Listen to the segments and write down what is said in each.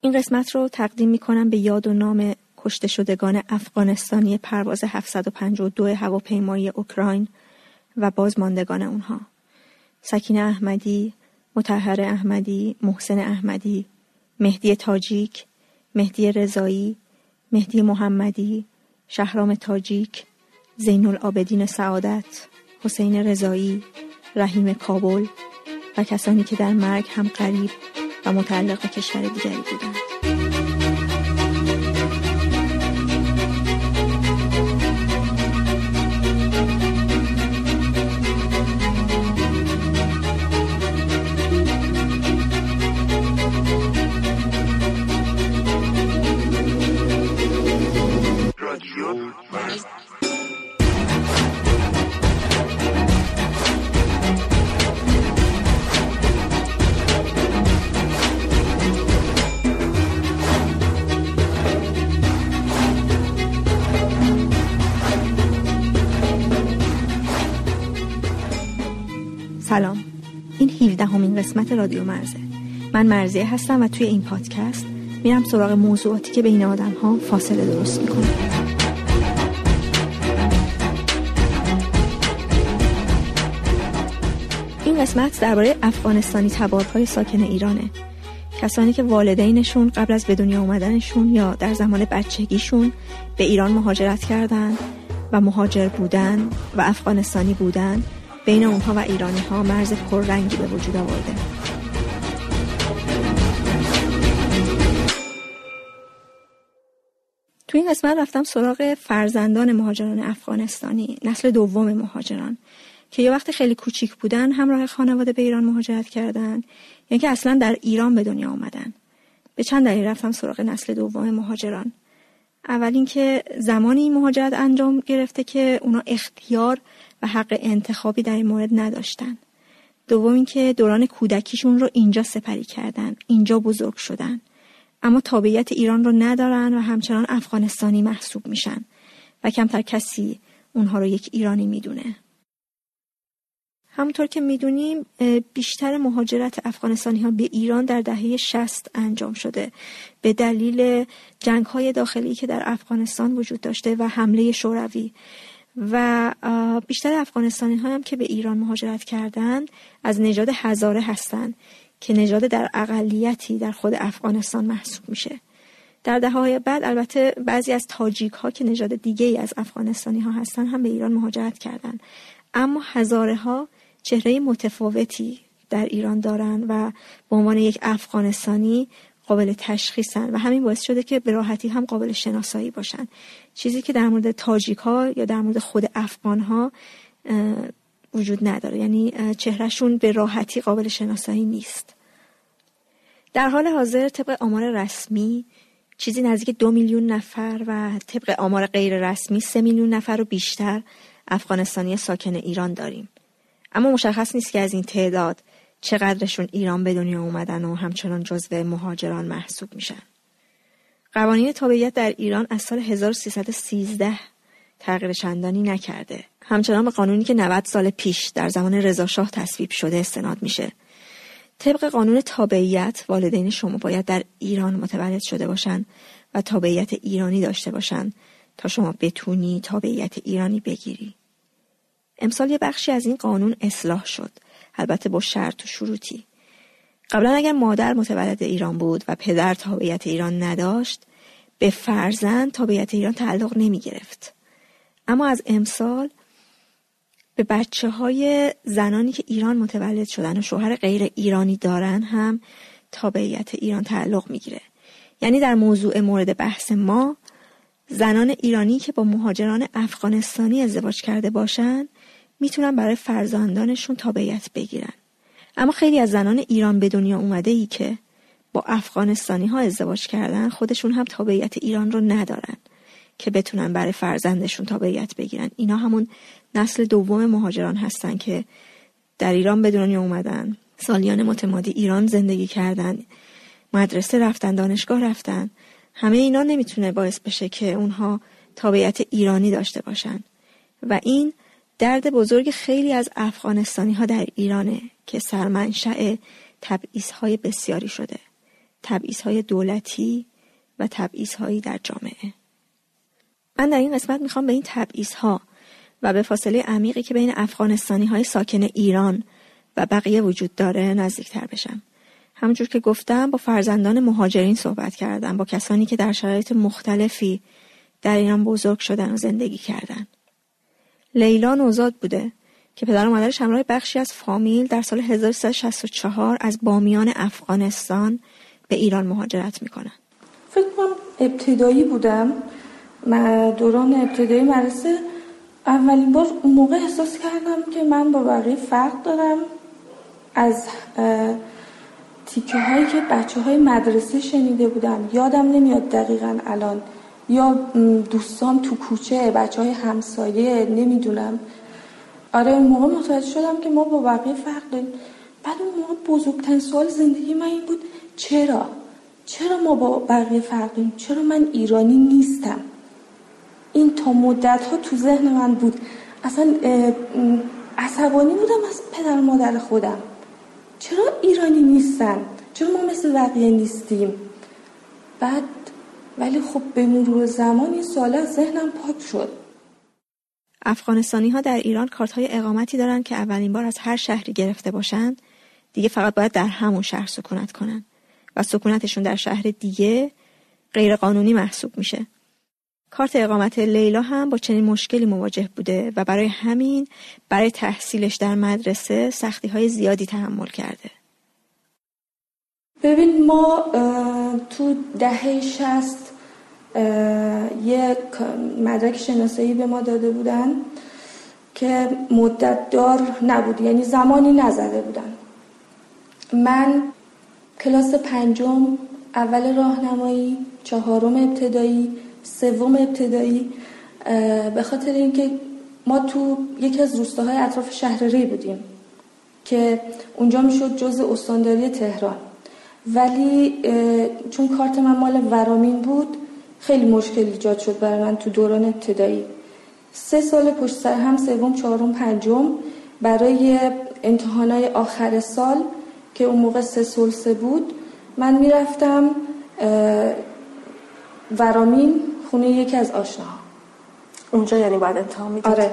این قسمت رو تقدیم می کنم به یاد و نام کشته شدگان افغانستانی پرواز 752 هواپیمایی اوکراین و بازماندگان اونها. سکینه احمدی، متحر احمدی، محسن احمدی، مهدی تاجیک، مهدی رضایی، مهدی محمدی، شهرام تاجیک، زین العابدین سعادت، حسین رضایی، رحیم کابل و کسانی که در مرگ هم قریب و متعلق به کشور دیگری بودند. سلام این 17 همین قسمت رادیو مرزه. من مرزیه هستم و توی این پادکست میرم سراغ موضوعاتی که بین آدم ها فاصله درست می‌کنه. این قسمت درباره افغانستانی تبارهای ساکن ایرانه. کسانی که والدینشون قبل از به دنیا اومدنشون یا در زمان بچگیشون به ایران مهاجرت کردن و مهاجر بودن و افغانستانی بودن بین اونها و ایرانی ها مرز پررنگی به وجود آورده. تو این قسمت رفتم سراغ فرزندان مهاجران افغانستانی نسل دوم مهاجران که یه وقت خیلی کوچیک بودن همراه خانواده به ایران مهاجرت کردن یعنی که اصلا در ایران به دنیا آمدن. به چند دلیل رفتم سراغ نسل دوم مهاجران. اول اینکه زمانی مهاجرت انجام گرفته که اونا اختیار و حق انتخابی در این مورد نداشتن. دوم اینکه دوران کودکیشون رو اینجا سپری کردن اینجا بزرگ شدن. اما تابعیت ایران رو ندارن و همچنان افغانستانی محسوب میشن و کمتر کسی اونها رو یک ایرانی می‌دونه. همونطور که می‌دونیم بیشتر مهاجرت افغانستانی ها به ایران در دهه 60 انجام شده. به دلیل جنگ های داخلی که در افغانستان وجود داشته و حمله شوروی. و بیشتر افغانستانی ها هم که به ایران مهاجرت کردن از نژاد هزاره هستند که نژاد در اقلیتی در خود افغانستان محسوب میشه. در دهه های بعد البته بعضی از تاجیک ها که نژاد دیگه ای از افغانستانی ها هستن هم به ایران مهاجرت کردند اما هزاره ها چهره متفاوتی در ایران دارن و به عنوان یک افغانستانی قابل تشخیصن و همین باعث شده که به راحتی هم قابل شناسایی باشن. چیزی که در مورد تاجیک ها یا در مورد خود افغان ها وجود نداره. یعنی چهرهشون به راحتی قابل شناسایی نیست. در حال حاضر طبق آمار رسمی چیزی نزدیک دو میلیون نفر و طبق آمار غیر رسمی سه میلیون نفر و بیشتر افغانستانی ساکن ایران داریم. اما مشخص نیست که از این تعداد چقدرشون ایران به دنیا اومدن و همچنان جزو مهاجران محسوب میشن. قوانین تابعیت در ایران از سال 1313 تغییر چندانی نکرده. همچنان به قانونی که 90 سال پیش در زمان رضاشاه تصویب شده استناد میشه. طبق قانون تابعیت والدین شما باید در ایران متولد شده باشند و تابعیت ایرانی داشته باشند تا شما بتونی تابعیت ایرانی بگیری. امسال یه بخشی از این قانون اصلاح شد البته با شرط و شروطی. قبلا اگر مادر متولد ایران بود و پدر تابعیت ایران نداشت به فرزند تابعیت ایران تعلق نمی گرفت. اما از امسال به بچه های زنانی که ایران متولد شدن و شوهر غیر ایرانی دارن هم تابعیت ایران تعلق می‌گیره یعنی در موضوع مورد بحث ما زنان ایرانی که با مهاجران افغانستانی ازدواج کرده باشند می‌تونن برای فرزندانشون تابعیت بگیرن. اما خیلی از زنان ایران به دنیا اومده ای که با افغانستانی ها ازدواج کردن خودشون هم تابعیت ایران رو ندارن که بتونن برای فرزندشون تابعیت بگیرن. اینا همون نسل دوم مهاجران هستن که در ایران به دنیا اومدن سالیان متمادی ایران زندگی کردن مدرسه رفتن دانشگاه رفتن. همه اینا نمی‌تونه باعث بشه که اونها تابعیت ایرانی داشته باشن. و این درد بزرگ خیلی از افغانستانی ها در ایرانه که سرمنشأ تبعیض های بسیاری شده. تبعیض های دولتی و تبعیض هایی در جامعه. من در این قسمت می‌خوام به این تبعیض ها و به فاصله عمیقی که بین افغانستانی های ساکن ایران و بقیه وجود داره نزدیکتر بشم. همونجور که گفتم با فرزندان مهاجرین صحبت کردم با کسانی که در شرایط مختلفی در ایران بزرگ شدن و زندگی کردن. لیلا نوزاد بوده که پدر و مادرش همراه بخشی از فامیل در سال 1364 از بامیان افغانستان به ایران مهاجرت می‌کنن. فکر کنم ابتدایی بودم. دوران ابتدایی مدرسه اولین بار اون موقع احساس کردم که من با بقیه فرق دارم. از تیکه هایی که بچه های مدرسه شنیده بودم یادم نمیاد دقیقا الان یا دوستان تو کوچه بچه های همسایه نمی‌دونم. آره اون موقع متوجه شدم که ما با بقیه فرق داریم. بعد اون موقع بزرگترین سوال زندگی من این بود چرا؟ چرا ما با بقیه فرق داریم؟ چرا من ایرانی نیستم؟ این تا مدت ها تو ذهن من بود. اصلا عصبانی بودم از پدر و مادر خودم. چرا ایرانی نیستن؟ چرا ما مثل بقیه نیستیم؟ بعد ولی خب به مرور زمان این سوال ذهنم پاک شد. افغانستانی ها در ایران کارت های اقامتی دارن که اولین بار از هر شهری گرفته باشند دیگه فقط باید در همون شهر سکونت کنن و سکونتشون در شهر دیگه غیر قانونی محسوب میشه. کارت اقامت لیلا هم با چنین مشکلی مواجه بوده و برای همین برای تحصیلش در مدرسه سختی های زیادی تحمل کرده. ببین ما تو دهه شست یک مدرک شناسایی به ما داده بودن که مدت دار نبود یعنی زمانی نزده بودن. من کلاس پنجم اول راهنمایی چهارم ابتدایی سوم ابتدایی به خاطر اینکه ما تو یکی از روستاهای اطراف شهر ری بودیم که اونجا می‌شد جز استانداری تهران. ولی چون کارت من مال ورامین بود خیلی مشکل ایجاد شد برای من تو دوران ابتدایی. سه سال پشت سر هم سوم چهارم پنجم برای امتحانای آخر سال که اون موقع سه سلسه بود من می‌رفتم ورامین خونه یکی از آشناها. اونجا یعنی بعد امتحان می‌دید؟ آره.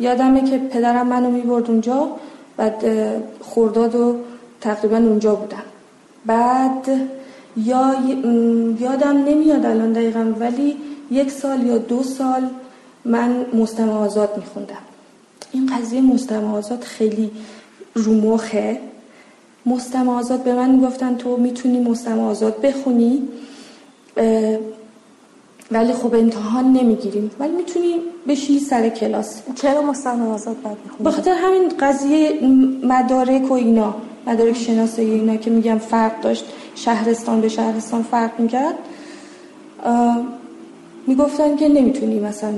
یادمه که پدرم منو می‌برد اونجا بعد خورداد و تقریبا اونجا بودم بعد یا یادم نمیاد الان دقیقا ولی یک سال یا دو سال من مستمع آزاد میخوندم. این قضیه مستمع آزاد خیلی رومخه. مستمع آزاد به من می‌گفتن تو می‌تونی مستمع آزاد بخونی ولی خب امتحان نمی‌گیریم. ولی می‌تونی بشی سر کلاس. چرا مستمع آزاد باید به خاطر همین قضیه مدارک و اینا. مدارک شناسایی اینا که میگم فرق داشت شهرستان به شهرستان فرق می‌کرد. می‌گفتن که نمی‌تونی مثلا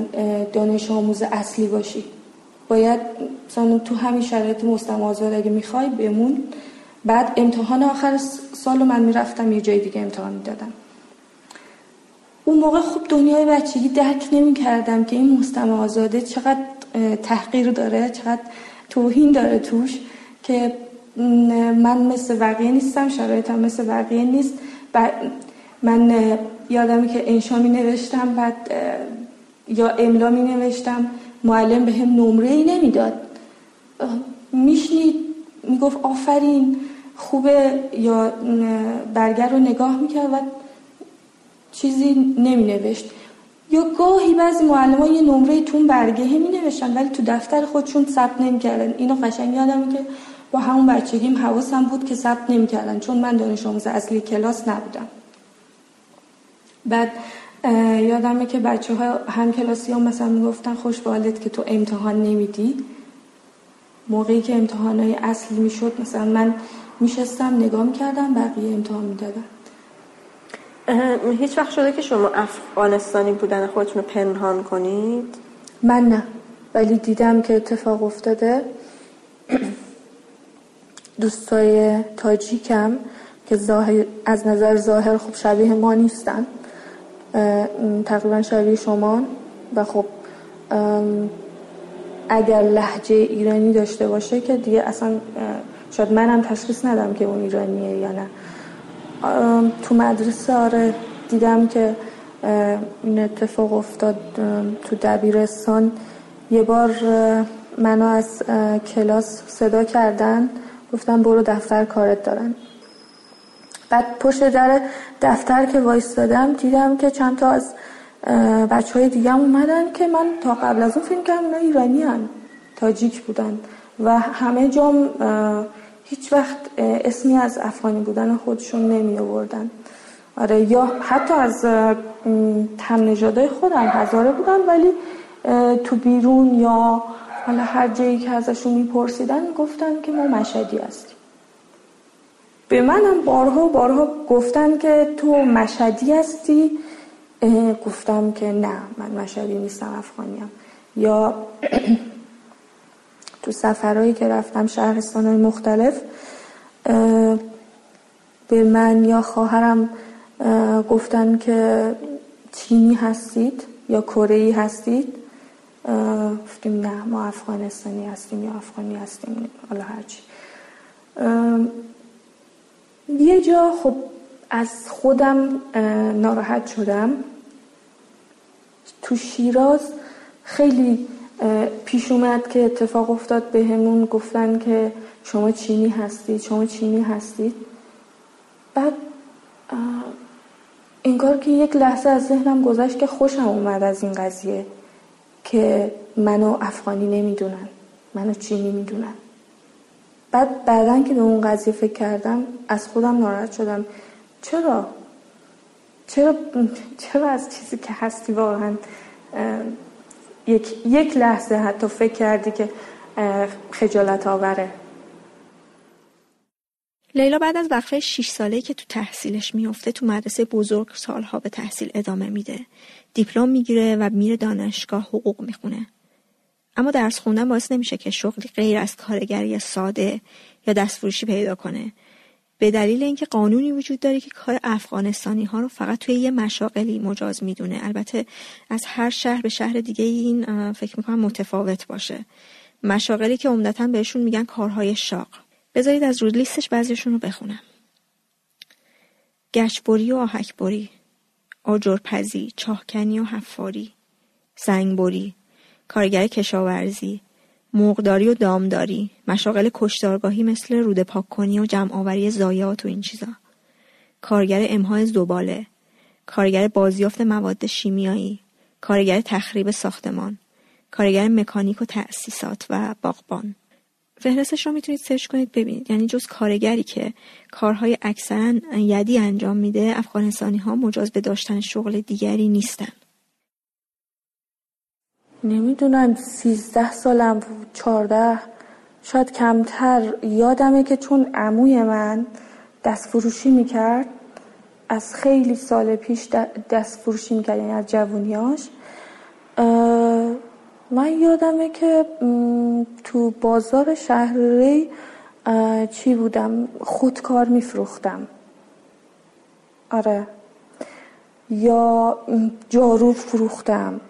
دانش آموز اصلی باشی. باید مثلا تو همین شرایط مستمع آزاد اگه می‌خوای بمون. بعد امتحان آخر سال من می‌رفتم یه جای دیگه امتحان می‌دادم. اون موقع خوب دنیای بچگی درک نمی کردم که این مستمع آزاده چقدر تحقیر داره چقدر توهین داره توش که من مثل بقیه نیستم شرایطم مثل بقیه نیست. من یادمی که انشا می نوشتم بعد یا املا می نوشتم معلم به هم نمره ای نمی‌داد میشنید می‌گفت آفرین خوبه یا برگر رو نگاه می‌کرد و چیزی نمی نوشت یا گاهی بعضی معلم یه نمره تون برگه می نوشتن ولی تو دفتر خودشون ثبت نمی کردن اینو قشنگ یادم که با همون بچگیم حواسم بود که ثبت نمی کردن چون من دانش آموز اصلی کلاس نبودم. بعد یادمه که بچه ها هم کلاسی هم مثلا می‌گفتن خوش بالت که تو امتحان نمیدی. موقعی که امتحانای اصلی می‌شد مثلا من میشستم نگاه می‌کردم بقیه امتحان می‌دادن. هیچ وقت شده که شما افغانستانی بودن خودتون رو پنهان کنید؟ من نه. ولی دیدم که اتفاق افتاده. دوستای تاجیکم که ظاهر از نظر ظاهر خب شبیه ما نیستن. تقریبا شبیه شما. و خب اگر لحجه ایرانی داشته باشه که دیگه اصلا شاید منم تشخیص ندم که اون ایرانیه یا نه. تو مدرسه آره دیدم که این اتفاق افتاد تو دبیرستان. یه بار منو از کلاس صدا کردن. گفتم برو دفتر کارت دارن بعد پشت در دفتر که وایستادم دیدم که چند تا از بچه های دیگه هم اومدن که من تا قبل از اون فیلم کردم اونا ایرانی هن. تاجیک بودن و همه جام هیچ وقت اسمی از افغانی بودن خودشون نمی آوردن آره یا حتی از تم خودم هزاره بودن ولی تو بیرون یا حالا هر جایی که ازشون میپرسیدن گفتن که ما مشهدی هستیم. به منم بارها بارها گفتن که تو مشهدی هستی گفتم که نه من مشهدی نیستم افغانیم. یا تو سفرهایی که رفتم شهرستان های مختلف به من یا خواهرم گفتن که چینی هستید یا کره هستید. گفتیم نه ما افغانستانی هستیم یا افغانی هستیم حالا هرچی یه جا خب از خودم ناراحت شدم. تو شیراز خیلی پیش اومد که اتفاق افتاد به همون گفتن که شما چینی هستید شما چینی هستید بعد انگار که یک لحظه از ذهنم گذشت که خوشم اومد از این قضیه. که منو افغانی نمی‌دونن منو چینی می‌دونن. بعد بعدا که به اون قضیه فکر کردم از خودم ناراحت شدم. چرا؟ چرا؟ چرا از چیزی که هستی واقعا یک, یک لحظه حتی فکر کردی که خجالت آوره؟ لیلا بعد از وقفه 6 ساله که تو تحصیلش میفته تو مدرسه بزرگ سالها به تحصیل ادامه میده. دیپلم می‌گیره و میره دانشگاه حقوق می‌خونه. اما درس خوندن باعث نمیشه که شغلی غیر از کارگری ساده یا دستفروشی پیدا کنه. به دلیل اینکه قانونی وجود داره که کار افغانستانی ها رو فقط توی یه مشاغلی مجاز می‌دونه. البته از هر شهر به شهر دیگه این فکر می‌کنم متفاوت باشه. مشاغلی که عمدتا بهشون میگن کارهای شاق. بذارید از رود لیستش بعضیشون رو بخونم گشبری و آهکبری آجرپزی چاهکنی و حفاری سنگبری کارگر کشاورزی مرغداری و دامداری مشاغل کشتارگاهی مثل روده پاک کنی و جمعآوری زایات و این چیزا. کارگر امهای زباله کارگر بازیافت مواد شیمیایی کارگر تخریب ساختمان کارگر مکانیک و تأسیسات و باغبان. فهرستش رو می‌تونید سرچ کنید ببینید. یعنی جز کارگری که کارهای اکثرا یدی انجام میده افغانستانی ها مجاز به داشتن شغل دیگری نیستن. نمی‌دونم سیزده سالم بود چارده شاید کمتر. یادمه که چون عموی من دست فروشی می‌کرد از خیلی سال پیش دست فروشی می‌کرد یعنی از جوونیاش. من یادمه که تو بازار شهری چی بودم؟ خودکار میفروختم. آره. یا جارو فروختم.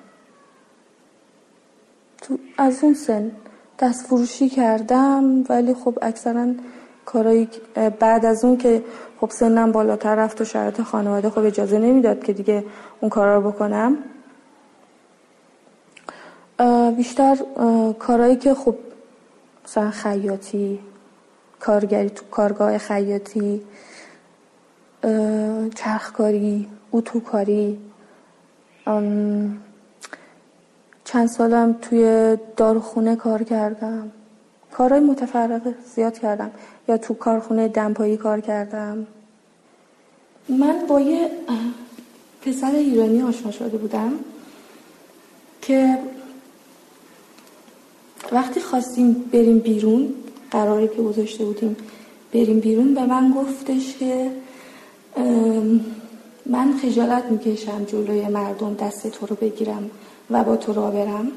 تو از اون سن دست فروشی کردم ولی خب اکثرا کارایی بعد از اون که خب سنم بالاتر رفت و شرایط خانواده خب اجازه نمی‌داد که دیگه اون کارا رو بکنم. بیشتر کارهایی که خب مثلا خیاطی کارگری تو کارگاه خیاطی چرخکاری اتوکاری چند سالم توی داروخونه کار کردم. کارهای متفرقه زیاد کردم. یا تو کارخونه دمپایی کار کردم. من با یه پسر ایرانی آشنا شده بودم که وقتی خواستیم بریم بیرون قراری که گذاشته بودیم بریم بیرون به من گفتش که من خجالت می‌کشم جلوی مردم دست تو رو بگیرم و با تو را برم.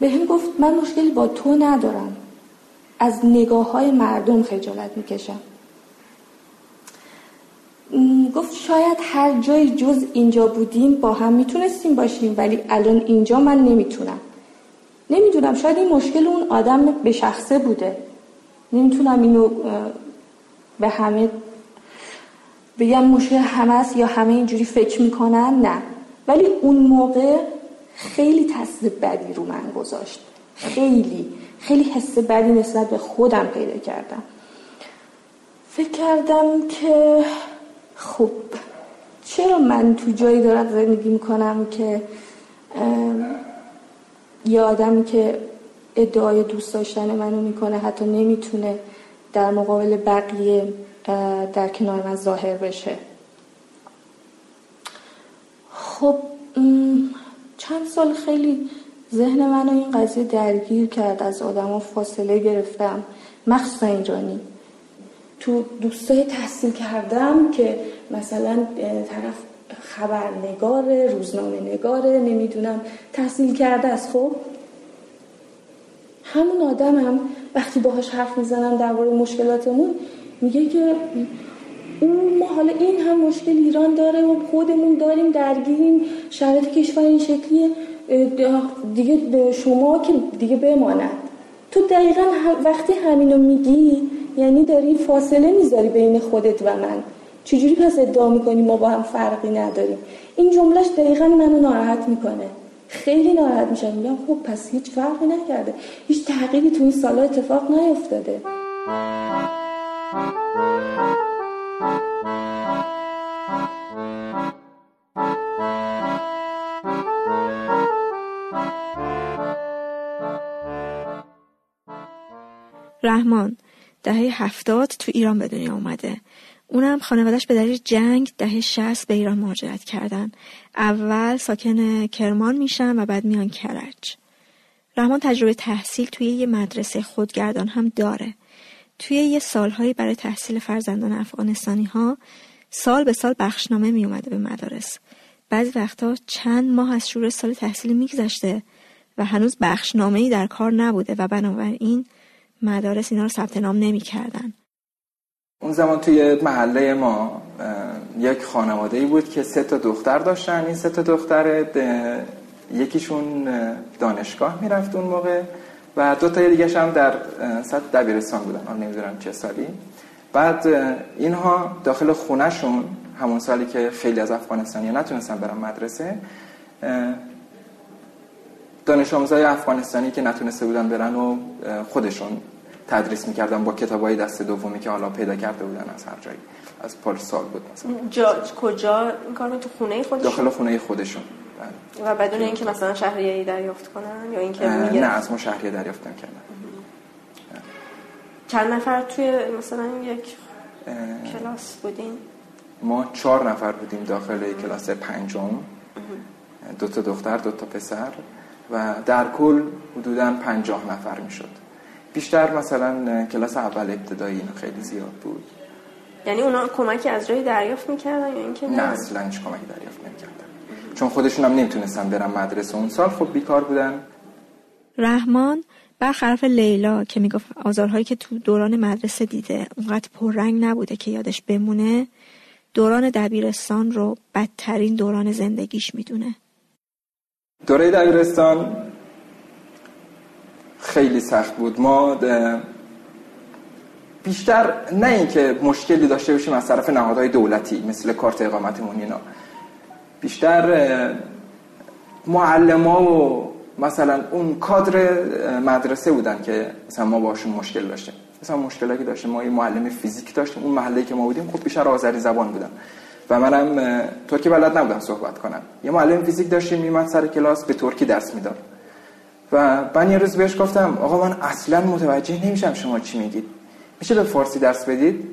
به هم گفت من مشکلی با تو ندارم. از نگاه های مردم خجالت می‌کشم. گفت شاید هر جای جز اینجا بودیم با هم می‌تونستیم باشیم ولی الان اینجا من نمی‌تونم. نمی‌دونم شاید این مشکل اون آدم به شخصه بوده. نمی‌تونم اینو به همه بگم مشکل همه است یا همه اینجوری فکر می‌کنن نه. ولی اون موقع خیلی تاثیر بدی رو من گذاشت. خیلی خیلی حس بدی نسبت به خودم پیدا کردم. فکر کردم که خب چرا من تو جایی دارم زندگی می‌کنم که یه آدمی که ادعای دوست داشتن منو می‌کنه حتی نمی‌تونه در مقابل بقیه در کنار من ظاهر بشه. خب چند سال خیلی ذهن منو این قضیه درگیر کرد از آدم فاصله گرفتم. مخصوصا ایرانی. تو دوستای تحصیل کردم که مثلا طرف خبرنگار روزنامه نگاره نمی‌دونم تحصیل کرده است. خب همون آدم هم وقتی باهاش حرف می‌زنم درباره مشکلاتمون میگه که اون ما حالا این هم مشکل ایران داره و خودمون داریم درگیریم شرایط کشور این شکلیه دیگه شما که دیگه بماند. تو دقیقا وقتی همینو میگی یعنی داری فاصله می‌ذاری بین خودت و من. چجوری پس ادعا می‌کنی ما با هم فرقی نداریم؟ این جملهش دقیقا منو ناراحت می‌کنه. خیلی ناراحت میشم. میگم خب پس هیچ فرقی نکرده. هیچ تغییری تو این سالا اتفاق نیفتاده. رحمان دهه هفتاد تو ایران به دنیا اومده. اونم خانوادش به دلیل جنگ دهه شست به ایران مهاجرت کردن. اول ساکن کرمان میشن و بعد میان کرج. رحمان تجربه تحصیل توی یه مدرسه خودگردان هم داره. توی یه سالهایی برای تحصیل فرزندان افغانستانی ها سال به سال بخشنامه می اومده به مدارس. بعضی وقتا چند ماه از شروع سال تحصیلی میگذشته و هنوز بخشنامه ای در کار نبوده و بنابراین مدارس اینا رو ثبت نام نمی‌کردن. اون زمان توی محله ما یک خانواده ای بود که سه تا دختر داشتن. این سه تا دختر یکیشون دانشگاه می‌رفت اون موقع و دو تا دیگه هم در سطح دبیرستان بودن. آن نمی‌دونم چه سالی. بعد اینها داخل خونهشون همون سالی که خیلی از افغانستانی نتونستن برن مدرسه دانش آموزای افغانستانی که نتونسته بودن برن و خودشون تدریس می‌کردن با کتابای دست دومی که حالا پیدا کرده بودن از هر جایی. از سال بود مثلا. جا کجا کار تو خونه خودشون؟ داخل خونه خودشون. و بدون اینکه مثلا شهریه دریافت کنن یا اینکه نه از ما شهریه دریافت نکردن. چند نفر توی مثلا یک کلاس بودین؟ ما چهار نفر بودیم داخل کلاس پنجم. دو تا دختر دو تا پسر. و در کل حدودا پنجاه نفر می‌شد. بیشتر مثلا کلاس اول ابتدایی خیلی زیاد بود. یعنی اونا کمکی از جایی دریافت می‌کردن یا اینکه نه؟ اصلا هیچ کمکی دریافت نمی‌کردن. چون خودشون هم نمی‌تونستن برن مدرسه اون سال. خب بیکار بودن. رحمان برخلاف لیلا که می‌گفت آزارهایی که تو دوران مدرسه دیده اونقدر پررنگ نبوده که یادش بمونه دوران دبیرستان رو بدترین دوران زندگیش می‌دونه. دوره دبیرستان خیلی سخت بود. ما بیشتر نه اینکه مشکلی داشته باشیم از طرف نهادهای دولتی مثل کارت اقامتمون اینا. بیشتر معلم و مثلا اون کادر مدرسه بودن که مثلا ما باشون مشکل داشتیم. مثلا مشکلاتی داشتیم ما یه معلم فیزیک داشتیم اون محله که ما بودیم خب بیشتر آذری زبان بودن. و منم ترکی بلد نبودم صحبت کنم. یه معلم فیزیک داشتیم میمد سر کلاس به ترکی درس می‌داد. و من یه روز بهش گفتم آقا من اصلا متوجه نمیشم شما چی میگید. میشه به فارسی درس بدید؟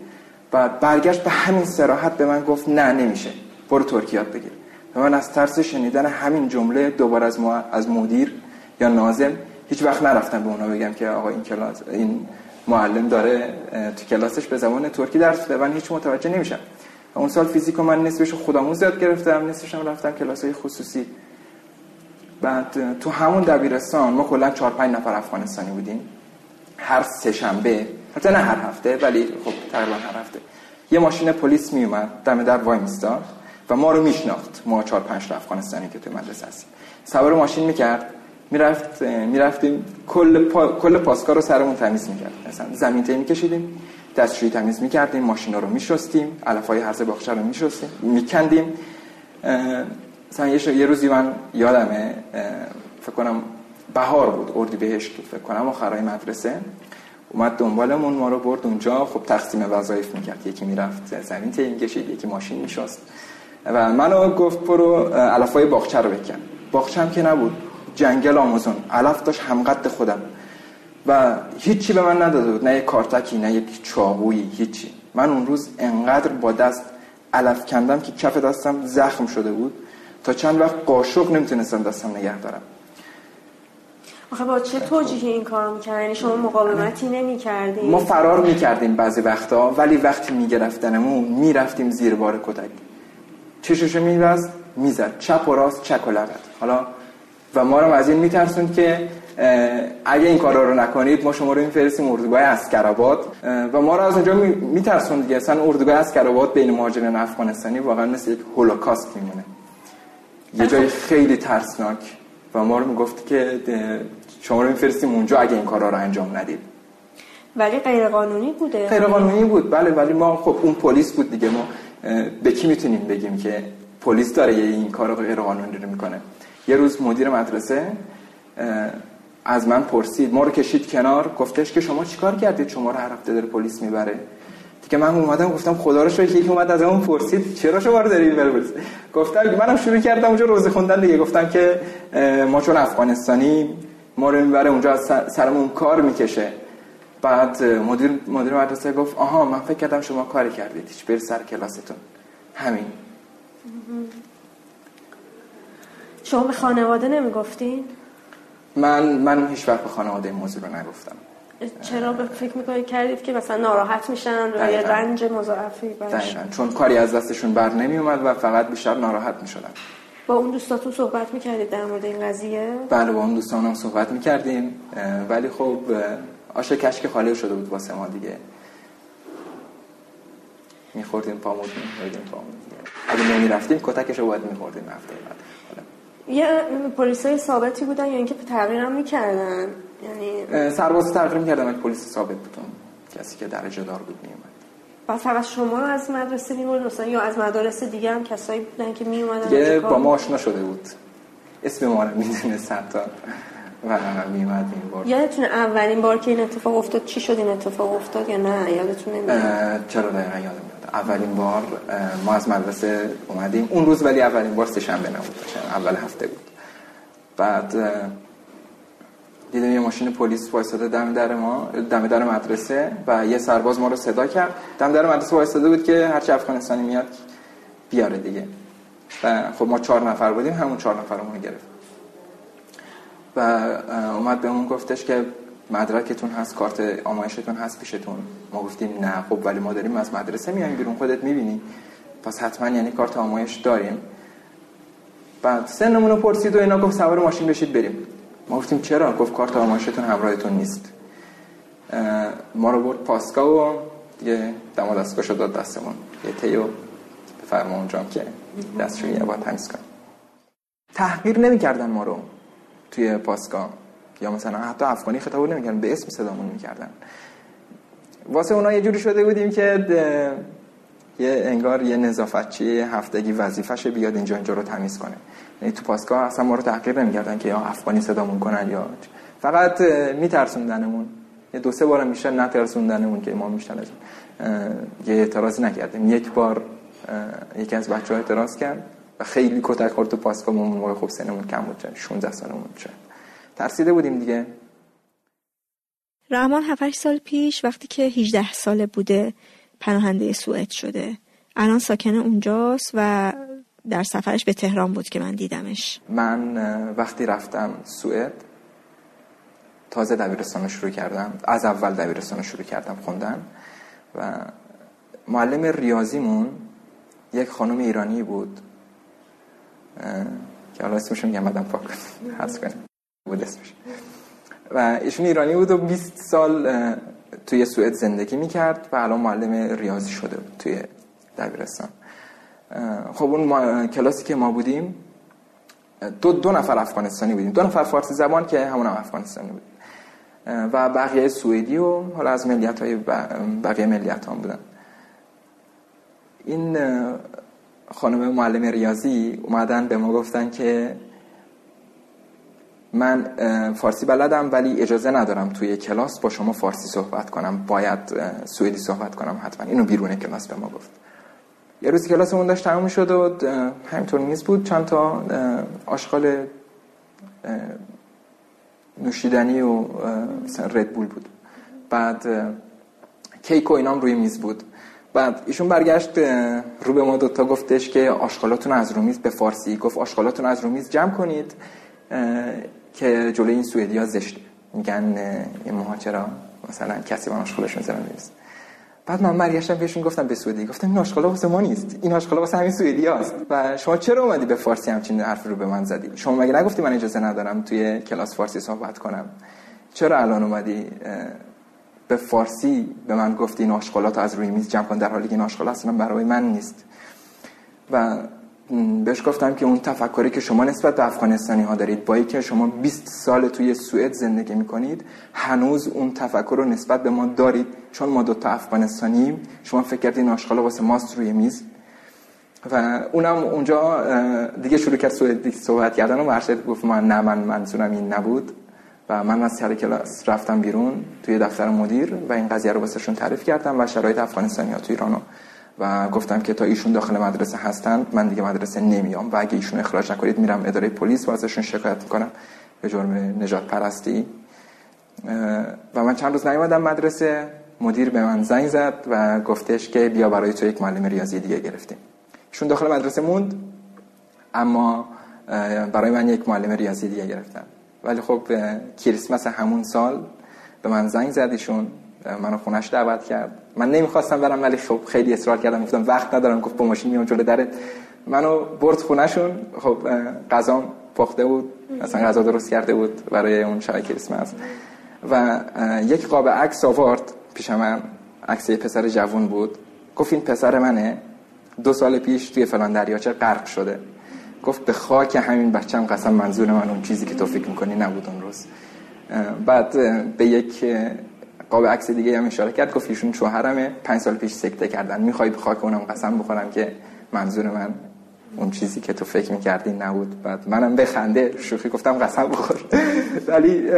و برگشت به همین سراحت به من گفت نه نمیشه. برو ترکی یاد بگیر. و من از ترس شنیدن همین جمله دوباره از, از مدیر یا نازم هیچ وقت نرفتم به اونا بگم که آقا این کلاس این معلم داره تو کلاسش به زبان ترکی درس میده. من هیچ متوجه نمیشم. اون سال فیزیک من نصفش خودمون یاد گرفتم. نصفش هم رفتم کلاس های خصوصی. بعد تو همون دبیرستان ما کلا 4 5 نفر افغانستانی بودیم. هر سه شنبه حتی نه هر هفته ولی خب تقریبا هر هفته. یه ماشین پلیس می اومد دم در وای میستاد و ما رو میشناخت. ما 4 5 افغانستانی که تو مدرسه هستیم. سوار ماشین می‌کرد. می‌رفت می‌رفتیم کل پا، کل پاسکا رو سرمون تمیز می‌کرد. مثلا زمین تی میکشیدیم دستشویی تمیز می‌کردیم ماشینا رو میشستیم علفای هرز باغچه رو میشستیم میکندیم. مثلا یه روزی من یادمه فکر کنم بهار بود اردی بهشت فکر کنم آخرای مدرسه. اومد دنبالمون ما رو برد اونجا. خب تقسیم وظایف می‌کرد. یکی می‌رفت زمین تیم کشید یکی ماشین میشست. و منو گفت برو علفای باغچه رو بکن. باغچه هم که نبود. جنگل آمازون. علف داشت همقد خودم. و هیچی به من نداده بود. نه یک کارتکی نه یک چاقویی هیچی. من اون روز انقدر با دست علف کندم که کف دستم زخم شده بود. تا چند وقت قاشق نمی‌تونستم دستم نگه دارم. آخه با چه توجیهی این کار می‌کردین یعنی شما مقاومتی نمی‌کردین ما فرار می‌کردیم بعضی وقتا ولی وقتی میگرفتنمون می‌رفتیم زیر بار کتک. چششو میبست می‌زد. چپ و راست چک و لغت حالا و ما رو از این میترسوند که اگه این کارا رو نکنید ما شما رو میفرستیم اردوگاه اسکرآباد. و ما رو از اونجا میترسوند دیگه اصلا اردوگاه اسکرآباد بین مهاجرین افغانستانی واقعا مثل یک هولوکاست میمونه. یه جای خیلی ترسناک. و ما رو می‌گفت که شما رو میفرستیم اونجا اگه این کارا رو انجام ندید ولی غیر قانونی بوده. غیر قانونی بود. بله ولی ما خب اون پلیس بود دیگه. ما به کی می‌تونیم بگیم که پلیس داره این کار رو غیر قانونی رو می‌کنه؟ یه روز مدیر مدرسه از من پرسید. ما رو کشید کنار. گفتش که شما چیکار کردید؟ شما رو هر هفته داره پلیس می‌بره. دیگه من اومدم گفتم خدا رو شکر یکی اومد از اون پرسید چرا شما رو داری پلیس گفتم منم شروع کردم اونجا روزه خوندن دیگه گفتم که ما چون افغانستانی ما رو می‌بره اونجا سرمون کار می‌کشه. بعد مدیر مدیر مدرسه گفت آها من فکر کردم شما کاری کردید هیچ بر سر کلاستون. همین. شما به خانواده نمی‌گفتین؟ من من هیچ وقت به خانواده موضوع رو نگفتم. چرا به فکر می‌کنید کردید که مثلا ناراحت میشن و یه رنج مضاعفی دقیقا. چون کاری از دستشون بر نمی اومد و فقط بیشتر ناراحت می‌شدن. با اون دوستاتون صحبت می‌کردید در مورد این قضیه؟ بله با اون دوستانم صحبت می‌کردیم. ولی خب آش کشک خالی شده بود واسه ما دیگه. میخوردیم پامون میخوردیم پامون اگه نمی‌رفتیم کتکشو باید میخوردیم هفته بعد. یه پلیسای ثابتی بودن یا اینکه تغییرم می‌کردن؟ یعنی سرباز تغییر می‌کردن پلیس ثابت بودن کسی که درجه دار بود میومد بعد فقط شما از مدرسه میمون مثلا یا از مدارس دیگه هم کسایی بودن که میومدن یه با ما آشنا شده بود. اسم ما رو می‌دونه تا و میومد می‌برد یادتون اولین بار که این اتفاق افتاد؟ چی شد این اتفاق افتاد یا نه؟ یادتون نمیاد چرا دقیقا یادم میاد اولین بار ما از مدرسه اومدیم. اون روز ولی اولین بار سه شنبه نبود. اول هفته بود. بعد دیدم یه ماشین پلیس وایساده دم در ما دم در مدرسه و یه سرباز ما رو صدا کرد. دم در مدرسه وایساده بود که هرچی افغانستانی میاد بیاره دیگه. و خب ما چهار نفر بودیم همون چهار نفرمون گرفت و اومد به اون گفتش که مدرکتون هست کارت آمایشتون هست پیشتون. ما گفتیم نه خب ولی ما داریم از مدرسه میایم بیرون خودت می‌بینی. پس حتما یعنی کارت آمایش داریم. بعد سنمون رو پرسید و اینا گفت سوار ماشین بشید بریم. ما گفتیم چرا؟ گفت کارت آمایشتون همراهتون نیست. ما رو برد پاسکا و دیگه دم دستگاهشو داد دستمون. یه تیو بفرما اونجا که دستشویی باید تمیز کن تحقیر نمی‌کردن ما رو توی پاسکا یا مثلا حتی افغانی خطاب نمی‌کردن به اسم صدامون می‌کردن. واسه اونا یه جوری شده بودیم که یه انگار یه نظافتچی هفتگی وظیفش بیاد اینجا اینجا رو تمیز کنه. تو پاسگاه اصلا ما رو تحقیر نمی‌کردن که یا افغانی صدامون کنن یا فقط میترسوندنمون. یه دو سه بارم بیشتر نترسوندنمون که ما از یه اعتراضی نکردیم. یک بار یکی از بچه ها اعتراض کرد و خیلی کتک خورد تو پاسگاه. اون موقع خوب سنمون کم بود 16 سالمون شد ترسیده بودیم دیگه. رحمان 7 سال پیش وقتی که 18 ساله بوده پناهنده سوئد شده. الان ساکن اونجاست و در سفرش به تهران بود که من دیدمش. من وقتی رفتم سوئد تازه دبیرستان رو شروع کردم از اول دبیرستان رو شروع کردم خوندن و معلم ریاضیمون یک خانم ایرانی بود که حالا اسمش میگم بعدم پاک کنیم بود اسمش. و ایشون ایرانی بود و 20 سال توی سوئد زندگی می‌کرد و الان معلم ریاضی شده بود توی دبیرستان. خب اون کلاسی که ما بودیم دو, دو نفر افغانستانی بودیم. دو نفر فارسی زبان که همون هم افغانستانی بود. و بقیه سوئدی و حالا از ملیت های بقیه ملیت هم بودن. این خانم معلم ریاضی اومدن به ما گفتن که من فارسی بلدم ولی اجازه ندارم توی کلاس با شما فارسی صحبت کنم. باید سوئدی صحبت کنم حتما. اینو بیرون کلاس به ما گفت. یه روزی کلاسمون داشت تموم شد و همینطور میز بود. چند تا آشغال نوشیدنی و ردبول بود. بعد کیک و اینام روی میز بود. بعد ایشون برگشت رو به ما دوتا گفتش که آشغالاتون از رو میز به فارسی. گفت آشغالاتون از رو میز جمع کنید که جلوی این سوئدی ها زشته. میگن این مهاجرا مثلا کسی با آشغالشون زرن نیست بعد من برگشتم بهشون گفتم به سوئدی. گفتم این آشغالا واسه ما نیست. این آشغالا واسه همین سوئدی هست و شما چرا اومدی به فارسی همچین حرف رو به من زدی؟ شما مگه نگفتی من اجازه ندارم توی کلاس فارسی صحبت کنم؟ چرا الان اومدی به فارسی به من گفتی این آشغالات از روی میز جمع کن؟ در حالی که این آشغال اصلا برای من نیست. و بهش گفتم که اون تفکری که شما نسبت به افغانستانی ها دارید با که شما 20 سال توی سوئد زندگی می‌کنید هنوز اون تفکر رو نسبت به ما دارید. چون ما دوتا افغانستانیم شما فکر کردید این آشغال واسه ماست روی میز. و اونم اونجا دیگه شروع کرد صحبت کردن و ورشد گفت من نه من منظورم این نبود. و من از سر کلاس رفتم بیرون توی دفتر مدیر و این قضیه رو واسهشون تعریف کردم و شرایط افغانستانی ها تو ایرانو و گفتم که تا ایشون داخل مدرسه هستن من دیگه مدرسه نمیام و اگه ایشون اخراج نکنید میرم اداره پلیس و ازشون شکایت می‌کنم. به جرم نجات پرستی. و من چند روز نیومدم مدرسه. مدیر به من زنگ زد و گفتش که بیا برای تو یک معلم ریاضی دیگه گرفتیم. ایشون داخل مدرسه موند اما برای من یک معلم ریاضی دیگه گرفتن. ولی خب کریسمس همون سال به من زنگ زد ایشون. منو خونش دعوت کرد. من نمی‌خواستم برم ولی خب خیلی اصرار کردم. گفتم وقت ندارم. گفت با ماشین میام جلو درت. منو برد خونهشون خب غذا پخته بود. اصلا غذا درست کرده بود برای اون شب کریسمس و یک قاب عکس آورد پیش من. عکس پسر جوون بود. گفت این پسر منه. دو سال پیش توی فلان دریاچه غرق شده. گفت به خاک همین بچم قسم منظور من اون چیزی که تو فکر می‌کنی نبود اون روز. بعد به یک قاب عکس دیگه هم اشاره کرد گفت ایشون شوهرمه. پنج سال پیش سکته کردن. می‌خوای به خاک اونم قسم بخورم که منظور من اون چیزی که تو فکر می‌کردی نبود. بعد منم بخنده شوخی گفتم قسم بخور. ولی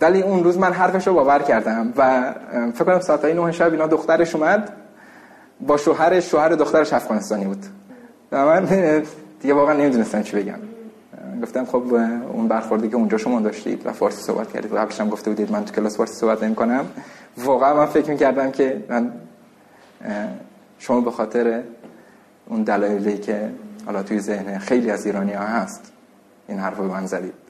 ولی اون روز من حرفش رو باور کردم و فکر کنم ساعت 9 شب اینا دخترش اومد. با شوهرش شوهر دخترش افغانستانی بود. و من دیگه واقعا نمی‌دونستم چی بگم. گفتم خب اون برخوردی که اونجا شما داشتید و فارسی صحبت کردید قبلش هم گفته بودید من تو کلاس فارسی صحبت نمی کنم. واقعا من فکر می‌کردم که من شما به خاطر اون دلایلی که حالا توی ذهن خیلی از ایرانی ها هست این حرف رو من زدید.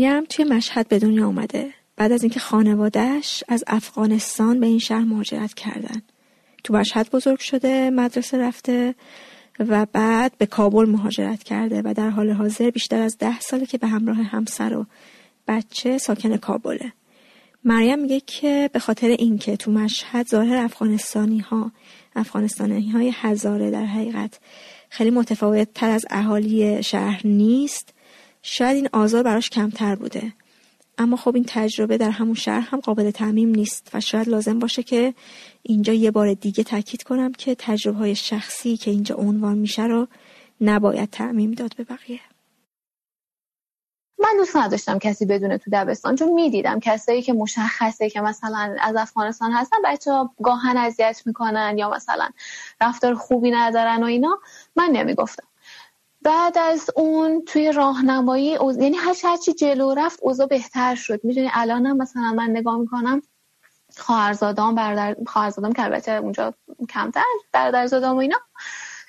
مریم توی مشهد به دنیا اومده. بعد از اینکه خانوادهش از افغانستان به این شهر مهاجرت کردن. تو مشهد بزرگ شده مدرسه رفته و بعد به کابل مهاجرت کرده و در حال حاضر بیشتر از ده ساله که به همراه همسر و بچه ساکن کابله. مریم میگه که به خاطر اینکه تو مشهد ظاهر افغانستانی ها افغانستانی های هزاره در حقیقت خیلی متفاوت تر از اهالی شهر نیست شاید این آزار براش کمتر بوده. اما خب این تجربه در همون شهر هم قابل تعمیم نیست و شاید لازم باشه که اینجا یه بار دیگه تاکید کنم که تجربه های شخصی که اینجا عنوان میشه رو نباید تعمیم داد به بقیه. من دوست نداشتم کسی بدونه تو دبستان چون می‌دیدم کسایی که مشخصه که مثلا از افغانستان هستن بچه ها گاهن اذیت می‌کنن یا مثلا رفتار خوبی ندارن و اینا. من نمی‌گفتم. بعد از اون توی راهنمایی یعنی هر هرچی جلو رفت اوضاع بهتر شد. می‌دونی الانم مثلا من نگاه می‌کنم خواهرزادام برادر خواهرزادام که البته اونجا کمتر برادرزادام و اینا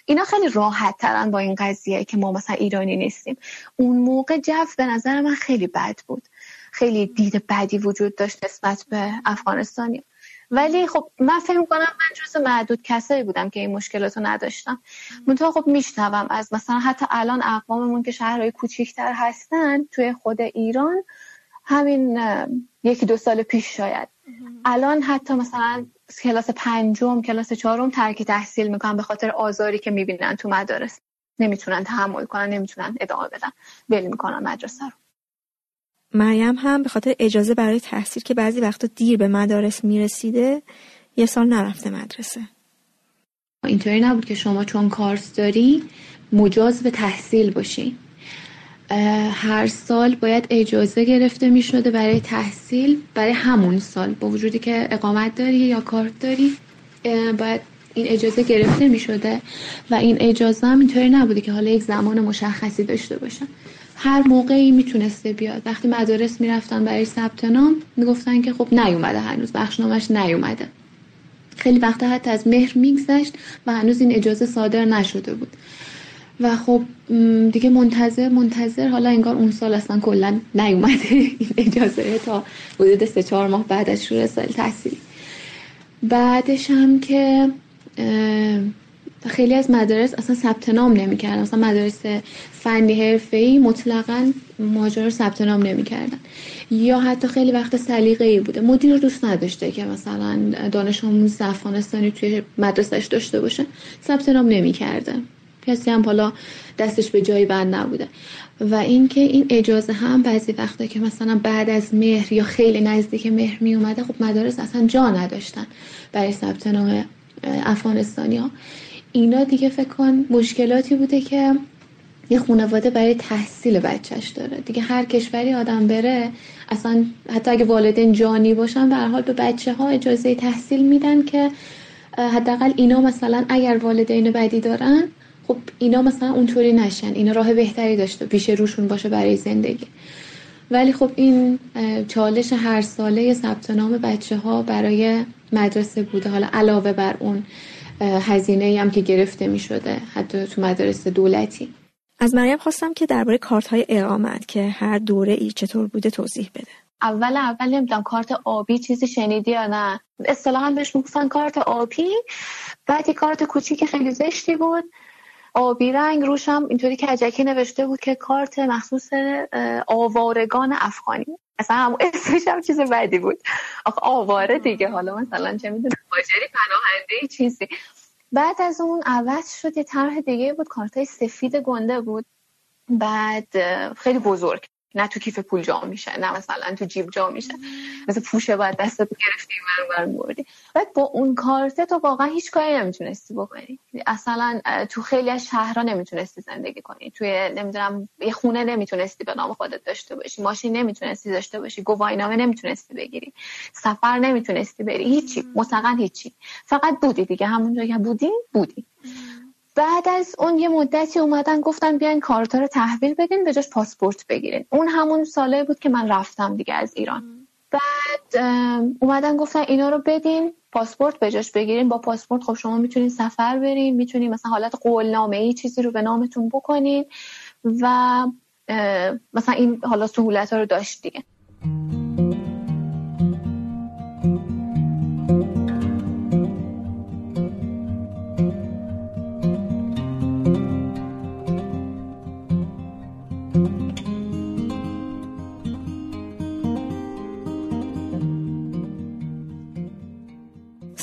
اینا خیلی راحت ترن با این قضیه که ما مثلا ایرانی نیستیم. اون موقع جو به نظر من خیلی بد بود. خیلی دید بدی وجود داشت نسبت به افغانستانی. ولی خب من فکر کنم من جز معدود کسایی بودم که این مشکلات رو نداشتم. منتها خب میشنوم از مثلا حتی الان اقواممون که شهرهای کوچیکتر هستن توی خود ایران همین یکی دو سال پیش شاید. الان حتی مثلا کلاس پنجم کلاس چهارم ترک تحصیل می‌کنن به خاطر آزاری که می‌بینن تو مدارس. نمی‌تونن تحمل کنن نمی‌تونن ادامه بدن. ول می‌کنن مدرسه رو. مریم هم به خاطر اجازه برای تحصیل که بعضی وقتا دیر به مدارس می‌رسیده یه سال نرفته مدرسه. اینطوری نبود که شما چون کارس داری مجاز به تحصیل باشی. هر سال باید اجازه گرفته می شده برای تحصیل برای همون سال. با وجودی که اقامت داری یا کارت داری باید این اجازه گرفته می شده و این اجازه هم اینطوری نبوده که حالا یک زمان مشخصی داشته باشن هر موقعی می‌تونسته بیاد. وقتی مدارس می‌رفتن برای ثبت نام می‌گفتن که خب نیومده هنوز بخشنامش نیومده. خیلی وقتا حتی از مهر میگذشت و هنوز این اجازه صادر نشده بود. و خب دیگه منتظر منتظر حالا انگار اون سال اصلا کلا نیومده. این اجازه تا حدود سه چهار ماه بعد از شروع سال تحصیلی. بعدش هم که خیلی از مدارس اصلا ثبت نام نمی‌کردن. مثلا مدارس فنی حرفه‌ای مطلقا مهاجر رو ثبت نام نمی‌کردن. یا حتی خیلی وقت سلیقه ای بوده. مدیر دوست نداشته که مثلا دانش آموز افغانستانی توی مدرسهش داشته باشه. ثبت نام نمی‌کرده. کسی هم حالا دستش به جایی بند نبوده. و اینکه این اجازه هم بعضی وقتا که مثلا بعد از مهر یا خیلی نزدیک مهر می اومده خب مدارس اصلا جا نداشتن برای ثبت نام افغانستانی ها اینا دیگه فکر کن مشکلاتی بوده که یه خانواده برای تحصیل بچهش داره. دیگه هر کشوری آدم بره اصلا حتی اگه والدین جانی باشن به حال به بچه ها اجازه تحصیل میدن که حداقل اینا مثلا اگر والدین بدی دارن خب اینا مثلا اونطوری نشن. اینا راه بهتری داشته پیش روشون باشه برای زندگی. ولی خب این چالش هر ساله ثبت نام بچه ها برای مدرسه بوده. حالا علاوه بر اون هزینه هم که گرفته می شده حتی تو مدارس دولتی. از مریم خواستم که درباره کارت های اقامت که هر دوره ای چطور بوده توضیح بده. اول اول نمی‌دونم کارت آبی چیزی شنیدی یا نه. اصطلاحا بهش می‌گفتن کارت آبی بعد یه کارت کوچیک خیلی زشتی بود. آبی رنگ روشم اینطوری کجکی نوشته بود که کارت مخصوص آوارگان افغانی. اصلا هم اسمش هم چیز بدی بود. آخه آواره دیگه. حالا مثلا چه می‌دونم. ماجری پناهنده چیزی. بعد از اون عوض شد یه طرح دیگه بود. کارتای سفید گنده بود. بعد خیلی بزرگ. نه تو کیف پول جا میشه نه مثلا تو جیب جا میشه. مثل پوشه باید دستت گرفتی ور بردی بعد با اون کارت تو واقعا هیچ کاری نمی‌تونستی بکنی. اصلا تو خیلی از شهرها نمی‌تونستی زندگی کنی. توی نمی‌دونم یه خونه نمی‌تونستی به نام خودت داشته باشی. ماشین نمی‌تونستی داشته باشی. گواهینامه نمی‌تونستی بگیری. سفر نمی‌تونستی بری. هیچی. مطلقا هیچی. فقط بودی دیگه. همونجا که بودی بودی. بعد از اون یه مدتی اومدن گفتن بیاین کارتا رو تحویل بدین به جاش پاسپورت بگیرین. اون همون ساله بود که من رفتم دیگه از ایران. بعد اومدن گفتن اینا رو بدین پاسپورت به جاش بگیرین. با پاسپورت خب شما می‌تونین سفر برین می‌تونین مثلا حالت قولنامه ای چیزی رو به نامتون بکنین و مثلا این حالا سهولت ها رو داشت دیگه.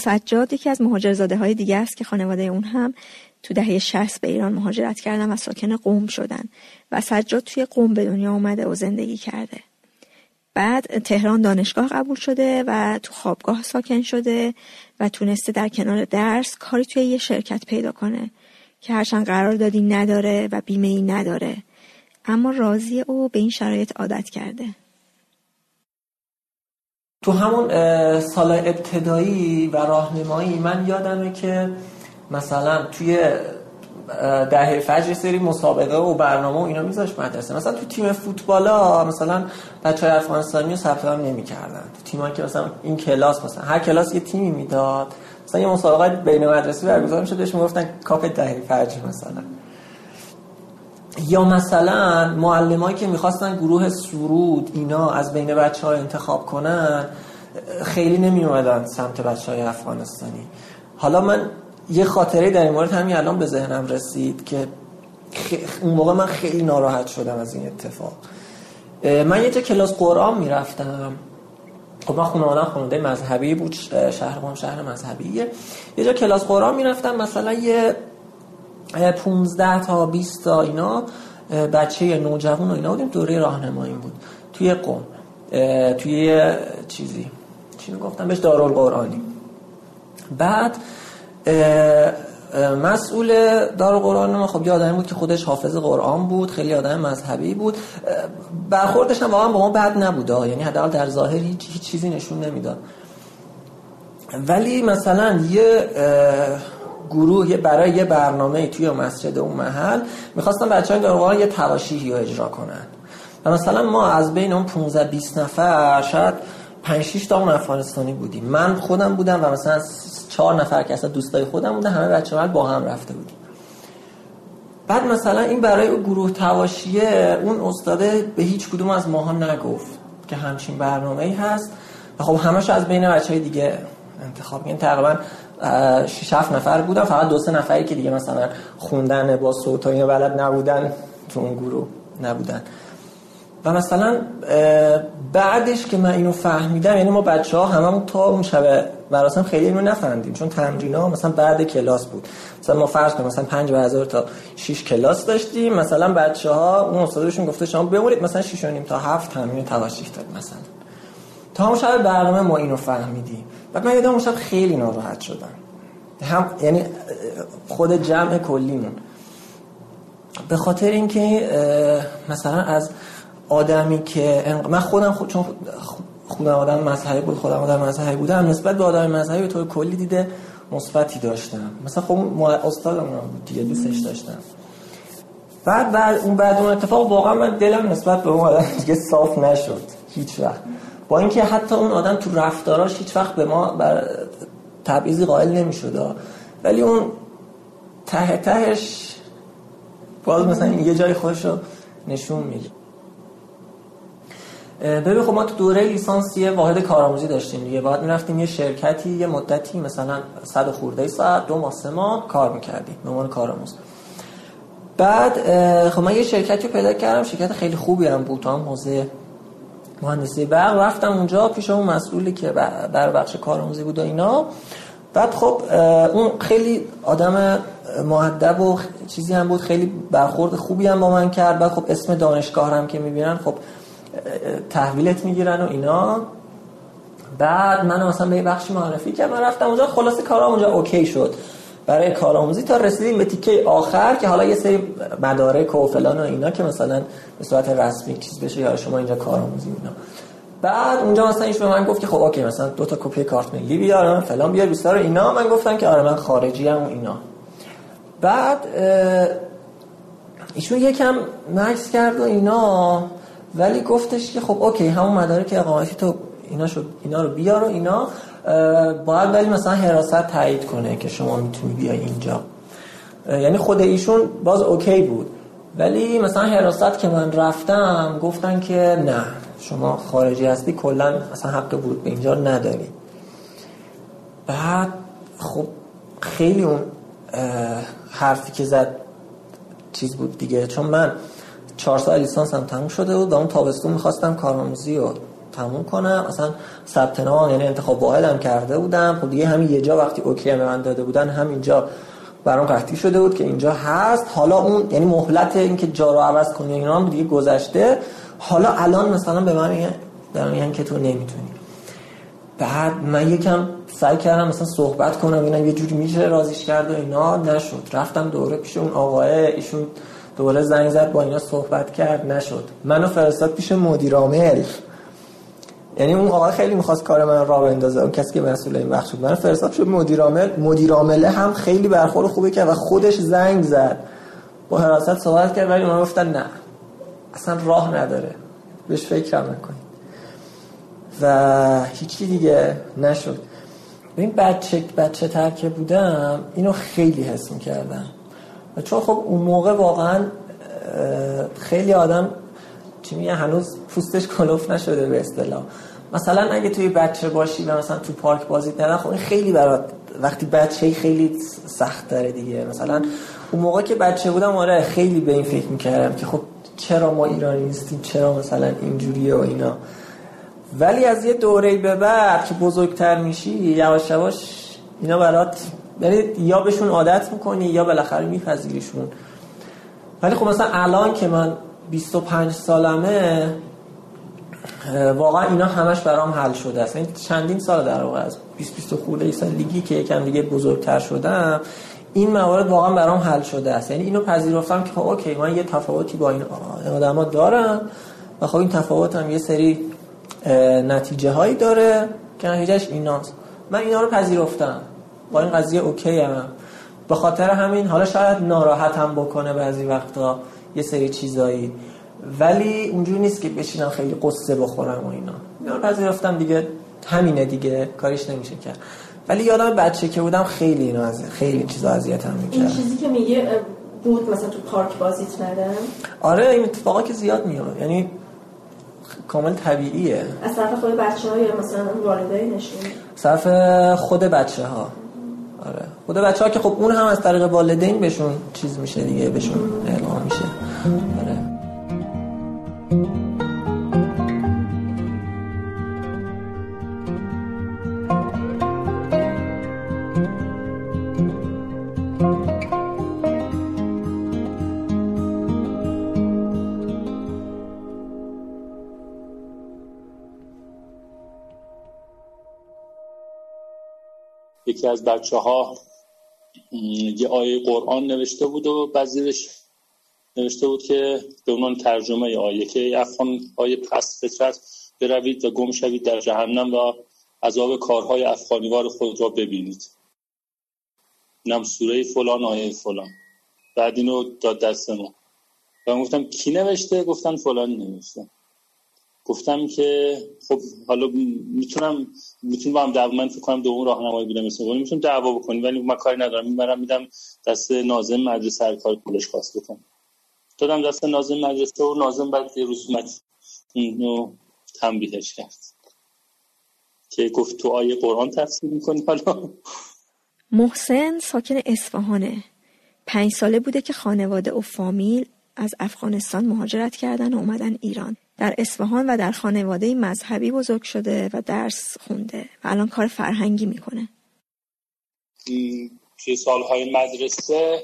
سجاد یکی از مهاجرزاده های دیگه است که خانواده اون هم تو دهه 60 به ایران مهاجرت کردن و ساکن قوم شدن و سجاد توی قوم به دنیا اومده و زندگی کرده. بعد تهران دانشگاه قبول شده و تو خوابگاه ساکن شده و تونسته در کنار درس کاری توی یه شرکت پیدا کنه که هرچند قرار دادی نداره و بیمه ای نداره اما راضی او به این شرایط عادت کرده. تو همون سال ابتدایی و راهنمایی من یادمه که مثلا توی دهه فجر سری مسابقه و برنامه و اینا میذاشت مدرسه. مثلا تو تیم فوتبالا مثلا بچه های افغانستانی رو ثبت نام نمی‌کردن. تو تیمایی که مثلا این کلاس مثلا هر کلاس یه تیمی می‌داد. مثلا یه مسابقه بین مدرسه برگزار می‌شد بهش می‌گفتن کاپ دهه فجر مثلا. یا مثلا معلمایی که می‌خواستن گروه سرود اینا از بین بچه ها انتخاب کنن خیلی نمی اومدن سمت بچه های افغانستانی. حالا من یه خاطره در این مورد همین الان به ذهنم رسید که اون موقع من خیلی ناراحت شدم از این اتفاق. من یه جا کلاس قرآن می‌رفتم. خب من خانواده خانواده مذهبی بود شهر قم شهر مذهبیه. یه جا کلاس قرآن می‌رفتم مثلا یه 15 تا 20 تا اینا بچه نوجوان و اینا بودیم. دوره راهنمایی بود. توی قم توی چیزی. چی گفتم بهش دارالقرآنی. بعد مسئول دار قرآن ما خب یه آدمی بود که خودش حافظ قرآن بود خیلی آدم مذهبی بود. برخوردش هم واقعا با ما بد نبود یعنی حداقل در ظاهر هیچ, هیچ چیزی نشون نمی‌داد. ولی مثلا یه گروه برای یه برنامه توی مسجد اون محل می‌خواستن بچه های دار یه تواشیحی رو اجرا کنن. و مثلا ما از بین اون 15 20 نفر شاید 5 6 تا اون افغانستانی بودیم. من خودم بودم و مثلا چهار نفر که اصلا دوستای خودم بودن همه بچه با هم رفته بودیم. بعد مثلا این برای گروه تواشیه اون استاده به هیچ کدوم از ماها نگفت که همچین برنامه ای هست. و خب همش از بین بچه های دیگه انتخاب این تقریبا 6 7 نفر بودن. فقط دو سه نفری که دیگه مثلا خوندن با صوت و بلد نبودن تو اون گروه نبودن. و مثلا بعدش که من اینو فهمیدم یعنی ما بچه ها هممون تا اون شب مراسم خیلی اینو نفهمیدیم. چون تمرین ها مثلا بعد کلاس بود. مثلا ما فرض کنیم مثلا 5 هزار تا 6 کلاس داشتیم. مثلا بچه ها اون استادشون گفته شما بمونید. مثلا 6 و نیم تا 7 تمرین تواشیح داد مثلا. تا اون شب برنامه ما اینو فهمیدیم. بعد من یادم خیلی ناراحت شدم. هم یعنی خود جمع کلیمون. به خاطر اینکه مثلا از آدمی که من خودم خود چون خودم آدم مذهبی بود خودم آدم مذهبی بودم نسبت به آدم مذهبی به طور کلی دیده مثبتی داشتم. مثلا خب استادم بود دیگه دوستش داشتم. بعد بعد اون بعد اون اتفاق واقعا من دلم نسبت به اون آدم دیگه صاف نشد. هیچ وقت. با اینکه حتی اون آدم تو رفتاراش هیچ وقت به ما بر تبعیضی قائل نمی‌شد. ولی اون ته تهش باز مثلا یه جای خودش رو نشون میده. ببین خب ما تو دوره لیسانسی واحد کارآموزی داشتیم دیگه. بعد می‌رفتیم یه شرکتی یه مدتی مثلا صد خورده ساعت دو ماه سه ماه کار می‌کردیم به عنوان کارآموز. بعد خب من یه شرکتی پیدا کردم شرکت خیلی خوبی هم بود تو هم حوزه مهندسی برق رفتم اونجا پیش اون مسئولی که بر بخش کارآموزی بود و اینا. بعد خب اون خیلی آدم معدب و چیزی هم بود خیلی برخورد خوبی هم با من کرد. بعد خب اسم دانشگاه هم که می‌بینن خب تحویلت می‌گیرن و اینا. بعد من مثلا به یه بخشی معرفی کردم من رفتم اونجا خلاصه کارام اونجا اوکی شد. برای کارآموزی تا رسیدیم به تیکه آخر که حالا یه سری مدارک و فلان و اینا که مثلا به صورت رسمی چیز بشه یا شما اینجا کارآموزی اینا. بعد اونجا مثلا ایشون به من گفت که خب okay مثلا دو تا کپی کارت ملی بیار فلان بیار بیسار اینا. من گفتم که آره من خارجی ام اینا. بعد ایشون یکم مکث کرد و اینا ولی گفتش که خب okay همون مدارک اقامتی تو اینا شد اینا رو بیار و اینا. باید ولی مثلا حراست تایید کنه که شما می‌تونی بیای اینجا. یعنی خود ایشون باز اوکی بود. ولی مثلا حراست که من رفتم گفتن که نه شما خارجی هستی کلا مثلا حق ورود به اینجا نداری. بعد خب خیلی اون حرفی که زد چیز بود دیگه. چون من چهار سال لیسانس هم تموم شده بود و اون تابستون می‌خواستم کارآموزی رو تموم کنم اصلا ثبت نام یعنی انتخاب واحد هم کرده بودم. خب دیگه همین یه جا وقتی اوکی به من داده بودن همینجا برام قطعی شده بود که اینجا هست. حالا اون یعنی مهلت اینکه جا رو عوض کنی اینا هم دیگه گذشته. حالا الان مثلا به من میگن که تو نمی‌تونی. بعد من یکم سعی کردم مثلا صحبت کنم اینا یه جوری میشه رازیش کرد و اینا. نشد. رفتم دوره پیش اون آقای ایشون دوره زنگ زد با اینا صحبت کرد. نشد. منو فرستاد پیش مدیر عامل. یعنی اون آقا خیلی می‌خواست کار من را بندازه. اون کسی که مسئول این وقت شد من فرستاد شد. مدیر عامل مدیر عامله هم خیلی برخورد خوبی کرد و خودش زنگ زد. با حراست صحبت کرد ولی من گفتن نه. اصلا راه نداره. بهش فکر نکنید. و هیچی دیگه نشد. این بچه بچه تر که بودم اینو خیلی حس می‌کردم. و چون خب اون موقع واقعا خیلی آدم چی میگه؟ هنوز پوستش کلوف نشده به اصطلاح. مثلا اگه توی بچه باشی و مثلا تو پارک بازی ندن خب این خیلی برات وقتی بچه خیلی سخت داره دیگه. مثلا اون موقع که بچه بودم آره خیلی به این فکر می‌کردم که خب چرا ما ایرانی نیستیم؟ چرا مثلا اینجوریه و اینا؟ ولی از یه دوره به بعد که بزرگتر میشی یواش یواش اینا برات یعنی یا بهشون عادت می‌کنی یا بالاخره میپذیریشون. ولی خب مثلا الان که من 25 سالمه واقعا اینا همش برام حل شده است. این چندین سال در واقع از 20 20 خورده سالگی که یکم دیگه بزرگتر شدم این موارد واقعا برام حل شده است. یعنی اینو پذیرفتم که خب اوکی من یه تفاوتی با این آدما دارم و خب این تفاوت هم یه سری نتیجه هایی داره که نتیجهش ایناست. من اینا رو پذیرفتم. با این قضیه اوکی هم به خاطر همین حالا شاید ناراحتم بکنه بعضی وقتا یه سری چیزایی. ولی اونجوری نیست که بشینم خیلی قصه بخورم و اینا. اینا پذیرفتم دیگه همینه دیگه کاریش نمیشه کرد. ولی یادم بچه که بودم خیلی اینو از خیلی چیزا اذیتم می‌کرد. این چیزی که میگه بود مثلا تو پارک بازیت ندم آره این اتفاقا که زیاد میاد یعنی کامل طبیعیه. از طرف خود بچه ها یا مثلا والدینشون صرف خود بچه ها آره. خود بچه ها که خب اون هم از طریق والدین بهشون چیز میشه دیگه بهشون اعلام میشه. یکی از بچه ها یه آیه قرآن نوشته بود و بعضیش نوشته بود که به عنوان ترجمه آیه که افغان آیه پس فطرت بروید و گم شوید در جهنم و عذاب کارهای افغانیوار خود را ببینید. نم سوره فلان آیه فلان. بعد اینو داد دست ما. و گفتم کی نوشته؟ گفتن فلان نوشته. گفتم که خب حالا می‌تونم می‌تونم با هم دعوا من فکر کنم دوم راهنمایی بودم مثل ولی می‌تونم دعوا بکنیم ولی من کاری ندارم. می‌برم میدم دست ناظم مدرسه هر کار پولش خواست بکنم دادم دست ناظم مدرسه و ناظم بعد یه روز اومد اینو تنبیهش کرد. که گفت تو آیه قرآن تفسیر می‌کنی حالا؟ محسن ساکن اصفهانه. پنج ساله بوده که خانواده و فامیل از افغانستان مهاجرت کردن و اومدن ایران. در اصفهان و در خانواده مذهبی بزرگ شده و درس خونده و الان کار فرهنگی می‌کنه. توی سالهای مدرسه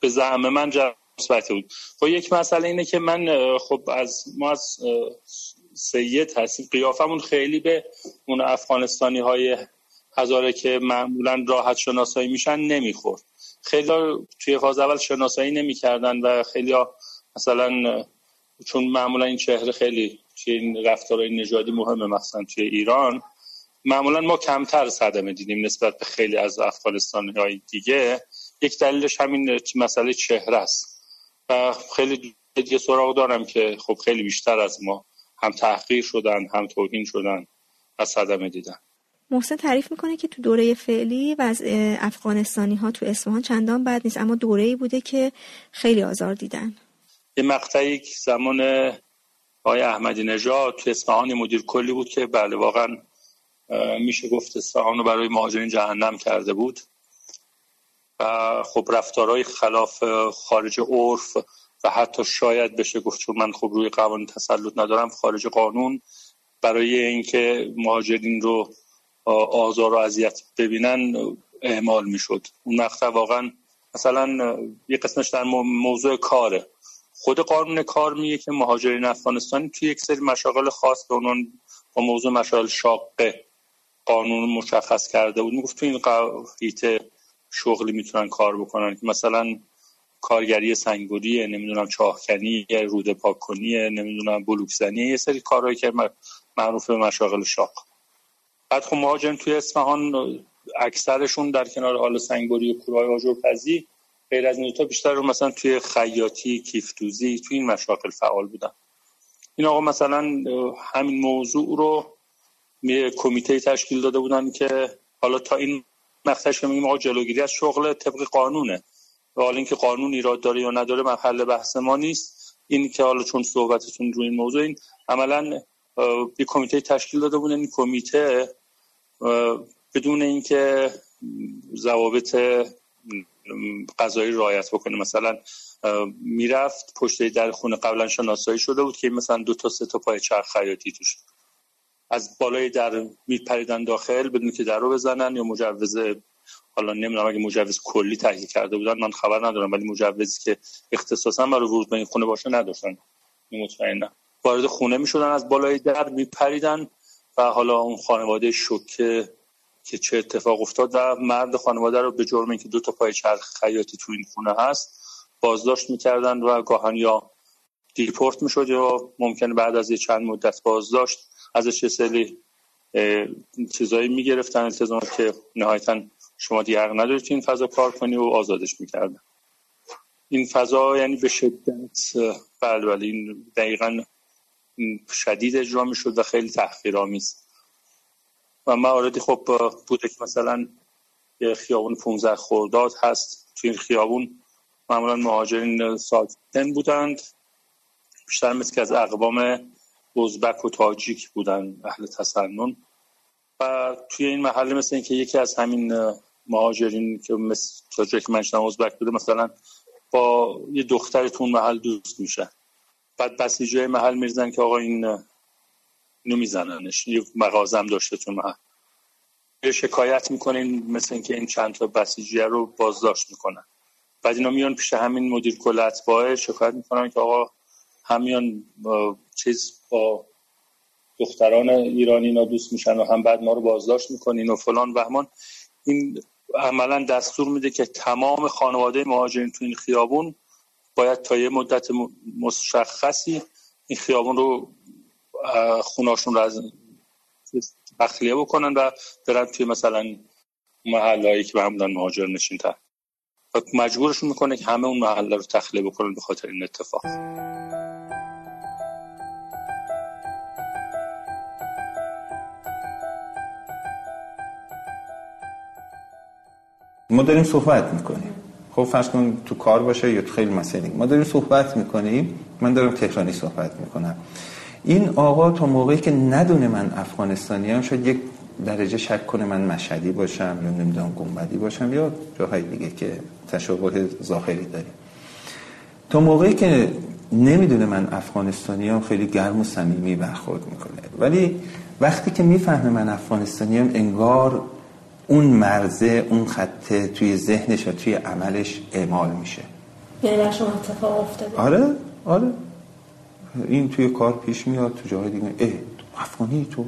به زعم من مثبتی بود. خب یک مسئله اینه که من خب از ما از سید هستیم. قیافمون خیلی به اون افغانستانی های هزاره که معمولا راحت شناسایی میشن نمی‌خورد. خیلی توی فاز اول شناسایی نمی‌کردن و خیلی مثلا چون معمولا این چهره خیلی توی این رفتارهای نژادی مهمه مثلا توی ایران. معمولا ما کمتر صدمه دیدیم نسبت به خیلی از افغانستانی های دیگه. یک دلیلش همین مسئله چهره است. و خیلی دیگه سراغ دارم که خب خیلی بیشتر از ما هم تحقیر شدن هم توهین شدن و صدمه دیدن. محسن تعریف می‌کنه که تو دوره فعلی و افغانستانی ها تو اصفهان چندان بد نیست اما دوره ای بوده که خیلی آزار دیدن. یه مقطعی زمان آقای احمدی نژاد تو اصفهان مدیر کلی بود که بله واقعا میشه گفت اصفهان رو برای مهاجرین جهنم کرده بود. و خب رفتارهای خلاف خارج عرف و حتی شاید بشه گفت چون من خب روی قوانین تسلط ندارم خارج قانون برای اینکه مهاجرین رو آزار و اذیت ببینن اعمال می‌شد. اون مقطع واقعا مثلا یه قسمش در موضوع کاره. خود قانون کار میگه که مهاجرین افغانستانی توی یک سری مشاغل خاص به اونان با موضوع مشاغل شاقه قانون مشخص کرده بود. می‌گفت تو این هیته شغلی می‌تونن کار بکنن که مثلا کارگری سنگوری نمی‌دونم چاهکنی روده پاک کنی نمی‌دونم بلوکزنی یه سری کارهایی که معروف به مشاغل شاق. بعد خب مهاجرین توی اصفهان اکثرشون در کنار حال سنگبری و کورهای آجرپزی غیر از این بیشتر رو مثلا توی خیاطی کیفتوزی توی این مشاغل فعال بودن. این آقا مثلا همین موضوع رو یه کمیته تشکیل داده بودن که حالا تا این مقطعش که میگیم آقا جلوگیری از شغل طبق قانونه. و حالا اینکه قانون ایراد داره یا نداره محل بحث ما نیست. این که حالا چون صحبتتون روی این موضوع این عملا یه کمیته تشکیل داده بودن این کمیته بدون اینکه ضوابط قضایی رعایت بکنه. مثلا می‌رفت پشت در خونه قبلا شناسایی شده بود که مثلا دو تا سه تا پای چرخ خیاطی توش. از بالای در میپریدن داخل بدون که در رو بزنن یا مجوز حالا نمی‌دونم اگه مجوز کلی تهیه کرده بودن من خبر ندارم ولی مجوزی که اختصاصا برای ورود به این خونه باشه نداشتن. مطمئنم. وارد خونه می‌شدن از بالای در میپریدن و حالا اون خانواده شوکه که چه اتفاق افتاد و مرد خانواده رو به جرم اینکه دو تا پای چرخ خیاطی تو این خونه هست بازداشت می‌کردن و گاهن یا دیپورت می‌شد یا ممکنه بعد از یه چند مدت بازداشت ازش یه سری چیزایی می‌گرفتن التزامات که نهایتا شما دیگه حق ندارید این فضا کار کنی و آزادش می‌کردن. این فضا یعنی به شدت بله بله این دقیقا شدید اجرا می‌شد و خیلی تحقیرآمیز و مواردی خب بوده که مثلا خیابون 15 خورداد هست. توی این خیابون معمولا مهاجرین ساکن بودند. بیشتر مثل که از اقوام ازبک و تاجیک بودن اهل تسنن. و توی این محله مثل اینکه یکی از همین مهاجرین که مثل تا که من ازبک بوده مثلا با یه دختر تون محل دوست میشه بعد بسیجه محل میرزن که آقا این اینو میزننش. یه مغازم داشته تو محل. یه شکایت می‌کنین مثل اینکه این چند تا بسیجیه رو بازداشت می‌کنن. بعد اینا میان پیش همین مدیر کل اتباعه شکایت می‌کنن که آقا همیان چیز با دختران ایرانی اینا دوست میشن و هم بعد ما رو بازداشت می‌کنین و فلان بهمان. این عملا دستور میده که تمام خانواده مهاجرین تو این خیابون باید تا یه مدت مشخصی این خیابون رو خوناشون رو از تخلیه بکنن و برن توی مثلا محلهایی که به هم مهاجر نشین و مجبورشون می‌کنه که همه اون محله رو تخلیه بکنن به خاطر این اتفاق. ما داریم صحبت می‌کنیم. خب فرض کن تو کار باشه یا تو خیلی مسئله. ما داریم صحبت می‌کنیم. من دارم تهرانی صحبت می‌کنم. این آقا تا موقعی که ندونه من افغانستانی هم شد یک درجه شک کنه من مشهدی باشم یا نمی‌دونم گنبدی باشم یا جاهای دیگه که تشابه ظاهری داریم. تا موقعی که نمی‌دونه من افغانستانی هم خیلی گرم و صمیمی برخورد می‌کنه. ولی وقتی که می‌فهمه من افغانستانی هم انگار اون مرزه اون خطه توی ذهنش و توی عملش اعمال میشه. یعنی در شما اتفاق افتاده. آره آره. این توی کار پیش میاد تو جای دیگه. اه افغانی تو.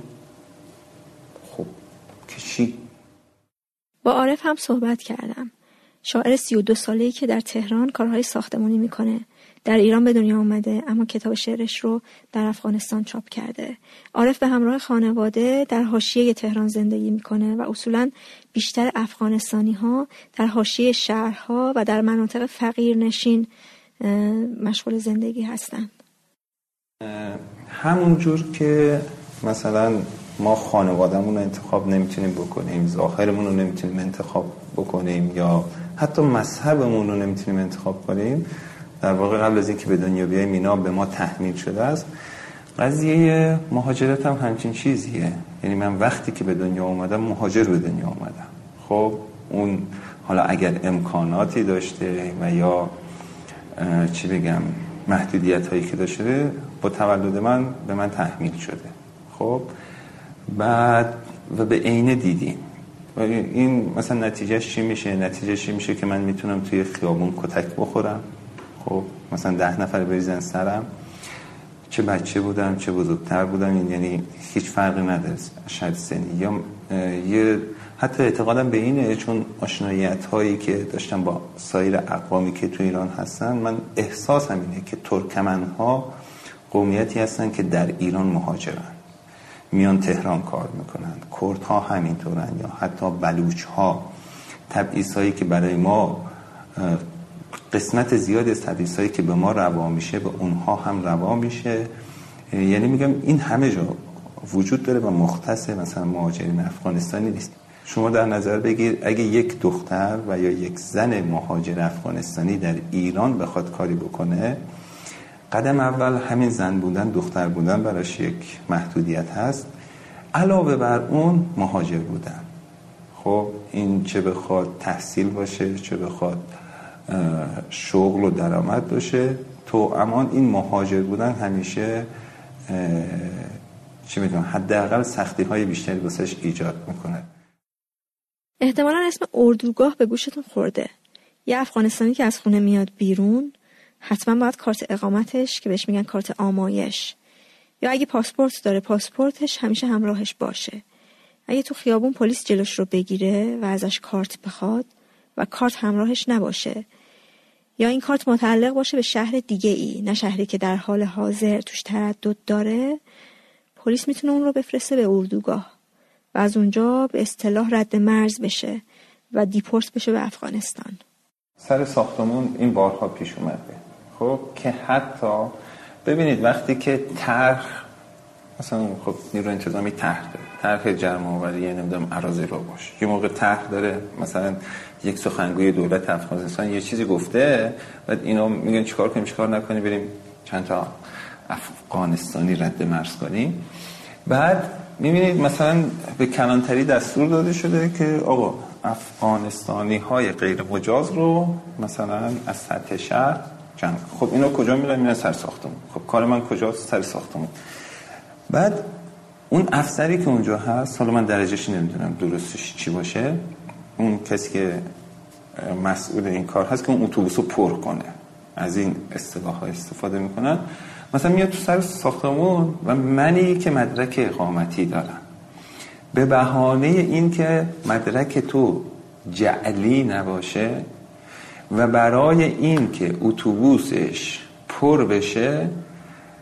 خب که چی؟ با عارف هم صحبت کردم. شاعر سی و دو ساله‌ای که در تهران کارهای ساختمانی می‌کنه. در ایران به دنیا آمده اما کتاب شعرش رو در افغانستان چاپ کرده. عارف به همراه خانواده در حاشیه تهران زندگی می‌کنه و اصولا بیشتر افغانستانی ها در حاشیه شهرها و در مناطق فقیر نشین مشغول زندگی هستند. همون جور که مثلا ما خانوادهمون رو انتخاب نمی‌تونیم بکنیم ظاهرمون رو نمی‌تونیم انتخاب بکنیم یا حتی مذهبمون رو نمی‌تونیم انتخاب کنیم در واقع قبل از اینکه به دنیا بیایم اینا به ما تحمیل شده است. قضیه مهاجرت هم همچین چیزیه. یعنی من وقتی که به دنیا اومدم مهاجر به دنیا اومدم. خب اون حالا اگر امکاناتی داشته و یا چی بگم محدودیت هایی که داشته با تولد من به من تحمیل شده. خب بعد و به عینه دیدیم. و این مثلا نتیجهش چی میشه؟ نتیجهش چی میشه که من می‌تونم توی خیابون کتک بخورم؟ خب مثلا ده نفر بریزن سرم. چه بچه بودم چه بزرگتر بودم یعنی هیچ فرقی نداره. شاید سنی. یا یه حتی اعتقادم به اینه چون آشناییت هایی که داشتم با سایر اقوامی که تو ایران هستن من احساس اینه که ترکمن ها قومیتی هستن که در ایران مهاجرن. میان تهران کار می‌کنن. کرد ها همینطورن یا حتی بلوچ ها تبعیض هایی که برای ما قسمت زیادی از تبعیض هایی که به ما روا میشه به اونها هم روا میشه. یعنی میگم این همه جا وجود داره و مختص مثلا مهاجرین افغانستانی نیست. شما در نظر بگیر اگه یک دختر و یا یک زن مهاجر افغانستانی در ایران بخواد کاری بکنه قدم اول همین زن بودن دختر بودن براش یک محدودیت هست. علاوه بر اون مهاجر بودن. خب این چه بخواد تحصیل باشه چه بخواد شغل و درآمد باشه. تو امان این مهاجر بودن همیشه چی می‌دونم حداقل سختی های بیشتری واسش ایجاد می‌کنه. احتمالا اسم اردوگاه به گوشتون خورده. یه افغانستانی که از خونه میاد بیرون حتما باید کارت اقامتش که بهش میگن کارت آمایش. یا اگه پاسپورت داره پاسپورتش همیشه همراهش باشه. اگه تو خیابون پلیس جلوش رو بگیره و ازش کارت بخواد و کارت همراهش نباشه یا این کارت متعلق باشه به شهر دیگه ای نه شهری که در حال حاضر توش تردد داره. پلیس می‌تونه اون رو بفرسته به اردوگاه و از اونجا به اصطلاح رد مرز بشه و دیپورت بشه به افغانستان. سر ساختمون این بارها پیش اومده. خب که حتی ببینید وقتی که طرح مثلا خب نیرو انتظامی طرح داره. طرح جرم آوری نمی‌دونم عراضی رو باشه یه موقع طرح داره مثلا یک سخنگوی دولت افغانستان یه چیزی گفته بعد اینا میگن چیکار کنیم چیکار نکنیم بریم چند تا افغانستانی رد مرز کنیم. بعد می‌بینید مثلا به کلانتری دستور داده شده که آقا افغانستانی های غیر مجاز رو مثلا از سطح شهر جمع خب اینا کجا میرن میرن سر ساختمون. خب کار من کجاست سر ساختمون. بعد اون افسری که اونجا هست حالا من درجهش نمی‌دونم درستش چی باشه اون کسی که مسئول این کار هست که اون اتوبوس رو پر کنه. از این اصطلاح ها استفاده می‌کنن. مثلا میاد تو سر ساختمون و منی که مدرک اقامتی دارم به بهانه این که مدرک تو جعلی نباشه و برای این که اتوبوسش پر بشه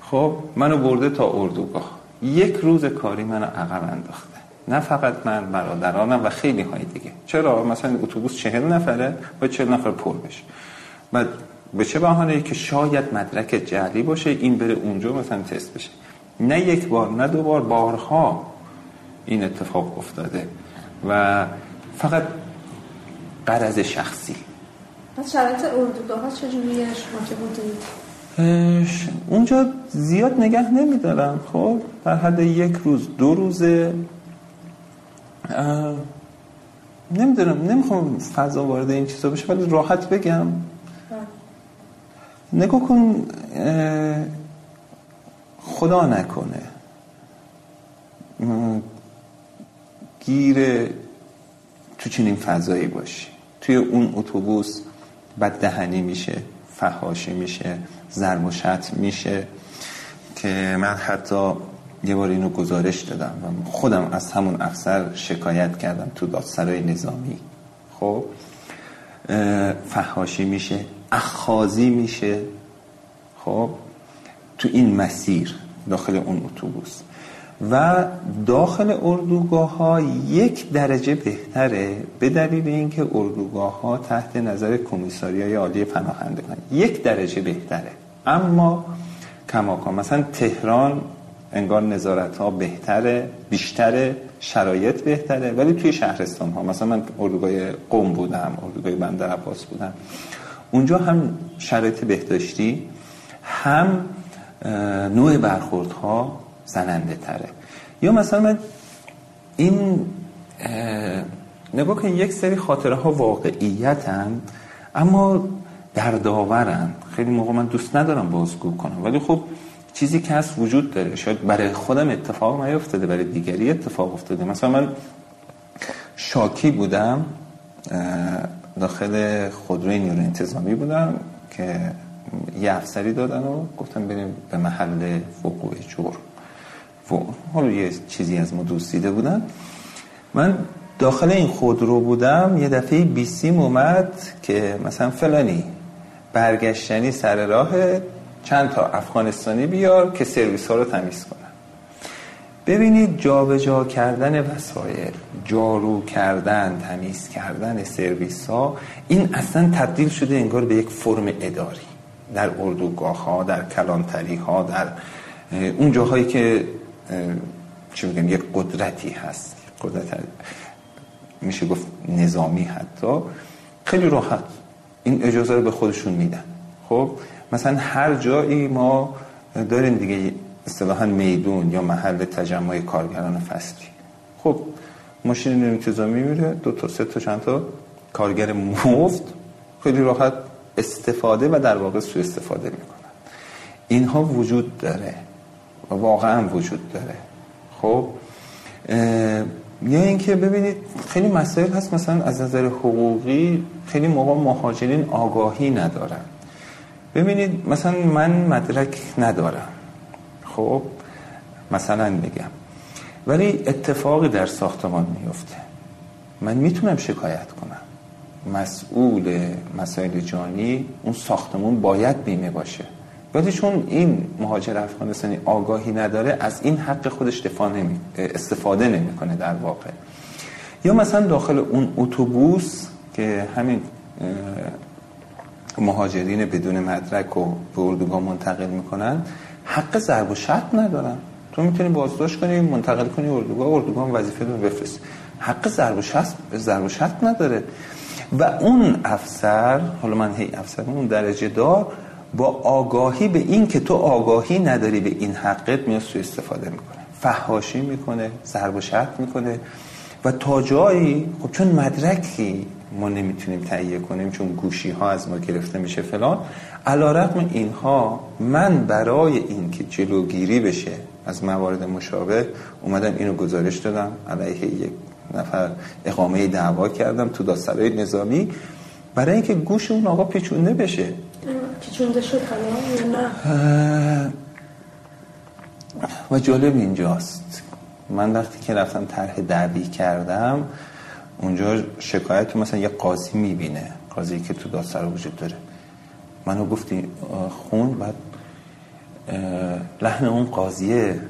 خب منو برده تا اردوگاه. یک روز کاری منو عقب انداخته نه فقط من برادرانم و خیلی های دیگه. چرا؟ مثلا اتوبوس چهل نفره و چهل نفر پر بشه. بعد به چه بهانه که شاید مدرک جعلی باشه این بره اونجا مثلا تست بشه. نه یک بار نه دو بار بارها این اتفاق افتاده. و فقط قرض شخصی. از شرایط اردوگاه ها چجوریه شما که بودید اونجا زیاد نگه نمیدارم. خب در حد یک روز دو روزه. نمی‌دونم نمی‌خوام فضا وارد این چیزا بشه ولی راحت بگم. نگاه کن خدا نکنه. گیر تو چنین فضایی باشی. توی اون اتوبوس بد دهنی میشه فحاشی میشه ضرب و شتم میشه که من حتی یه بار اینو گزارش دادم و خودم از همون افسر شکایت کردم تو دادسرای نظامی. خب؟ فحاشی میشه اخازی میشه. خب؟ تو این مسیر داخل اون اتوبوس. و داخل اردوگاه ها یک درجه بهتره به دلیل اینکه اردوگاه ها تحت نظر کمیساری عالی پناهندگان یک درجه بهتره. اما کماکان مثلا تهران انگار نظارت ها بهتره بیشتره شرایط بهتره. ولی توی شهرستان ها مثلا من اردوگاه قم بودم اردوگاه بندر عباس بودم. اونجا هم شرایط بهداشتی هم نوع برخوردها زننده تره. یا مثلا من این نگاه کن یک سری خاطره ها واقعیت هم اما دردآورن خیلی موقع من دوست ندارم بازگو کنم. ولی خب چیزی که هست وجود داره. شاید برای خودم اتفاق نیفتاده برای دیگری اتفاق افتاده. مثلا من شاکی بودم داخل خودروی نیرو انتظامی بودم که یه افسری دادن و گفتم بریم به محل وقوع جور و حالا یه چیزی از ما دوست دیده بودن. من داخل این خودرو بودم یه دفعه بیسیم اومد که مثلا فلانی برگشتنی سر راه چند تا افغانستانی بیار که سرویس ها رو تمیز کنن. ببینید جابجا جا کردن وسایل جارو کردن تمیز کردن سرویس ها این اصلا تبدیل شده انگار به یک فرم اداری. در اردوگاه ها در کلانتری ها در اون جاهایی که چی میگم یک قدرتی هست. قدرت میشه گفت نظامی حتی. خیلی راحت. این اجازه رو به خودشون میدن. خب؟ مثلا هر جایی ما داریم دیگه اصطلاحا میدون یا محل تجمع کارگران فصلی. خب ماشین انتظامی میره دو تا سه تا چند تا کارگر مفت خیلی راحت استفاده و در واقع سو استفاده می‌کنن. اینها وجود داره و واقعا وجود داره. خب یا اینکه ببینید خیلی مسائل هست مثلا از نظر حقوقی خیلی موقع مهاجرین آگاهی ندارن. ببینید مثلا من مدرک ندارم. خب مثلا میگم. ولی اتفاقی در ساختمان میفته. من می‌تونم شکایت کنم. مسئول مسائل جانی اون ساختمون باید بیمه باشه. ولی چون این مهاجر افغانستانی آگاهی نداره از این حق خودش نمی... استفاده نمی‌کنه در واقع. یا مثلا داخل اون اتوبوس که همین مهاجرین بدون مدرک و به اردوگاه منتقل می‌کنن حق ضرب و شرط ندارن. تو می‌تونی بازداشت کنی منتقل کنی اردوگاه اردوگاه وظیفه رو بفرست. حق ضرب و شرط ضرب و شرط نداره. و اون افسر حالا من هی افسر اون درجه دار با آگاهی به این که تو آگاهی نداری به این حقت میاد سو استفاده می‌کنه. فحاشی می‌کنه ضرب و شرط می‌کنه. و تا جایی خب چون مدرکی ما نمی‌تونیم تهیه کنیم چون گوشی ها از ما گرفته میشه فلان. علا رقم اینها من برای این که جلوگیری بشه از موارد مشابه اومدم اینو گزارش دادم علیه یک نفر اقامه دعوا کردم تو داسترهای نظامی. برای اینکه گوش اون آقا پیچونده بشه. پیچونده شد نه. و جالب اینجاست. من وقتی که رفتم طرح دعوی کردم اونجا شکایت مثلا یه قاضی می‌بینه قاضی که تو دادسرا وجود داره. منو گفتی خون بعد لحن اون قاضیه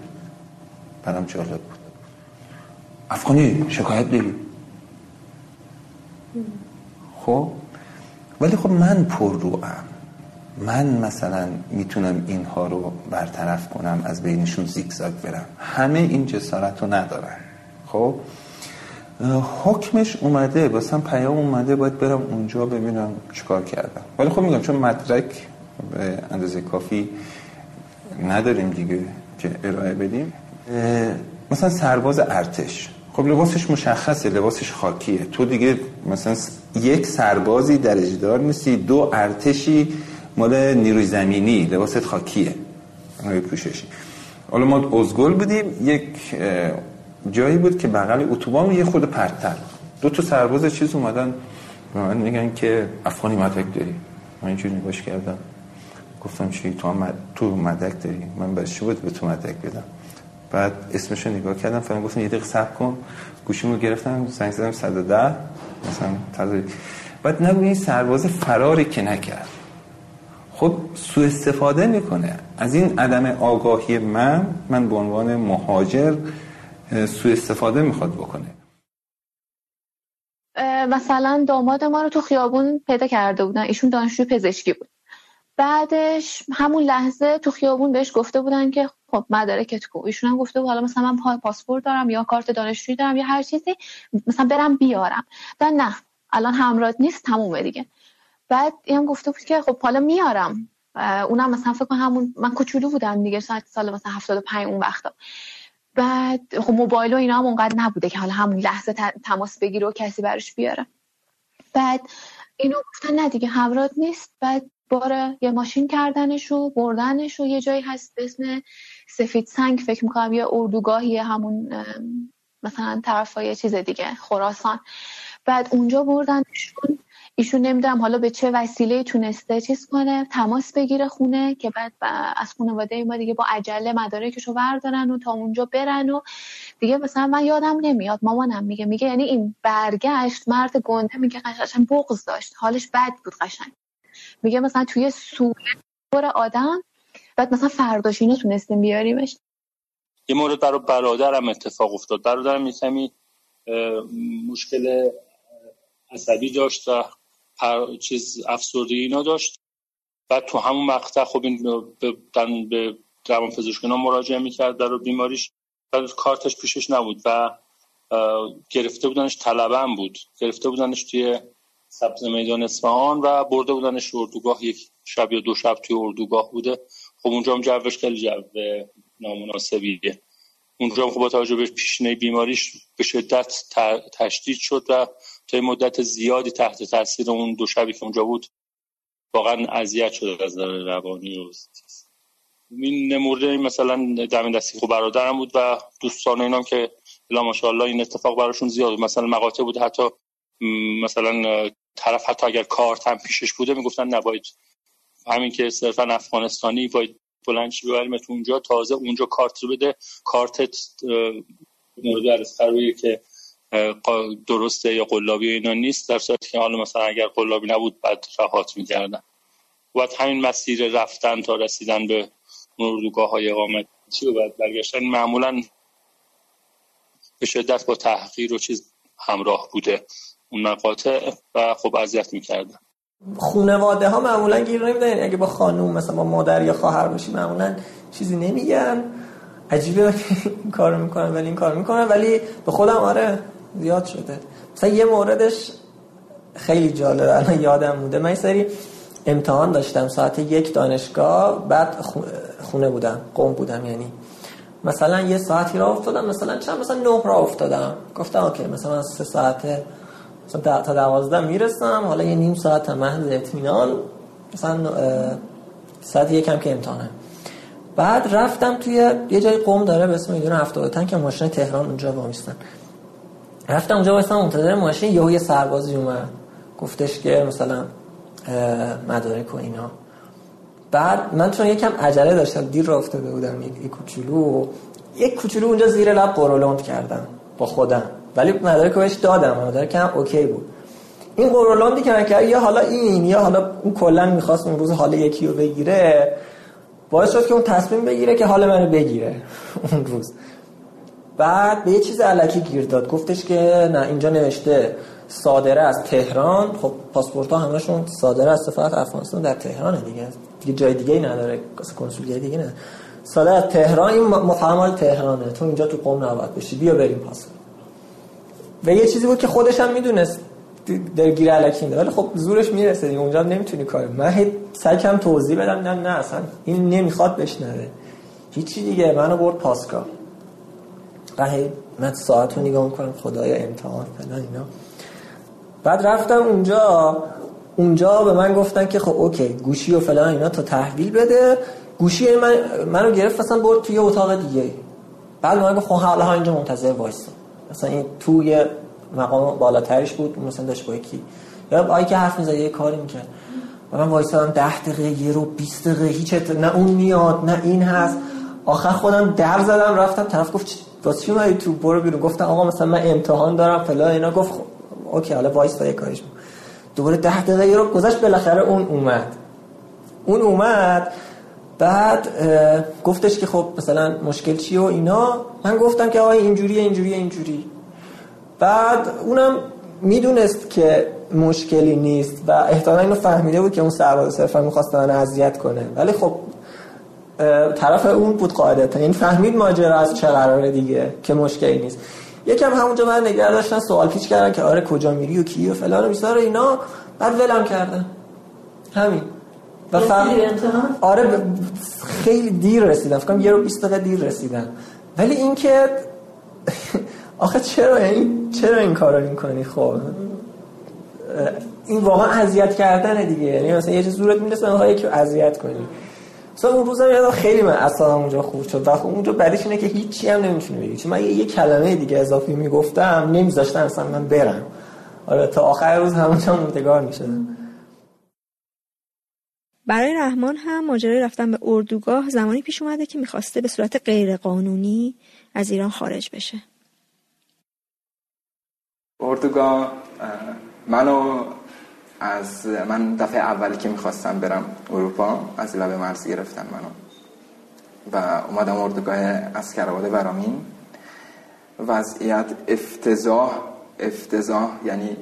برام جالب بود. افغانی شکایت داری؟ خب؟ ولی خب من پر رو من مثلا می‌تونم اینها رو برطرف کنم از بینشون زیگزاگ برم. همه این جسارت رو ندارن خب؟ حکمش اومده واسم پیام اومده باید برم اونجا ببینم چیکار کردم. ولی خب میگم چون مدرک به اندازه کافی نداریم دیگه که ارائه بدیم. مثلا سرباز ارتش. خب لباسش مشخصه لباسش خاکیه. تو دیگه مثلا یک سربازی درجه دار نیستی دو ارتشی مال نیروی زمینی لباست خاکیه. پوششی. حالا ما ازگل بودیم یک جایی بود که بغل اتوبان یه خود پرتر. دو تا سرباز چیز اومدن. من میگن که افغانی مدرک داری. من اینجوری نگاش کردم. گفتم چی؟ تو هم. تو مدرک داری. من بس بود به تو مدرک بدم؟ بعد اسمشو نگاه کردم. فهم گفتم یه دقیقه صبر کن. گوشیمو گرفتم. زنگ زدم 110 مثلا تازه. بعد نگو این سرباز فراری که نکرد. خب سو استفاده می‌کنه. از این عدم آگاهی من من به عنوان مهاجر سو استفاده می‌خواد بکنه. مثلا داماد ما رو تو خیابون پیدا کرده بودن. ایشون دانشجو پزشکی بود. بعدش همون لحظه تو خیابون بهش گفته بودن که خب مدارکت کو ایشون هم گفته بود حالا مثلا من پاسپورت دارم یا کارت دانشجویی دارم یا هر چیزی مثلا برم بیارم. در نه الان همراه نیست تمومه دیگه. بعد این گفته بود که خب حالا میارم. اونم مثلا فکر کنم همون من کوچولو بودم دیگه ساعت سال مثلا 75 اون وقتا. بعد خب موبایل و اینا هم اونقدر نبوده که حالا همون لحظه تماس بگیره و کسی براش بیاره. بعد اینو گفتن نه دیگه همراه نیست. بعد بار یه ماشین کردنش و بردنش و یه جایی هست به اسم سفید سنگ. فکر می‌کنم یه اردوگاهی همون مثلا طرفای چیز دیگه خراسان. بعد اونجا بردنشون ایشون نمی‌دونم حالا به چه وسیله تونسته چیز کنه تماس بگیره خونه که بعد از خانواده ما دیگه با عجله مدارکشو بردارن و تا اونجا برن و دیگه مثلا من یادم نمیاد مامانم میگه میگه یعنی این برگشت مرد گنده میگه قشنگ بغض داشت حالش بد بود قشنگ. میگه مثلا توی سوله پر آدم بعد مثلا فرداش اینو تونستیم بیاریمش. یه مورد برای برادرم اتفاق افتاد. برادرم یه مشکل عصبی داشت و چیز افسردگی اینا داشت. بعد تو همون مقطع خب این به به روان پزشکینا مراجعه می‌کرد در بیماریش. بعد کارتش پیشش نبود و گرفته بودنش طلبم بود. گرفته بودنش توی سبز میدان اصفهان و برده بودنش اردوگاه. یک شب یا دو شب توی اردوگاه بوده. خب اونجا هم جوش خیلی جو نامناسبیه. اونجا هم خب با توجه به پیشنه بیماریش به شدت تشدید شد و تا مدت زیادی تحت تاثیر اون دو شبی که اونجا بود واقعا اذیت شده از نظر روانی و این مورد مثلا دم دستی خب برادرم بود و دوستان اینام که الا ماشاءالله این اتفاق براشون زیاد بود. مثلا مقاطع بود حتی مثلا طرف حتی اگر کارت هم پیشش بوده می‌گفتن نباید همین که صرفا افغانستانی باید بلنشی ببریم تو اونجا تازه اونجا کارت رو بده. کارتت مورد روی که درسته یا قلابی اینا نیست در صورتی که حالا مثلا اگر قلابی نبود بعد رهات می‌کردن. و همین مسیر رفتن تا رسیدن به اردوگاه های اقامتی و بعد برگشتن معمولا به شدت با تحقیر و چیز همراه بوده اون مقاطع و خب اذیت می‌کردن. خونواده ها معمولا گیر نمیدن. اگه با خانوم مثلا با مادر یا خواهر باشی معمولا چیزی نمیگن. عجیبه. این کارو می‌کنن ولی این کار می‌کنن ولی به خودم آره. زیاد شده. مثلا یه موردش خیلی جالب الان یادم بوده. من سری امتحان داشتم. ساعت یک دانشگاه. بعد خونه بودم. قوم بودم یعنی. مثلا یه ساعتی را افتادم. مثلا چند مثلا نه را افتادم. گفتم اوکی مثلا سه ساعت مثلا تا دوازده می‌رسم. حالا یه نیم ساعت محض اطمینان. مثلا ساعت یکم که امتحانه. بعد رفتم توی یه جای قوم داره به اسم میدون هفتاد که ماشین تهران اونجا وامیستن. رفتم اونجا واسه منتظر ماشین یهو یه سربازی اومد. گفتش که مثلا مدارک و اینا. بعد من چون یکم عجله داشتم دیر را افتاده بودم یک کوچولو. یک کوچولو اونجا زیر لب قرولوند کردم با خودم. ولی مدارک بهش دادم مدارک هم اوکی بود. این قرولوندی که من کرد یا حالا این یا حالا اون کلا می‌خواست اون روز حال یکی رو بگیره باعث شد که اون تصمیم بگیره که حال منو بگیره. اون روز. بعد به یه چیز علکی گیر داد. گفتش که نه اینجا نوشته صادره از تهران. خب پاسپورت ها همشون صادره از سفارت افغانستان در تهرانه دیگه. دیگه جای دیگه ای نداره کنسولگری دیگه نه. صادره از تهران این مفهوم تهرانه. تو اینجا تو قم نباید بشی. بیا بریم پاس. و یه چیزی بود که خودش هم می‌دونست. در گیر علکی ولی خب زورش می‌رسه دیگه. اونجا نمی‌تونی کار من سعی توضیح بدم. نه نه اصلا این نمی‌خواد بشنوه. هیچی دیگه. منو برد پاسگاه. قهی من ساعت رو نگاه می‌کنم خدای امتحان فلان اینا. بعد رفتم اونجا اونجا به من گفتن که خب اوکی گوشی و فلان اینا تا تحویل بده. گوشی من منو گرفت مثلا برد توی اتاق دیگه. بعد من گفت خب حالا اینجا منتظر وایسا. مثلا این توی مقام بالاترش بود مثلا داشت با یکی. یا آی که حرف می‌زد یه کاری می‌کرد. و من وایسادم 10 دقیقه یه رو 20 دقیقه هیچ نه اون میاد نه این هست. آخر خودم در زدم رفتم طرف گفت واسه چی اومدی تو برو بیرون. گفتم آقا مثلا من امتحان دارم فلان اینا. گفت خب، okay حالا وایس تا یه کاریش دوباره ده دقیقه رو گذشت بالاخره اون اومد. اون اومد بعد گفتش که خب مثلا مشکل چیه و اینا. من گفتم که آقا اینجوریه اینجوریه اینجوری. بعد اونم می‌دونست که مشکلی نیست و احتمالا اینو فهمیده بود که اون سرباز صرفا می‌خواست من اذیت کنه. ولی خب طرف اون بود قاعدتا. این فهمید ماجرا از چه قراره دیگه که مشکلی نیست. یکم همونجا من نگه داشتن سوال پیچ کردن که آره کجا میری و کی و فلان و بیسار اینا. بعد ولم کردن همین. و فهم... آره خیلی دیر رسیدم. فکرم یه رو 20 دقیقه دیر رسیدم. ولی اینکه آخه چرا؟ این چرا این کارو می‌کنی؟ خب. این واقعا اذیت کردن دیگه. یعنی مثلا یه چیز زورت می‌رسه یکی اذیت کنی. مثلا اون روزم یادم خیلی من اصلا اونجا خوب شد. و خب اونجا بعدش اینه که هیچی هم نمی‌تونی بگی. چون من یه, کلمه دیگه اضافی می‌گفتم نمیذاشتن اصلا من برم. آره تا آخر روز همونجا موندگار می‌شدن برای رحمان هم ماجرای رفتن به اردوگاه زمانی پیش اومده که می‌خواسته به صورت غیرقانونی از ایران خارج بشه. اردوگاه منو از من دفعه اولی که می‌خواستم برم اروپا از لبه مرز گرفتن منو. و اومدم اردوگاه اسکرآباد ورامین. وضعیت افتضاح افتضاح یعنی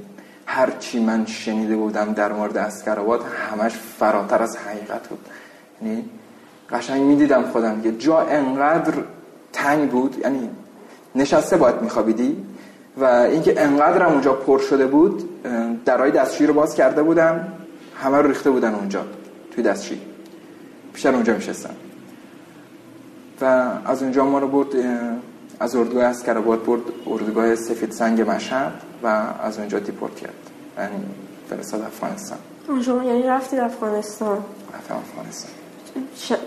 هر چی من شنیده بودم در مورد اسکرآباد همش فراتر از حقیقت بود. یعنی قشنگ می‌دیدم خودم یه جا انقدر تنگ بود یعنی نشسته باید میخوابیدی؟ و اینکه انقدر هم اونجا پر شده بود درای دستشویی رو باز کرده بودن همه رو ریخته بودن اونجا توی دستشویی. بیشتر اونجا میشستن و از اونجا ما رو برد از اردوگاه اسکرآباد برد اردوگاه سفید سنگ مشهد و از اونجا دیپورت کرد. یعنی فرستاد افغانستان. شما یعنی رفتید افغانستان؟ رفتم افغانستان.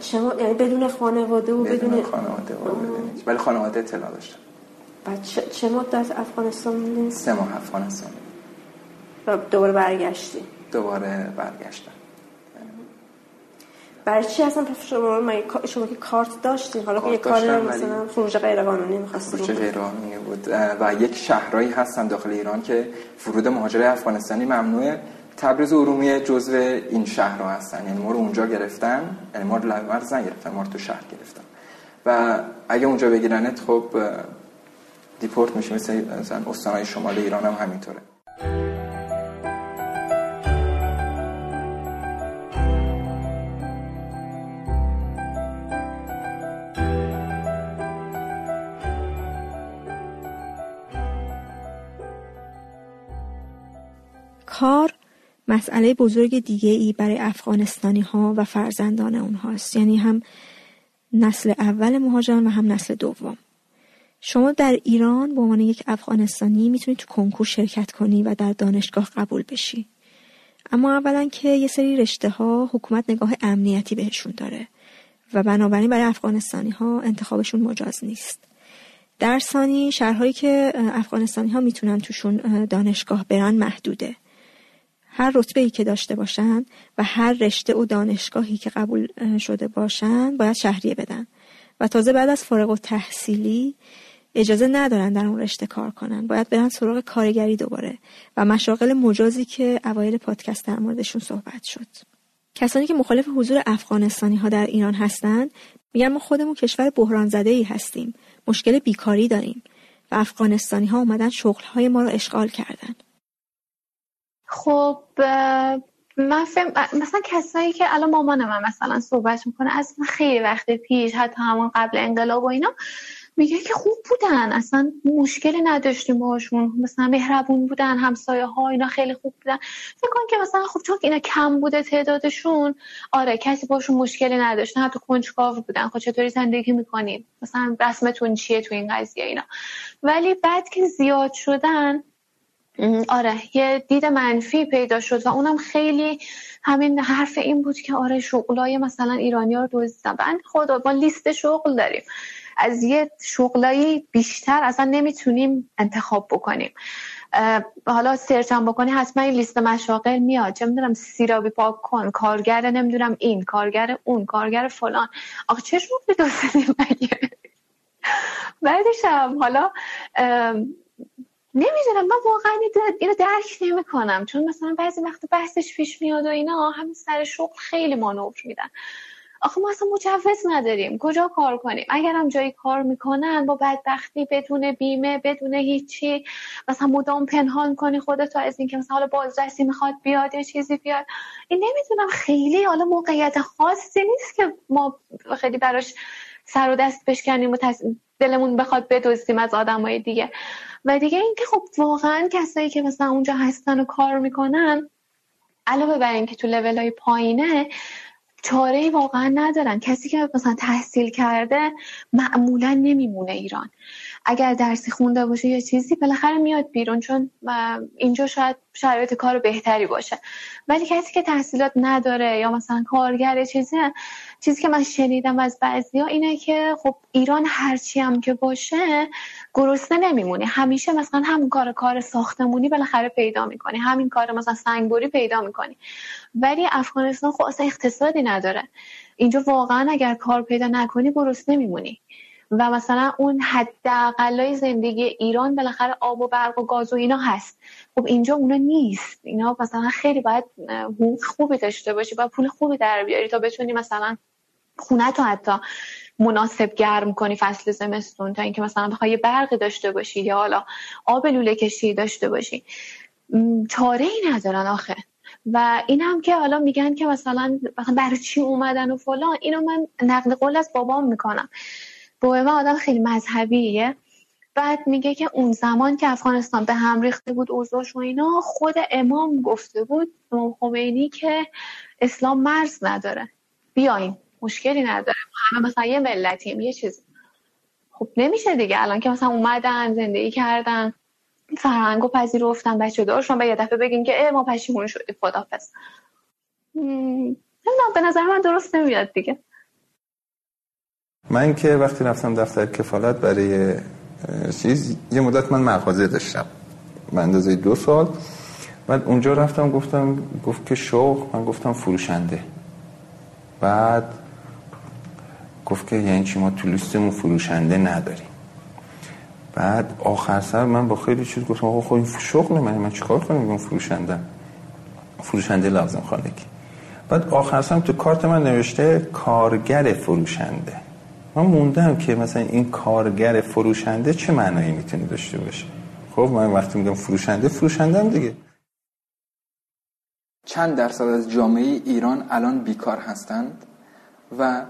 شما یعنی بدون خانواده و بدون, بدون خانواده و ولی خانواده اطلاع داشتم. بعد چه, مدت افغانستان موندین؟ سه ماه افغانستان. و دوباره برگشتی؟ دوباره برگشتم. برای چی اصلا شما شما که کارت داشتین حالا که یه کار مثلا فروش غیر قانونی می‌خواستید فروش غیر قانونی بود. و یک شهرهایی هستن داخل ایران که فرود مهاجر افغانستانی ممنوعه. تبریز و ارومیه جزو این شهرها هستن. یعنی ما رو اونجا گرفتن. یعنی ما رو مرز گرفتن ما رو تو شهر گرفتن. و اگه اونجا بگیرنت خب دیپورت میشه مثل استانهای شمال ایران هم همینطوره. کار مسئله بزرگ دیگه ای برای افغانستانی ها و فرزندان اونهاست. یعنی هم نسل اول مهاجران و هم نسل دوم. شما در ایران به عنوان یک افغانستانی می‌تونید تو کنکور شرکت کنی و در دانشگاه قبول بشی. اما اولا که یه سری رشته ها حکومت نگاه امنیتی بهشون داره و بنابراین برای افغانستانی ها انتخابشون مجاز نیست. در ثانی شهرهایی که افغانستانی ها می‌تونن توشون دانشگاه برن محدوده. هر رتبه ای که داشته باشن و هر رشته و دانشگاهی که قبول شده باشن باید شهریه بدن. و تازه بعد از فارغ و تحصیلی اجازه ندارن در اون رشته کار کنن. باید برن سراغ کارگری دوباره و مشاغل مجازی که اوایل پادکست در موردشون صحبت شد. کسانی که مخالف حضور افغانستانی ها در ایران هستند میگن ما خودمون کشور بحران زده ای هستیم. مشکل بیکاری داریم و افغانستانی ها اومدن شغل های ما رو اشغال کردن. خب من فهم... مثلا کسایی که الان مامان من مثلا صحبت می‌کنه از خیلی وقت پیش حتی همون قبل انقلاب و اینا میگه که خوب بودن اصلا مشکلی نداشتیم باشون مثلا مهربون بودن همسایه ها اینا خیلی خوب بودن. فکر کن که مثلا خب چون اینا کم بوده تعدادشون آره کسی باشون مشکلی نداشت حتی کنجکاو بودن. خب چطوری زندگی می‌کنید مثلا رسمتون چیه تو این قضیه اینا؟ ولی بعد که زیاد شدن آره یه دید منفی پیدا شد و اونم خیلی همین حرف این بود که آره شغلای مثلا ایرانی ها رو بند خدا ما لیست شغل داریم. از یه شغلایی بیشتر اصلا نمی‌تونیم انتخاب بکنیم. حالا سرچ هم بکنی حتما این لیست مشاغل میاد. چه می‌دونم سیرابی پاک کن کارگر نمی‌دونم این کارگر اون کارگر فلان. آخه چه شغلی دزدیدیم مگه؟ بعدش هم حالا نمی‌دونم من واقعا اینو درک نمی کنم چون مثلا بعضی وقت بحثش پیش میاد و اینا همین سر شغل خیلی مانور میدن. آخه ما اصلا مجوز نداریم. کجا کار کنیم؟ اگر هم جایی کار می‌کنن با بدبختی بدون بیمه بدون هیچی مثلا مدام پنهان کنی خودتو از اینکه مثلا حالا بازرسی می‌خواد بیاد یا چیزی بیاد. این نمی‌دونم خیلی حالا موقعیت خاصی نیست که ما خیلی براش سر و دست بشکنیم و دلمون بخواد بدوزیم از آدمای دیگه. و دیگه اینکه خب واقعا کسایی که مثلا اونجا هستن و کار می‌کنن علاوه بر اینکه تو لول های پایینه چاره واقعا ندارن. کسی که مثلا تحصیل کرده معمولا نمیمونه ایران. اگر درسی خونده باشه یا چیزی بالاخره میاد بیرون چون اینجا شاید شرایط کار بهتری باشه. ولی کسی که تحصیلات نداره یا مثلا کارگر چیزی چیزی که من شنیدم از بعضیا اینه که خب ایران هرچی هم که باشه گرسنه نمیمونی همیشه مثلا همون کار کار ساختمونی بالاخره پیدا می‌کنی همین کار مثلا سنگبری پیدا می‌کنی. ولی افغانستان خب اصلا اقتصادی نداره. اینجا واقعا اگر کار پیدا نکنی گرسنه میمونی و مثلا اون حداقلای زندگی ایران بالاخره آب و برق و گاز و اینا هست. خب اینجا اونا نیست. اینا مثلا خیلی باید حقوق خوبی داشته باشی باید پول خوبی در بیاری تا بتونی مثلا خونه تو حتی مناسب گرم کنی فصل زمستون تا اینکه مثلا بخوای برقی داشته باشی یا حالا آب لوله کشی داشته باشی. چاره ای ندارن آخه. و این هم که حالا میگن که مثلا برای چی اومدن و فلان اینو من نقل قول از بابام می‌کنم. من آدم خیلی مذهبیه. بعد میگه که اون زمان که افغانستان به هم ریخته بود اوضاعش و اینا خود امام گفته بود امام خمینی که اسلام مرز نداره. بیاین مشکلی نداره. همه مثلا یه ملتیم یه چیز. خب نمیشه دیگه. الان که مثلا اومدن زندگی کردن فرهنگ و پذیرفتن بچه دارشون به یه دفعه بگین که اه ما پشیمون شدیم خدافز نمی‌دونم به نظر من درست نمیاد دیگه. من که وقتی رفتم دفتر کفالت برای چیز یه مدت من مغازه داشتم. به اندازه دو سال. بعد اونجا رفتم گفتم گفت که شوق. من گفتم فروشنده. بعد گفت که یعنی چی؟ ما تو لیستمون فروشنده نداریم. بعد آخر سر من با خیلی چیز گفتم آقا خب این شغل من من چیکار کنم؟ میگم فروشنده فروشنده لازم خانگی. بعد آخر سر تو کارت من نوشته کارگر فروشنده. من موندم که مثلا این کارگر فروشنده چه معنایی می‌تونه داشته باشه. خب من وقتی میگم فروشنده هم دیگه. چند درصد از جامعه ایران الان بیکار هستند و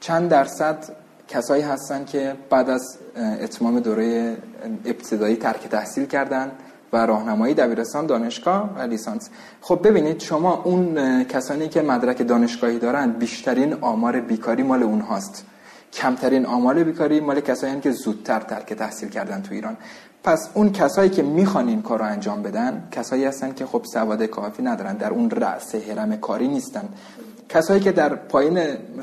چند درصد کسایی هستند که بعد از اتمام دوره ابتدایی ترک تحصیل کردند و راهنمایی دبیرستان دانشگاه و لیسانس. خب ببینید شما اون کسانی که مدرک دانشگاهی دارند بیشترین آمار بیکاری مال اونهاست. کمترین آمار بیکاری مال کسایی که زودتر ترک تحصیل کردن تو ایران. پس اون کسایی که می‌خوان این کار انجام بدن کسایی هستن که خب سواد کافی ندارن در اون رأس هرم کاری نیستن. کسایی که در پایین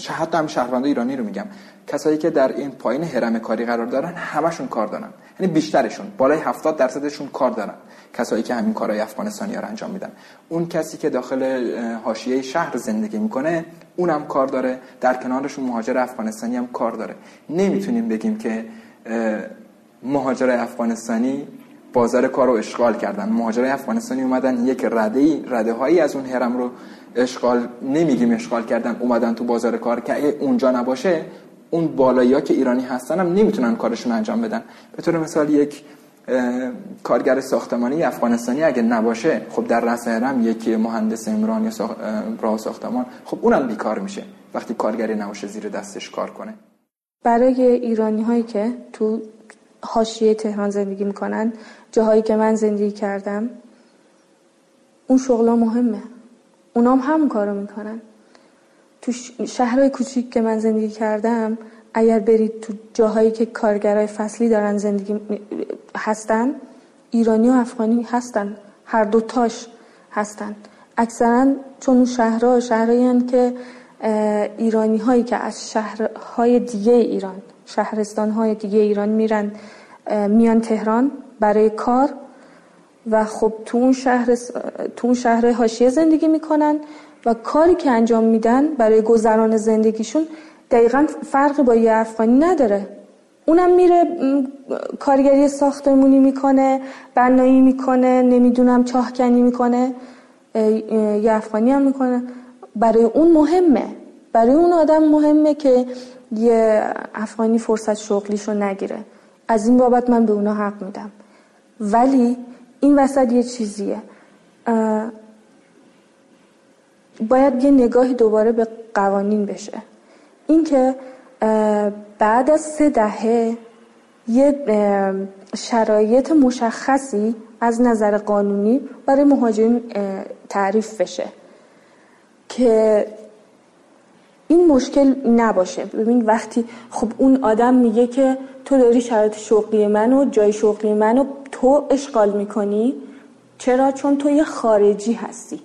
حتی هم شهروندان ایرانی رو میگم کسایی که در این پایین هرم کاری قرار دارن همشون کار دارن. یعنی بیشترشون بالای 70 درصدشون کار دارن. کسایی که همین کارهای افغانستانی رو انجام میدن. اون کسی که داخل حاشیه شهر زندگی می‌کنه اونم کار داره. در کنارشون مهاجر افغانستانی هم کار داره. نمی‌تونیم بگیم که مهاجر افغانستانی بازار کار رو اشغال کردن. مهاجرای افغانستانی اومدن یک رده رده هایی از اون هرم رو اشغال نمیگیم اشغال کردن اومدن تو بازار کار که اگه اونجا نباشه اون بالایی ها که ایرانی هستن هم نمی‌تونن کارشون انجام بدن به طور مثال یک کارگر ساختمانی افغانستانی اگه نباشه خب در رأس هرم یک مهندس عمران یا. راه ساختمان خب اونم بیکار میشه وقتی کارگری نباشه زیر دستش کار کنه برای ایرانی هایی که تو حاشیه تهران زندگی می‌کنن جاهایی که من زندگی کردم اون شغلا مهمه اونام هم همون کارو می‌کنن. تو شهرهای کوچیک که من زندگی کردم اگر برید تو جاهایی که کارگرای فصلی دارن زندگی هستن ایرانی و افغانی هستن. هر دو تاش هستن. اکثرا چون شهرها شهرهایی که ایرانی هایی که از شهرهای دیگه ایران شهرستان های دیگه ایران میرن میان تهران برای کار و خب تو اون شهر تو اون شهر حاشیه زندگی می‌کنن و کاری که انجام میدن برای گذران زندگیشون دقیقا فرقی با یه افغانی نداره. اونم میره کارگری ساختمونی می‌کنه بنایی می‌کنه نمی‌دونم چاهکنی می‌کنه یه افغانی هم می‌کنه. برای اون مهمه. برای اون آدم مهمه که یه افغانی فرصت شغلیشو نگیره. از این بابت من به اونا حق میدم. ولی این وسط یه چیزیه. باید یه نگاهی دوباره به قوانین بشه. اینکه بعد از سه دهه یه شرایط مشخصی از نظر قانونی برای مهاجرین تعریف بشه که این مشکل نباشه. ببین وقتی خب اون آدم میگه که تو داری شرایط شغلی منو جای شغلی منو تو اشغال می‌کنی؟ چرا؟ چون تو یه خارجی هستی.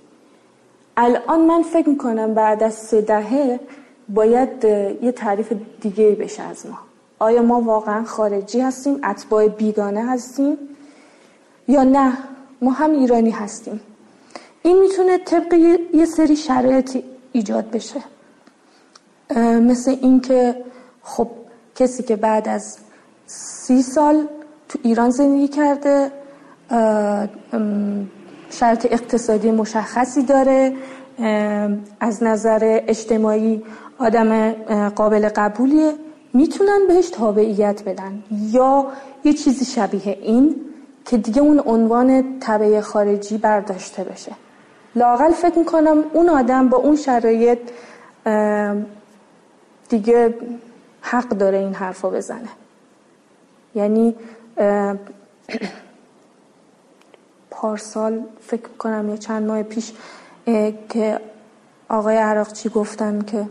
الان من فکر می‌کنم بعد از سه دهه باید یه تعریف دیگه بشه از ما. آیا ما واقعا خارجی هستیم؟ اتباع بیگانه هستیم؟ یا نه ما هم ایرانی هستیم. این می‌تونه طبق یه سری شرایط ایجاد بشه. مثل اینکه خب کسی که بعد از سی سال تو ایران زندگی کرده شرط اقتصادی مشخصی داره. از نظر اجتماعی آدم قابل قبولیه. می‌تونن بهش تابعیت بدن. یا یه چیزی شبیه این که دیگه اون عنوان تبع خارجی برداشته بشه. لاقل فکر می‌کنم اون آدم با اون شرایط دیگه حق داره این حرفو بزنه. یعنی پارسال فکر کنم یا چند ماه پیش که آقای عراقچی گفتن که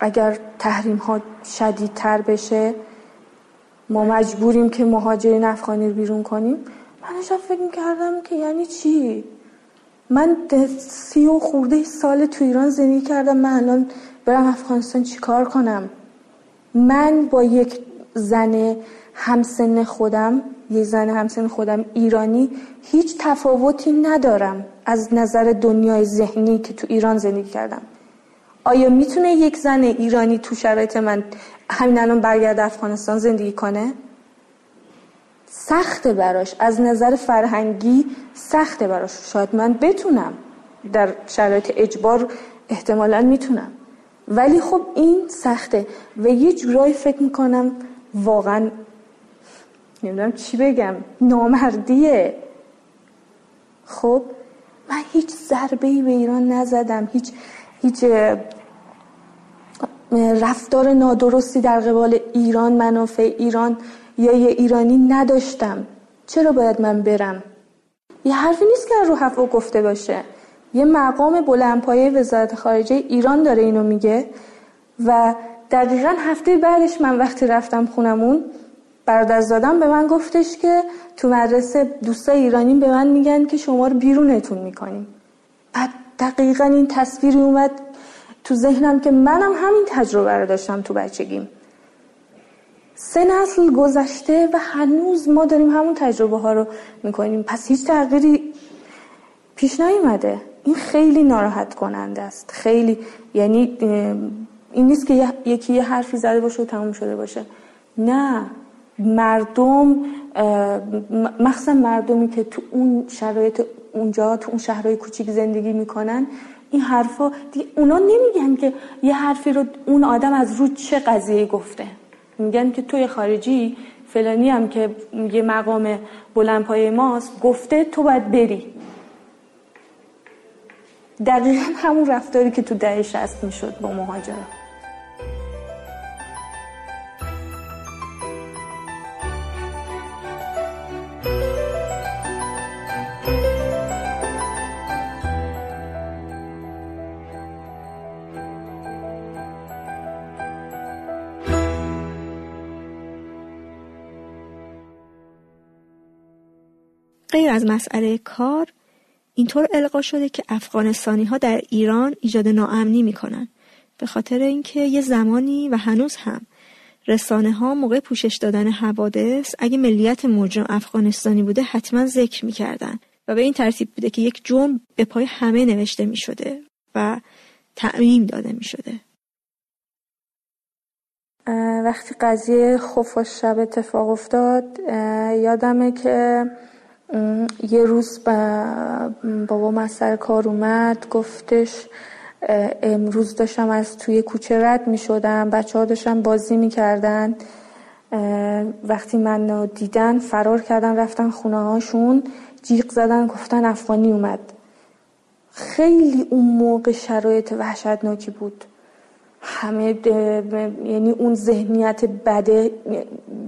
اگر تحریم ها شدیدتر بشه ما مجبوریم که مهاجرین افغانی رو بیرون کنیم. من فکر کردم که یعنی چی؟ من سی و خورده سال تو ایران زندگی کردم من الان برم افغانستان چیکار کنم؟ من با یک زن همسن خودم یه زن همسن خودم ایرانی هیچ تفاوتی ندارم از نظر دنیای ذهنی که تو ایران زندگی کردم. آیا می‌تونه یک زن ایرانی تو شرایط من همین الان برگرد افغانستان زندگی کنه؟ سخته براش. از نظر فرهنگی سخته براش. شاید من بتونم. در شرایط اجبار احتمالا می‌تونم. ولی خب این سخته. و یه جورایی فکر می‌کنم واقعا نمی‌دونم چی بگم. نامردیه. خب من هیچ ضربه به ایران نزدم. هیچ هیچ رفتار نادرستی در قبال ایران منافع ایران یا یه ایرانی نداشتم. چرا باید من برم؟ یه حرفی نیست که رو هوا گفته باشه. یه مقام بلندپایه وزارت خارجه ایران داره اینو میگه و دقیقا هفته بعدش من وقتی رفتم خونمون برادرزادم به من گفتش که تو مدرسه دوستای ایرانی به من میگن که شما رو بیرونتون می‌کنیم. بعد دقیقا این تصویری اومد تو ذهنم که منم همین تجربه رو داشتم تو بچگیم. سه نسل گذشته و هنوز ما داریم همون تجربه ها رو می‌کنیم. پس هیچ تغییری پیش نیومده. این خیلی ناراحت کننده است. خیلی یعنی این نیست که یکی یه حرفی زده باشه و تموم شده باشه. نه. مردم مخصوصا مردمی که تو اون شرایط اونجا تو اون شهرهای کوچیک زندگی می‌کنن این حرفا اونا نمیگن که یه حرفی رو اون آدم از رو چه قضیه گفته. میگن که توی خارجی فلانی هم که یه مقام بلندپایه ماست گفته تو باید بری. دقیقا همون رفتاری که تو دهه شست می‌شد با مهاجران غیر از مسئله کار اینطور القا شده که افغانستانی ها در ایران ایجاد ناامنی می‌کنن به خاطر اینکه یه زمانی و هنوز هم رسانه ها موقع پوشش دادن حوادث اگه ملیت مجرم افغانستانی بوده حتما ذکر می‌کردن و به این ترتیب بوده که یک جرم به پای همه نوشته می شده و تعمیم داده می شده. وقتی قضیه خفاش شب اتفاق افتاد یادمه که یه روز بابا من سر کار اومد گفتش امروز داشتم از توی کوچه رد می شدم بچه ها داشتم بازی می کردن وقتی من دیدن فرار کردن رفتن خونه هاشون جیغ زدن گفتن افغانی اومد. خیلی اون موقع شرایط وحشتناکی بود. همه یعنی اون ذهنیت بده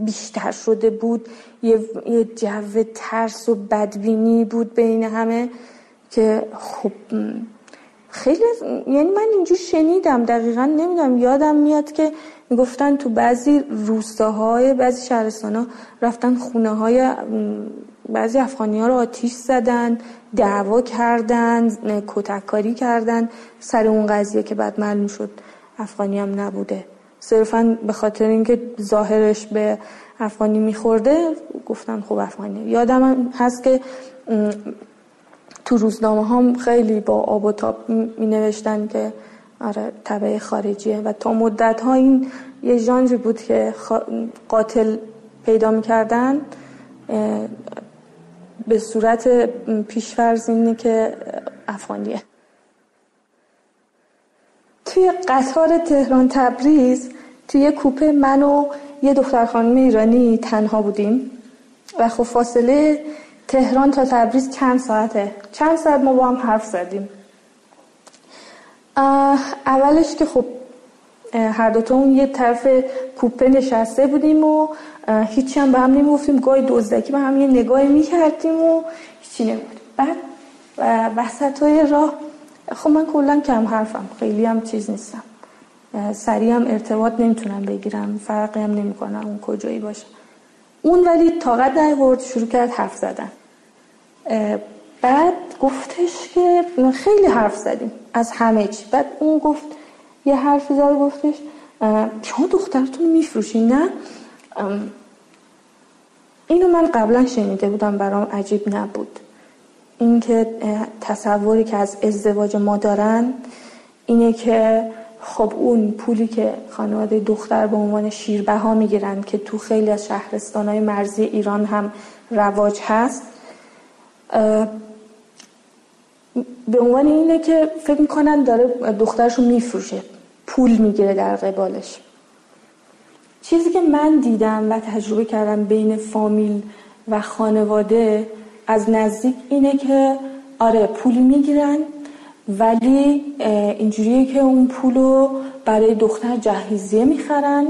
بیشتر شده بود. یه, یه جو ترس و بدبینی بود بین همه که خب خیلی یعنی من اینجور شنیدم دقیقا نمی‌دونم یادم میاد که می‌گفتن تو بعضی روستاهای بعضی شهرستان ها رفتن خونه های بعضی افغانی ها رو آتیش زدن دعوا کردن کتککاری کردن سر اون قضیه که بعد معلوم شد. افغانی هم نبوده. صرفا به خاطر اینکه ظاهرش به افغانی میخورده گفتن خوب افغانی یادم هست که تو روزنامه هم خیلی با آب و تاب می نوشتن که آره طبع خارجیه. و تا مدت ها این یه ژانری بود که قاتل پیدا می‌کردن به صورت پیشفرز اینه که افغانیه. توی قطار تهران تبریز توی کوپه من و یه دختر خانم ایرانی تنها بودیم. و خب فاصله تهران تا تبریز چند ساعته؟ چند ساعت ما با هم حرف زدیم. اولش که خب هر دوتا اون یه طرف کوپه نشسته بودیم و هیچی هم به هم نمی‌گفتیم. گاهی دزدکی به هم یه نگاهی می‌کردیم و هیچی نمی‌گفتیم. بعد وسط های راه خب من کلا کم حرفم خیلی هم چیز نیستم. سریع هم ارتباط نمی‌تونم بگیرم فرقی هم نمی‌کنم اون کجایی باشه. اون ولی طاقت نیورد شروع کرد حرف زدن. بعد گفتش که خیلی حرف زدیم از همه چی. بعد اون گفت یه حرفی زد گفتش شما دخترتون میفروشین نه؟ اینو من قبلا شنیده بودم برام عجیب نبود. اینکه تصوری که از ازدواج ما دارن اینه که خب اون پولی که خانواده دختر به عنوان شیربه ها می‌گیرن که تو خیلی از شهرستان های مرزی ایران هم رواج هست به عنوان اینه که فکر می‌کنن داره دخترشو میفروشه پول می‌گیره در قبالش. چیزی که من دیدم و تجربه کردم بین فامیل و خانواده از نزدیک اینه که آره پول می‌گیرن ولی اینجوریه که اون پولو برای دختر جهیزیه می‌خرن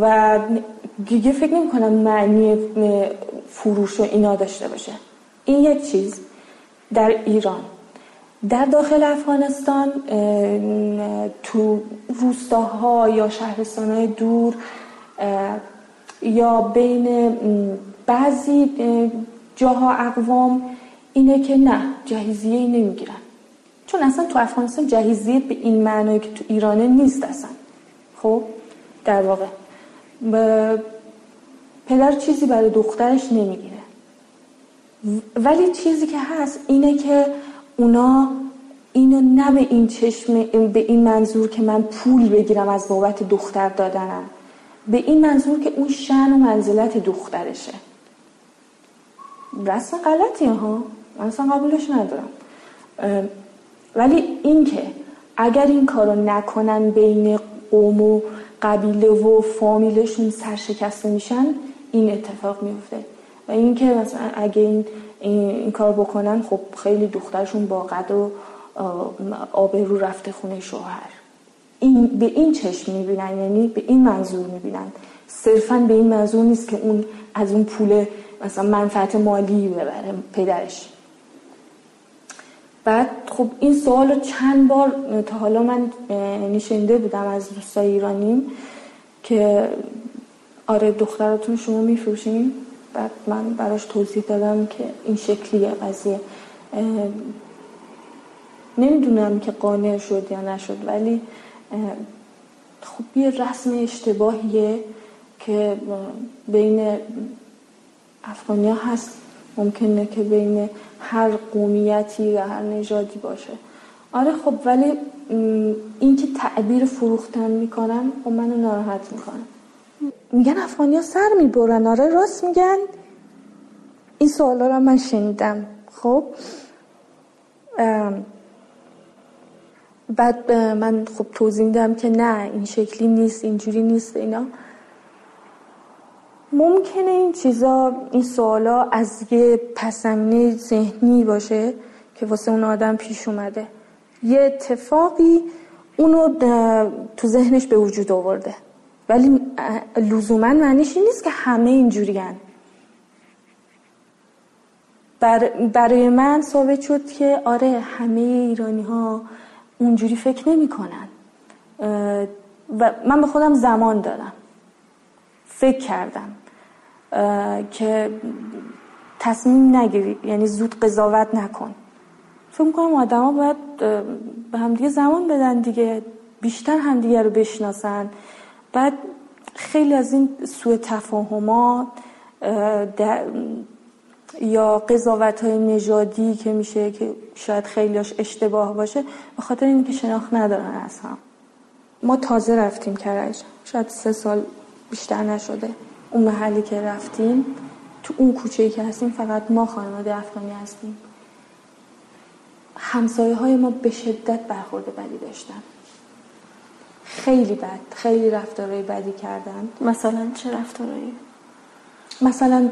و دیگه فکر نمی کنم معنی فروش و اینا داشته باشه. این یک چیز در ایران. در داخل افغانستان تو روستاها یا شهرستانهای دور یا بین بعضی جاها اقوام اینه که نه جهیزیه ای نمی‌گیرن. چون اصلا تو افغانستان جهیزیه به این معنی که تو ایرانه نیست اصلا. خب در واقع پدر چیزی برای دخترش نمی‌گیره. ولی چیزی که هست اینه که اونا اینو نه به این چشم به این منظور که من پول بگیرم از بابت دختر دادنم به این منظور که اون شن و منزلت دخترشه. رسم غلطی ها من اصلا قبولش ندارم. ولی اینکه اگر این کارو نکنن بین قوم و قبیله و فامیلشون سرشکسته میشن این اتفاق میفته. و اینکه مثلا اگه این این, کار بکنن خب خیلی دخترشون با قد و آبرو رفته خونه شوهر. این به این چشم می‌بینن یعنی به این منظور می‌بینن. صرفا به این منظور نیست که اون از اون پول مثلا منفعت مالی ببره پدرش. بعد خب این سوال چند بار تا حالا من نشنده بودم از دوستای ایرانیم که آره دختراتون شما میفروشین. بعد من براش توضیح دادم که این شکلیه قضیه. نمی‌دونم که قانع شد یا نشد ولی خب یه رسم اشتباهیه که بین افغانیا هست. ممکنه که بین هر قومیتی و هر نژادی باشه. آره خب ولی اینکه تعبیر فروختن می‌کنن خب منو ناراحت می‌کنه. میگن افغانیا سر می‌برن. آره راست میگن. این سوالا رو من شنیدم. خب؟ بعد من خب توضیح میدم که نه این شکلی نیست اینجوری نیست اینا. ممکنه این چیزا این سوالا از یه پسمنه ذهنی باشه که واسه اون آدم پیش اومده. یه اتفاقی اونو تو ذهنش به وجود آورده. ولی لزوما معنیش این نیست که همه اینجوری بر برای من ثابت شد که آره همه ایرانی ها اونجوری فکر نمی‌کنن. و من به خودم زمان دادم. فکر کردم که تصمیم نگیری یعنی زود قضاوت نکن. فکر می‌کنم آدم ها باید به همدیگه زمان بدن دیگه بیشتر همدیگه رو بشناسن. بعد خیلی از این سوء تفاهمات یا قضاوت های نژادی که میشه که شاید خیلیاش اشتباه باشه به خاطر اینکه شناخت ندارن از هم ما تازه رفتیم کرج. شاید سه سال بیشتر نشده. اون محلی که رفتیم تو اون کوچه که هستیم فقط ما خانواده افغانی هستیم. همسایه های ما به شدت برخورد بدی داشتن. خیلی بد خیلی رفتارهای بدی کردن. مثلا چه رفتارهایی؟ مثلا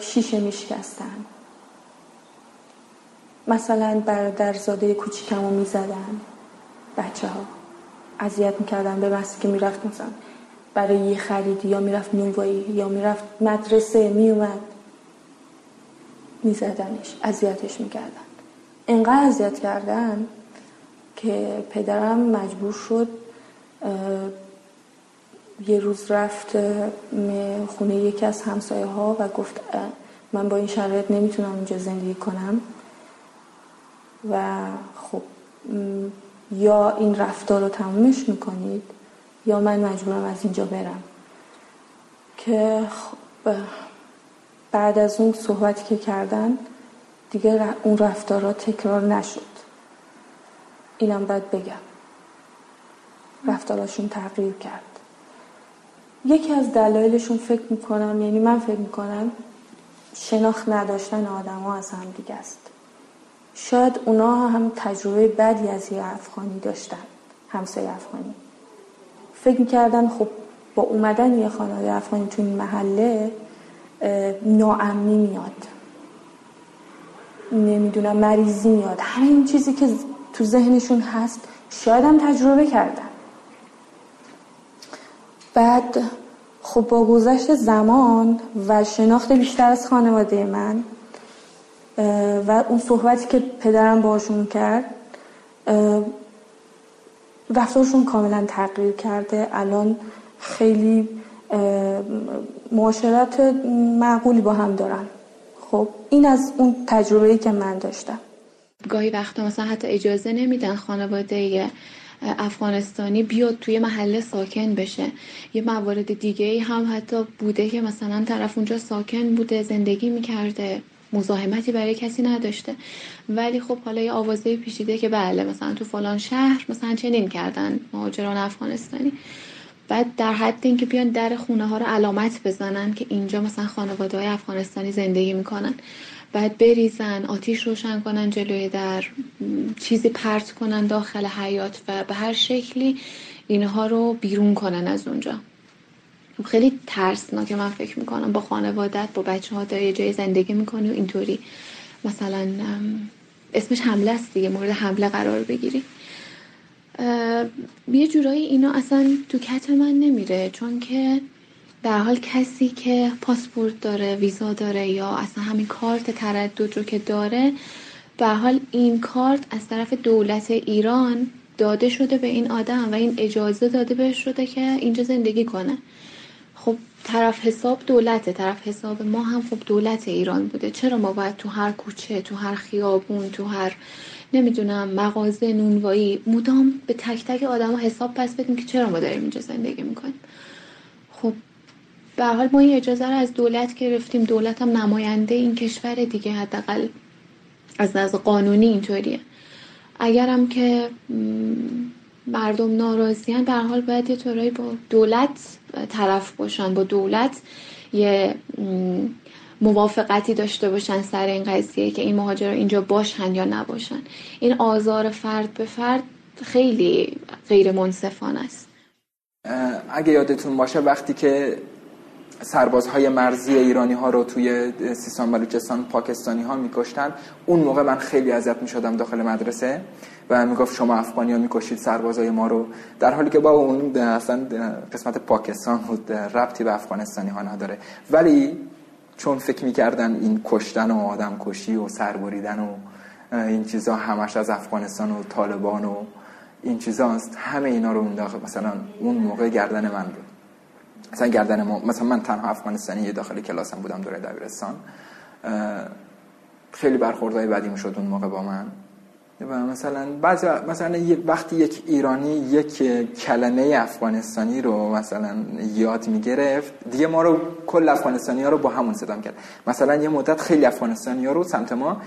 شیشه میشکستن. مثلا برادرزاده کوچیکمو می‌زدن. بچه ها اذیت می‌کردن به بحثی که می‌رفت مثلا برای یه خریدی یا می‌رفت نونوایی یا می‌رفت مدرسه میومد. میزدنش اذیتش می‌کردن. انقدر اذیت کردن که پدرم مجبور شد یه روز رفت خونه یکی از همسایه ها و گفت من با این شرایط نمی‌تونم اینجا زندگی کنم. و خب یا این رفتار رو تمومش می‌کنید یا من مجبورم از اینجا برم. که خب بعد از اون صحبتی که کردن دیگه اون رفتارها تکرار نشد. اینم باید بگم. رفتاراشون تغییر کرد. یکی از دلایلشون فکر می‌کنم یعنی من فکر می‌کنم شناخت نداشتن آدم ها از هم دیگه است. شاید اونا هم تجربه بدی از یه افغانی داشتن همسایه افغانی. فکر می‌کردن خب با اومدن یه خانواده افغانی تو این محله ناامنی میاد. نمی‌دونم مریضی میاد. همین چیزی که تو ذهنشون هست شاید هم تجربه کردن. بعد خب با گذشت زمان و شناخت بیشتر از خانواده من و اون صحبتی که پدرم باشون کرد رفتارشون کاملا تغییر کرده. الان خیلی معاشرت معقولی با هم دارن. خب این از اون تجربه‌ای که من داشتم. گاهی وقتا مثلا حتی اجازه نمیدن خانواده افغانستانی بیاد توی محله ساکن بشه. یه موارد دیگه هم حتی بوده که مثلا طرف اونجا ساکن بوده زندگی می‌کرده. مزاحمتی برای کسی نداشته. ولی خب حالا یه آوازه پیشیده که بله مثلا تو فلان شهر مثلا چنین کردن مهاجران افغانستانی. بعد در حد اینکه بیان در خونه ها رو علامت بزنن که اینجا مثلا خانواده های افغانستانی زندگی می‌کنن. بعد بریزن آتیش روشن کنن جلوی در چیزی پرت کنن داخل حیات و به هر شکلی اینها رو بیرون کنن از اونجا. خیلی ترسناکه من فکر می‌کنم. با خانوادت با بچه ها یه جای زندگی می‌کنی و اینطوری. مثلا اسمش حمله است دیگه مورد حمله قرار بگیری. یه جورایی اینا اصلا تو کت من نمیره چون که در حال کسی که پاسپورت داره ویزا داره یا اصلا همین کارت تردد رو که داره به حال این کارت از طرف دولت ایران داده شده به این آدم و این اجازه داده بهش شده که اینجا زندگی کنه. طرف حساب دولته طرف حساب ما هم خب دولت ایران بوده. چرا ما باید تو هر کوچه تو هر خیابون تو هر نمی‌دونم مغازه نونوایی مدام به تک تک آدم حساب پس بدیم که چرا ما داریم اینجا زندگی می‌کنیم؟ خب به حال ما این اجازه رو از دولت گرفتیم. دولت هم نماینده این کشور دیگه حداقل از نظر قانونی اینطوریه. اگرم که مردم ناراضیان به حال باید یه طورایی با دولت طرف باشن با دولت یه موافقتی داشته باشن سر این قضیه که این مهاجر اینجا باشن یا نباشن. این آزار فرد به فرد خیلی غیر منصفانه است. اگه یادتون باشه وقتی که سربازهای مرزی ایرانی ها رو توی سیستان بلوچستان پاکستانی ها میکشتن. اون موقع من خیلی اذیت می‌شدم داخل مدرسه و می‌گفت شما افغانی ها می‌کشید سربازهای ما رو. در حالی که با اون اصلا قسمت پاکستان بود ربطی به افغانستانی ها نداره. ولی چون فکر می‌کردن این کشتن و آدم کشی و سربریدن و این چیزها همش از افغانستان و طالبان و این چیزاست همه اینا رو انداخت مثلا اون موقع گردن من بود. مثلا گردن ما مثلا من تنها افغانستانی داخل کلاسم بودم دوره دبیرستان خیلی برخوردهای بدی می‌شد اون موقع با من. و مثلا بعضی مثلا وقتی یک ایرانی یک کلمه افغانستانی رو مثلا یاد می‌گرفت دیگه ما رو کل افغانستانی ها رو با همون صدا کرد مثلا یه مدت خیلی افغانستانی ها رو سمت ما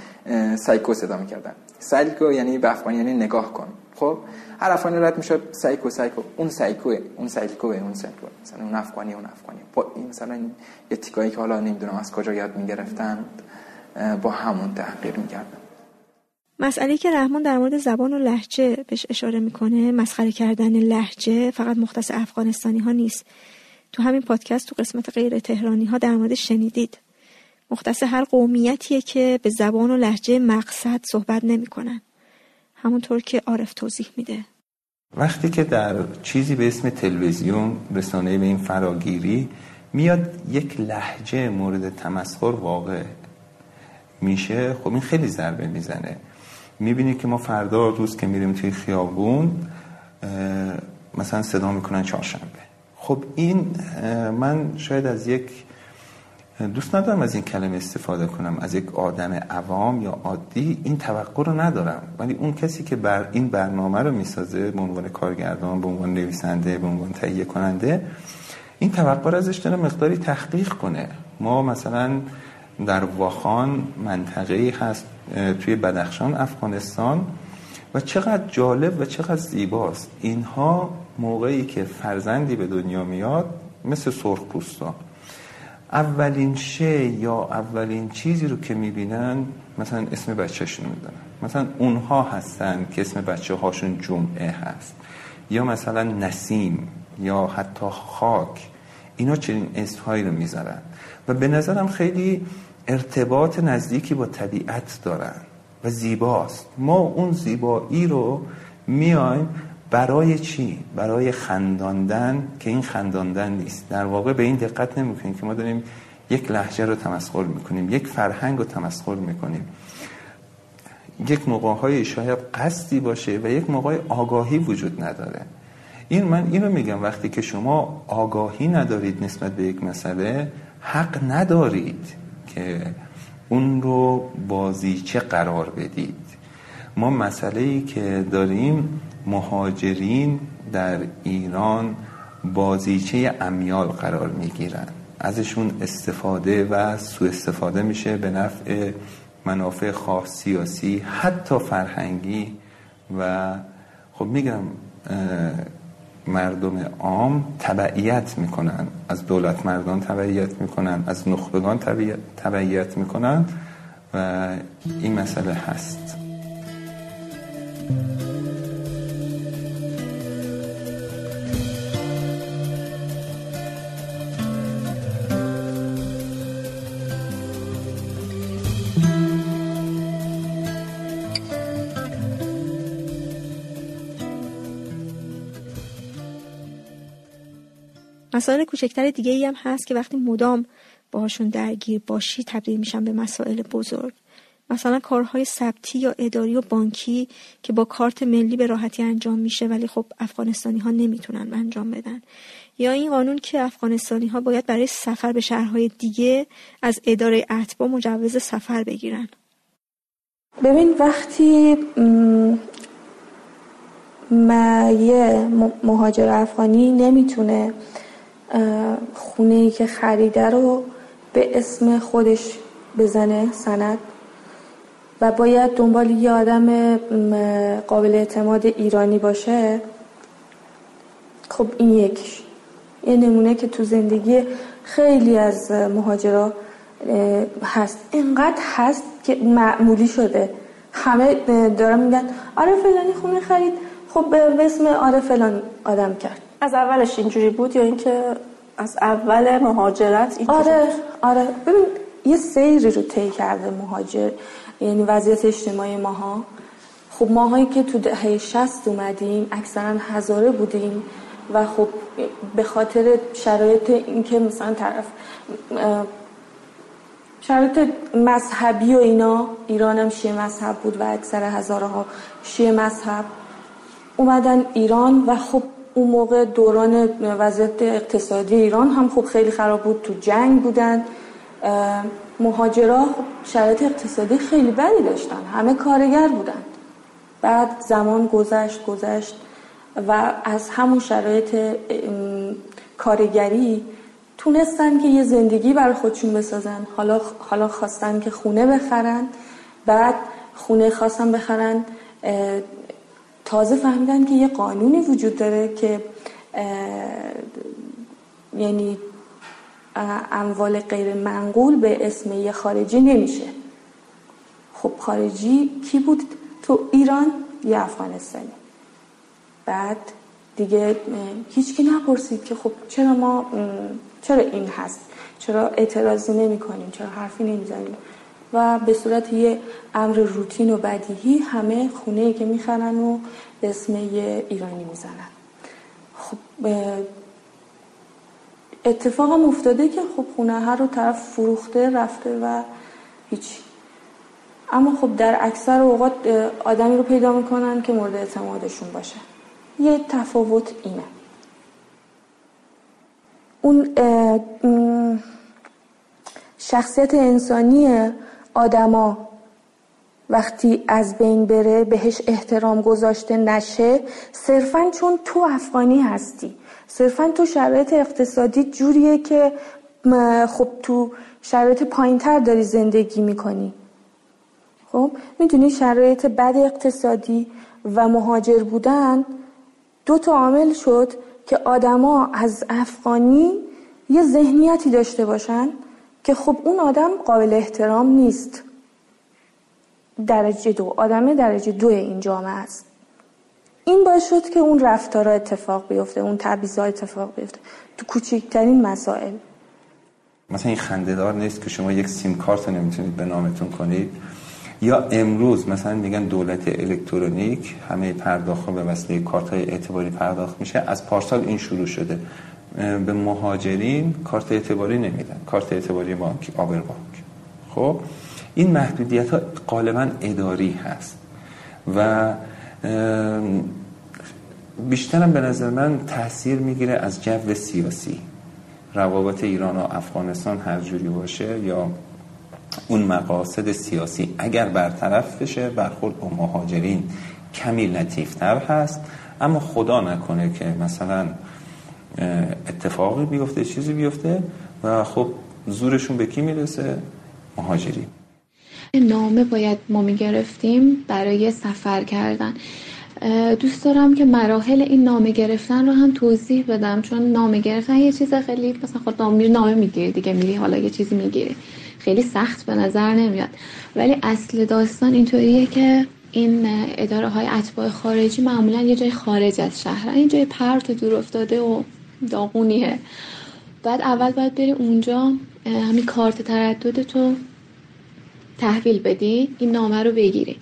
سایکو صدا می‌کردن. سایکو یعنی به افغانی یعنی نگاه کن. خب هر افغانی رد می‌شد سایکو سایکو. اون سایکوه اون سایکوه اون سایکوه. مثلا اون افغانی اون افغانی. با این مثلا یه که حالا نمی‌دونم از کجا یاد می‌گرفتن با همون تحقیر می‌کردن. مسئله که رحمان در مورد زبان و لهجه بهش اشاره می‌کنه مسخره کردن لهجه فقط مختص افغانستانی ها نیست. تو همین پادکست تو قسمت غیر تهرانی ها در مورد شنیدید. مختص هر قومیتیه که به زبان و لحجه مقصد صحبت نمی‌کنن. همونطور که عارف توضیح میده. وقتی که در چیزی به اسم تلویزیون رسانه به این فراگیری میاد یک لحجه مورد تمسخر واقع میشه خب این خیلی ضربه می‌زنه. می‌بینی که ما فردا روز که میریم توی خیابون مثلا صدا می‌کنن چهارشنبه. خب این من شاید از یک دوست ندارم از این کلمه استفاده کنم. از یک آدم عوام یا عادی این توقع رو ندارم. ولی اون کسی که بر این برنامه رو می‌سازه به عنوان کارگردان به عنوان نویسنده به عنوان تهیه کننده این توقع رو ازش داره مقداری تحقیق کنه. ما مثلا در واخان منطقه هست توی بدخشان افغانستان و چقدر جالب و چقدر زیباست. اینها موقعی که فرزندی به دنیا میاد مثل سرخ پوستا اولین شی یا اولین چیزی رو که می‌بینن مثلا اسم بچهشون میدن مثلا اونها هستن که اسم بچه هاشون جمعه هست. یا مثلا نسیم یا حتی خاک. اینا چنین اسمهایی رو می‌ذارن. و به نظرم خیلی ارتباط نزدیکی با طبیعت دارن و زیباست. ما اون زیبایی رو میایم برای چی؟ برای خنداندن که این خنداندن نیست. در واقع به این دقت نمی‌کنیم که ما داریم یک لحجه رو تمسخر می‌کنیم یک فرهنگ رو تمسخر می‌کنیم. یک موقع شاید قصدی باشه و یک موقع آگاهی وجود نداره. این من اینو میگم وقتی که شما آگاهی ندارید نسبت به یک مسئله حق ندارید که اون رو بازیچه قرار بدید. ما مسئله ای که داریم مهاجرین در ایران بازیچه امیال قرار می‌گیرن. ازشون استفاده و سوء استفاده میشه به نفع منافع خاص سیاسی حتی فرهنگی و خب میگم مردم عام تبعیت می‌کنن. از دولت مردان تبعیت می‌کنن از نخبگان تبعیت می‌کنن و این مسئله هست. مسائل کوچکتر دیگه ای هم هست که وقتی مدام باهاشون درگیر باشی تبدیل میشن به مسائل بزرگ. مثلا کارهای ثبتی یا اداری و بانکی که با کارت ملی به راحتی انجام میشه ولی خب افغانستانی ها نمی‌تونن انجام بدن. یا این قانون که افغانستانی ها باید برای سفر به شهرهای دیگه از اداره اتبا مجوز سفر بگیرن. ببین وقتی یه مهاجر افغانی نمی‌تونه خونه ای که خریده رو به اسم خودش بزنه سند و باید دنبال یه آدم قابل اعتماد ایرانی باشه. خب این یکیش. یه نمونه که تو زندگی خیلی از مهاجرا هست. اینقدر هست که معمولی شده. همه دارن میگن آره فلانی خونه خرید. خب به اسم آره فلان آدم کرد. از اولش اینجوری بود یا اینکه از اول مهاجرت اینجوری آره آره. ببین یه سیری رو طی کرده مهاجر یعنی وضعیت اجتماعی ماها. خب ماهایی که تو دهه 60 اومدیم اکثرا هزاره بودیم و خب به خاطر شرایط اینکه مثلا طرف شرایط مذهبی و اینا ایران هم شیعه مذهب بود و اکثر هزاره ها شیعه مذهب. اومدن ایران و خب اون موقع دوران وضعیت اقتصادی ایران هم خب خیلی خراب بود تو جنگ بودن. مهاجرا شرایط اقتصادی خیلی بدی داشتن همه کارگر بودن. بعد زمان گذشت گذشت و از همون شرایط کارگری تونستن که یه زندگی برای خودشون بسازن. حالا حالا خواستن که خونه بخرن بعد خونه خواستن بخرن تازه فهمیدن که یه قانونی وجود داره که یعنی اموال غیر منقول به اسم یه خارجی نمیشه. خب خارجی کی بود؟ تو ایران یه افغانستانی؟ بعد دیگه هیچکی نپرسید که خب چرا ما چرا این هست؟ چرا اعتراضی نمی کنیم چرا حرفی نمی‌زنیم؟ و به صورت یه امر روتین و بدیهی همه خونه که می‌خرن و اسم یه ایرانی می‌زنن. خب اتفاقم افتاده که خب خونه هر رو طرف فروخته رفته و هیچی. اما خب در اکثر اوقات آدمی رو پیدا می‌کنن که مورد اعتمادشون باشه. یه تفاوت اینه. اون شخصیت انسانی آدما وقتی از بین بره بهش احترام گذاشته نشه صرفا چون تو افغانی هستی. صرفا تو شرایط اقتصادی جوریه که خب تو شرایط پایینتر داری زندگی می‌کنی. خب؟ می‌دونی شرایط بد اقتصادی و مهاجر بودن دو تا عامل شد که آدما از افغانی یه ذهنیتی داشته باشن. که خب اون آدم قابل احترام نیست. درجه دو. آدم درجه دو این جامعه است. این باعث شد که اون رفتارا اتفاق بیفته اون تبعیضا اتفاق بیفته. تو کوچکترین مسائل. مثلا این خندهدار نیست که شما یک سیم کارت رو نمی‌تونید به نامتون کنید؟ یا امروز مثلا میگن دولت الکترونیک همه پرداخت به وسیله کارت های اعتباری پرداخت میشه. از پارسال این شروع شده. به مهاجرین کارت اعتباری نمیدن. کارت اعتباری بانک آبر بانک. خب؟ این محدودیت ها غالبا اداری هست. و بیشترم به نظر من تاثیر می‌گیره از جو سیاسی. روابط ایران و افغانستان هر جوری باشه یا اون مقاصد سیاسی. اگر برطرف بشه برخورد با مهاجرین کمی لطیفتر هست. اما خدا نکنه که مثلا اتفاقی بیفته چیزی بیفته و خب زورشون به کی می‌رسه؟ مهاجرین نامه باید ما می‌گرفتیم برای سفر کردن. دوست دارم که مراحل این نامه گرفتن رو هم توضیح بدم چون نامه گرفتن یه چیز خیلی مثلا خود نامه, نامه می‌گیری دیگه میری حالا یه چیزی می‌گیری. خیلی سخت به نظر نمیاد. ولی اصل داستان اینطوریه که این اداره های اتباع خارجی معمولا یه جای خارج از شهر این جای پرت و دور افتاده و داغونیه. بعد اول باید بری اونجا همین کارت تردد تو تحویل بدی این نامه رو بگیری.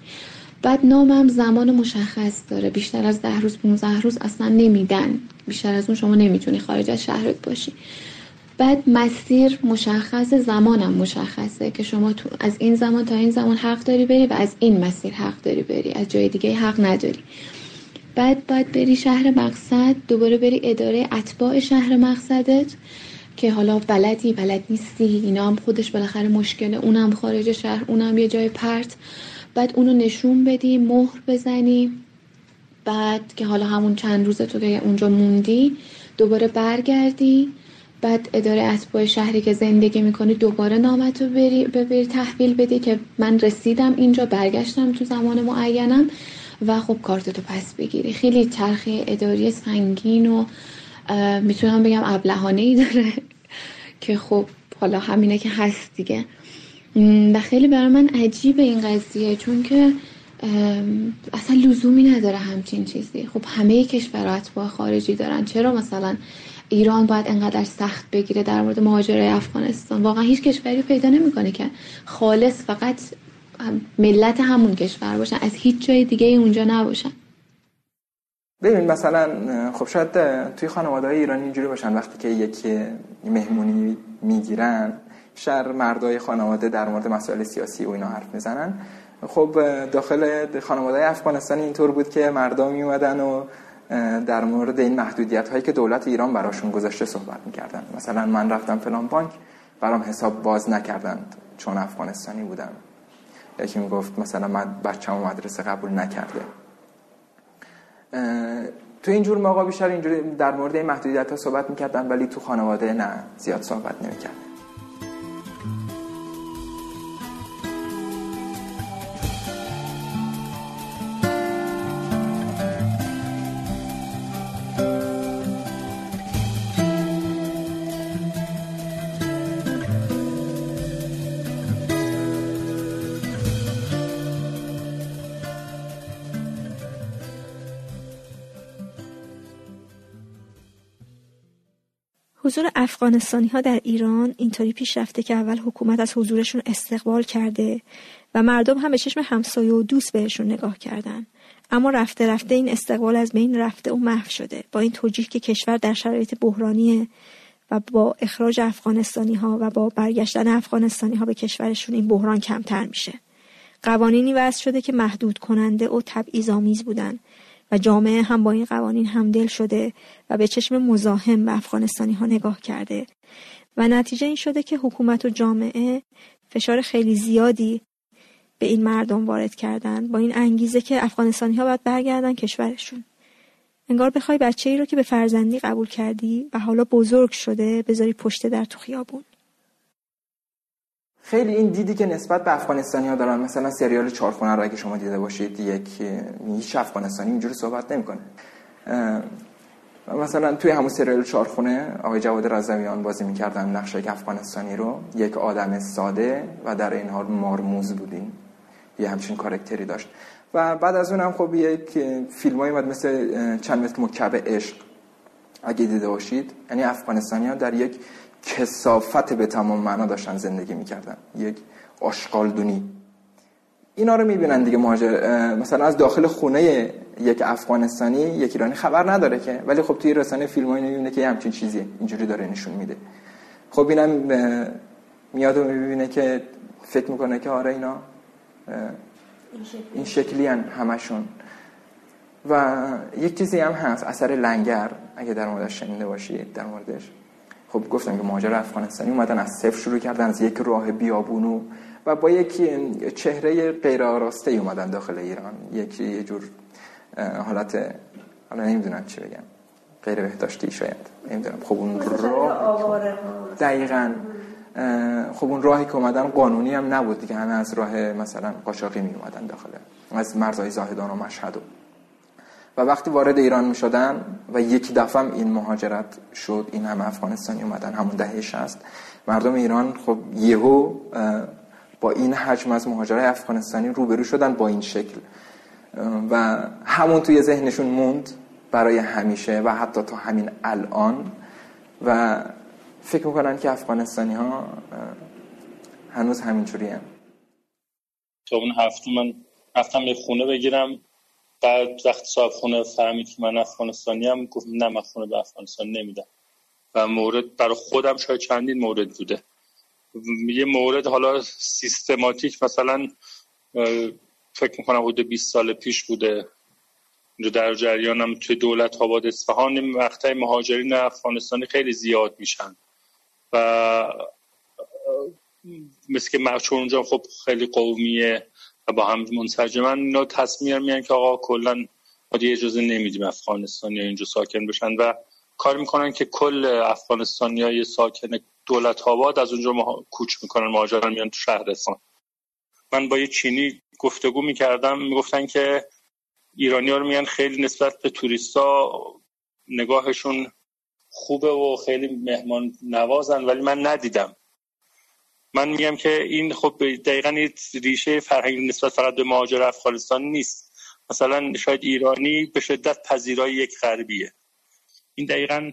بعد نامم زمان مشخص داره. بیشتر از ده روز 15 روز اصلا نمیدن. بیشتر از اون شما نمی‌تونی خارج از شهرت باشی. بعد مسیر مشخص زمانم مشخصه که شما تو از این زمان تا این زمان حق داری بری و از این مسیر حق داری بری. از جای دیگه حق نداری. بعد باید بری شهر مقصد دوباره بری اداره اتباع شهر مقصدت که حالا بلدی بلد نیستی اینا هم خودش بالاخره مشکله اونم خارج شهر اونم یه جای پرت. بعد اونو نشون بدی مهر بزنی. بعد که حالا همون چند روز تو که اونجا موندی دوباره برگردی. بعد اداره اتباع شهری که زندگی می‌کنی دوباره نامتو بری ببری تحویل بدی که من رسیدم اینجا برگشتم تو زمان معینم. و خب کارتتو پس بگیری. خیلی چرخه اداری سنگین و می‌تونم بگم ابلهانه ای داره که خب حالا همینه که هست دیگه. و خیلی برای من عجیبه این قضیه چون که اصلا لزومی نداره همچین چیزی. خب همه کشورات با خارجی دارن. چرا مثلا ایران باید انقدر سخت بگیره در مورد مهاجره افغانستان؟ واقعا هیچ کشوری پیدا نمی‌کنه که خالص فقط ملت همون کشور باشن. از هیچ جای دیگه اونجا نباشن. ببین مثلا خب شاید توی خانواده های ایرانی اینجوری باشن. وقتی که یک مهمونی می‌گیرن شر مردای خانواده در مورد مسائل سیاسی و اینا حرف می‌زنن. خب داخل خانواده افغانستان اینطور بود که مردم می و در مورد این محدودیت هایی که دولت ایران براشون گذاشته صحبت می‌کردن. مثلا من رفتم فلان بانک برام حساب باز نکردند چون افغانستانی بودم. یکی می‌گفت مثلا من بچه‌مو مدرسه قبول نکرده. تو این جور موقع بیشتر اینجوری در مورد این محدودیت ها صحبت می‌کردن ولی تو خانواده نه زیاد صحبت نمی‌کردن حضور افغانستانی ها در ایران اینطوری پیش رفته که اول حکومت از حضورشون استقبال کرده و مردم هم به چشم همسایه و دوست بهشون نگاه کردن. اما رفته رفته این استقبال از بین رفته و محو شده با این توجیه که کشور در شرایط بحرانیه و با اخراج افغانستانی ها و با برگشتن افغانستانی ها به کشورشون این بحران کمتر میشه. قوانینی وضع شده که محدود کننده و تبعیض آمیز بودن. و جامعه هم با این قوانین همدل شده و به چشم مزاحم به افغانستانی ها نگاه کرده. و نتیجه این شده که حکومت و جامعه فشار خیلی زیادی به این مردم وارد کردن با این انگیزه که افغانستانی ها باید برگردن کشورشون. انگار بخوای بچه ای رو که به فرزندی قبول کردی و حالا بزرگ شده بذاری پشت در تو خیابون. خیلی این دیدی که نسبت به افغانستانی ها دارن مثلا سریال چارخونه رو اگه شما دیده باشید یک هیچ افغانستانی اینجوری صحبت نمی‌کنه. مثلا توی همون سریال چارخونه آقای جواد رضویان بازی می‌کردن نقشه یک افغانستانی رو. یک آدم ساده و در این حال مارموز یه همچین کارکتری داشت. و بعد از اونم خب یک فیلم هایی مثل چند متر مکعب عشق. اگه دیده باشید یعنی افغانستانی ها در یک کسافت به تمام معنا داشتن زندگی می‌کردن. یک آشقالدونی اینا رو می‌بینن دیگه مهاجر. مثلا از داخل خونه یک افغانستانی یک ایرانی خبر نداره که. ولی خب توی رسانه فیلم هایی می‌بینه که همچین چیزی اینجوری داره نشون میده. خب اینم میاد و می‌بینه که فکر می‌کنه که آره اینا این شکلی هن همشون. و یک چیزی هم هست اثر لنگر. اگه در موردش شنیده باشید در موردش. خب گفتم که مهاجر افغانستانی اومدن از صفر شروع کردن از یک راه بیابونو و با یک چهره غیر آراسته اومدن داخل ایران. یک یه جور حالت حالا نمی‌دونم چی بگم. غیر بهداشتی شاید نمی‌دونم. خب اون راه دقیقا. خب اون راهی که اومدن قانونی هم نبود دیگه. همه از راه مثلا قاچاقی می اومدن داخل از مرزهای زاهدان و مشهد و وقتی وارد ایران می شدن و یک دفعه این مهاجرت شد این همه افغانستانی اومدن همون دهه 60 مردم ایران خب یهو با این حجم از مهاجرای افغانستانی روبرو شدن با این شکل. و همون توی ذهنشون موند برای همیشه و حتی تا همین الان. و فکر می‌کنن که افغانستانی ها هنوز همینجوری هم تا اون هفته من رفتم یه خونه بگیرم. بعد وقتی صاحب خونه فهمید که من افغانستانی هم گفت نه من خونه به افغانستان نمیدم و مورد برای خودم شاید چندین مورد بوده. یه مورد حالا سیستماتیک مثلا فکر می‌کنم حدود 20 سال پیش بوده. در جریانم توی دولت آباد اصفهان مقطع مهاجرین افغانستانی خیلی زیاد میشن. و مثل که اونجا خب خیلی قومیه. با هم منسجمن اینا تصمیم میان که آقا کلا ما اجازه نمیدیم افغانستانی اینجا ساکن بشن و کار می‌کنن که کل افغانستانی های ساکن دولت آباد از اونجا کوچ می‌کنن مهاجرن میان تو شهرستان. من با یه چینی گفتگو می‌کردم می‌گفتن که ایرانی ها رو میان خیلی نسبت به توریستا نگاهشون خوبه و خیلی مهمان نوازن ولی من ندیدم. من میگم که این خب دقیقا ریشه فرهنگ نسبت فقط به مهاجر افغانستان نیست. مثلا شاید ایرانی به شدت پذیرای یک غربیه. این دقیقا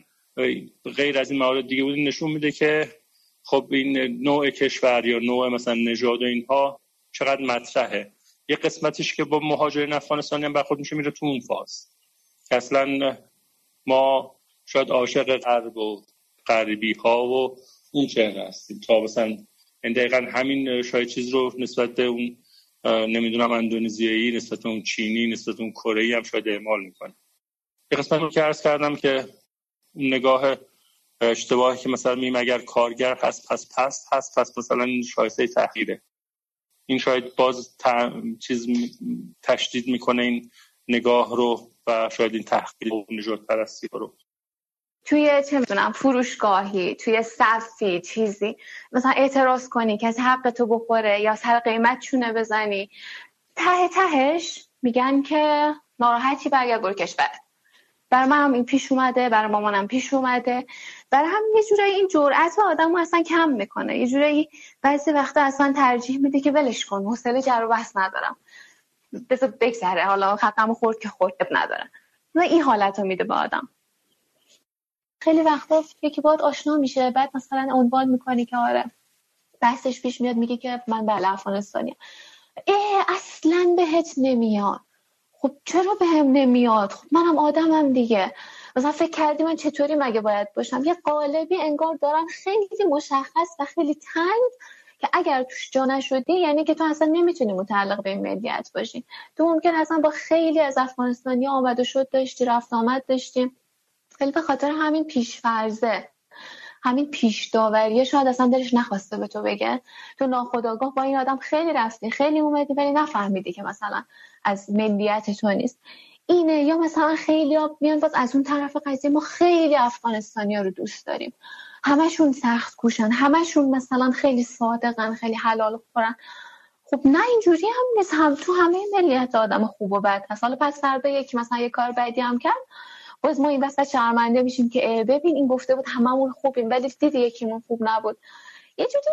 غیر از این موارد دیگه بود. نشون میده که خب این نوع کشور یا نوع مثلا نژاد و اینها چقدر مطرحه. یه قسمتش که با مهاجرین افغانستانی هم برخورد میشه میره تو اون فاز. که اصلا ما شاید عاشق غرب و غربی ها و اون چهره هستیم. تا مثلا این دقیقا همین شاید چیز رو نسبت به اون نمی‌دونم اندونزیایی نسبت اون چینی نسبت اون کره هم شاید اعمال می‌کنه. یه قسمت که عرض کردم که نگاه اشتباهی که مثلا میم اگر کارگر هست پس پس هست پس مثلا شایسته تحقیره این شاید باز چیز تشدید می‌کنه این نگاه رو و شاید این تحقیر و نجات پرستی رو. توی چه می‌دونم فروشگاهی توی صفی چیزی. مثلا اعتراض کنی کسی حق تو بخوره یا سر قیمت چونه بزنی. ته تهش میگن که ناراحتی برگرد برو کشور. برای من هم این پیش اومده برای مامانم پیش اومده. برای هم یه جورایی این جرأت آدم اصلا کم می‌کنه. یه جورایی بعضی وقتا اصلا ترجیح میده که ولش کن حوصله جر و ندارم. بذار بگذره حالا خطم خورد که خورد ندارم این حالت رو میده به آدم. خیلی وقتا یکی باید آشنا میشه بعد مثلا عنوان می‌کنی که آره بحثش پیش میاد میگه که من بله افغانستانیم. اه اصلا بهت نمیاد. خب چرا به هم نمیاد؟ خب منم آدمم دیگه. مثلا فکر کردی من چطوری مگه باید باشم؟ یه قالبی انگار دارن خیلی مشخص و خیلی تنگ که اگر توش جا نشدی یعنی که تو اصلا نمی‌تونی متعلق به این ملیت باشی. تو ممکن اصلا با خیلی از افغانستانی آمد و شد داشتی رفت آمد داشتیم خیلی به خاطر همین پیشفرزه همین پیش داوریه شاید اصلا دلش نخواسته به تو بگه. تو ناخداگاه با این آدم خیلی رفتی خیلی اومدی ولی نفهمیدی که مثلا از ملیت تو نیست. اینه. یا مثلا خیلی ها میان باز از اون طرف قضیه ما خیلی افغانستانی ها رو دوست داریم. همشون سخت کوشن همشون مثلا خیلی صادقن خیلی حلال خورن. خب نه اینجوری هم نیست. هم تو همه ملیت آدم خوب و بد هست. حالا پس فردا یکی مثلا یه کار بدی هم کرد باز ما این وسط شرمنده میشیم که ببین این گفته بود هممون خوبیم ولی دیدی یکیمون خوب نبود. یه جوری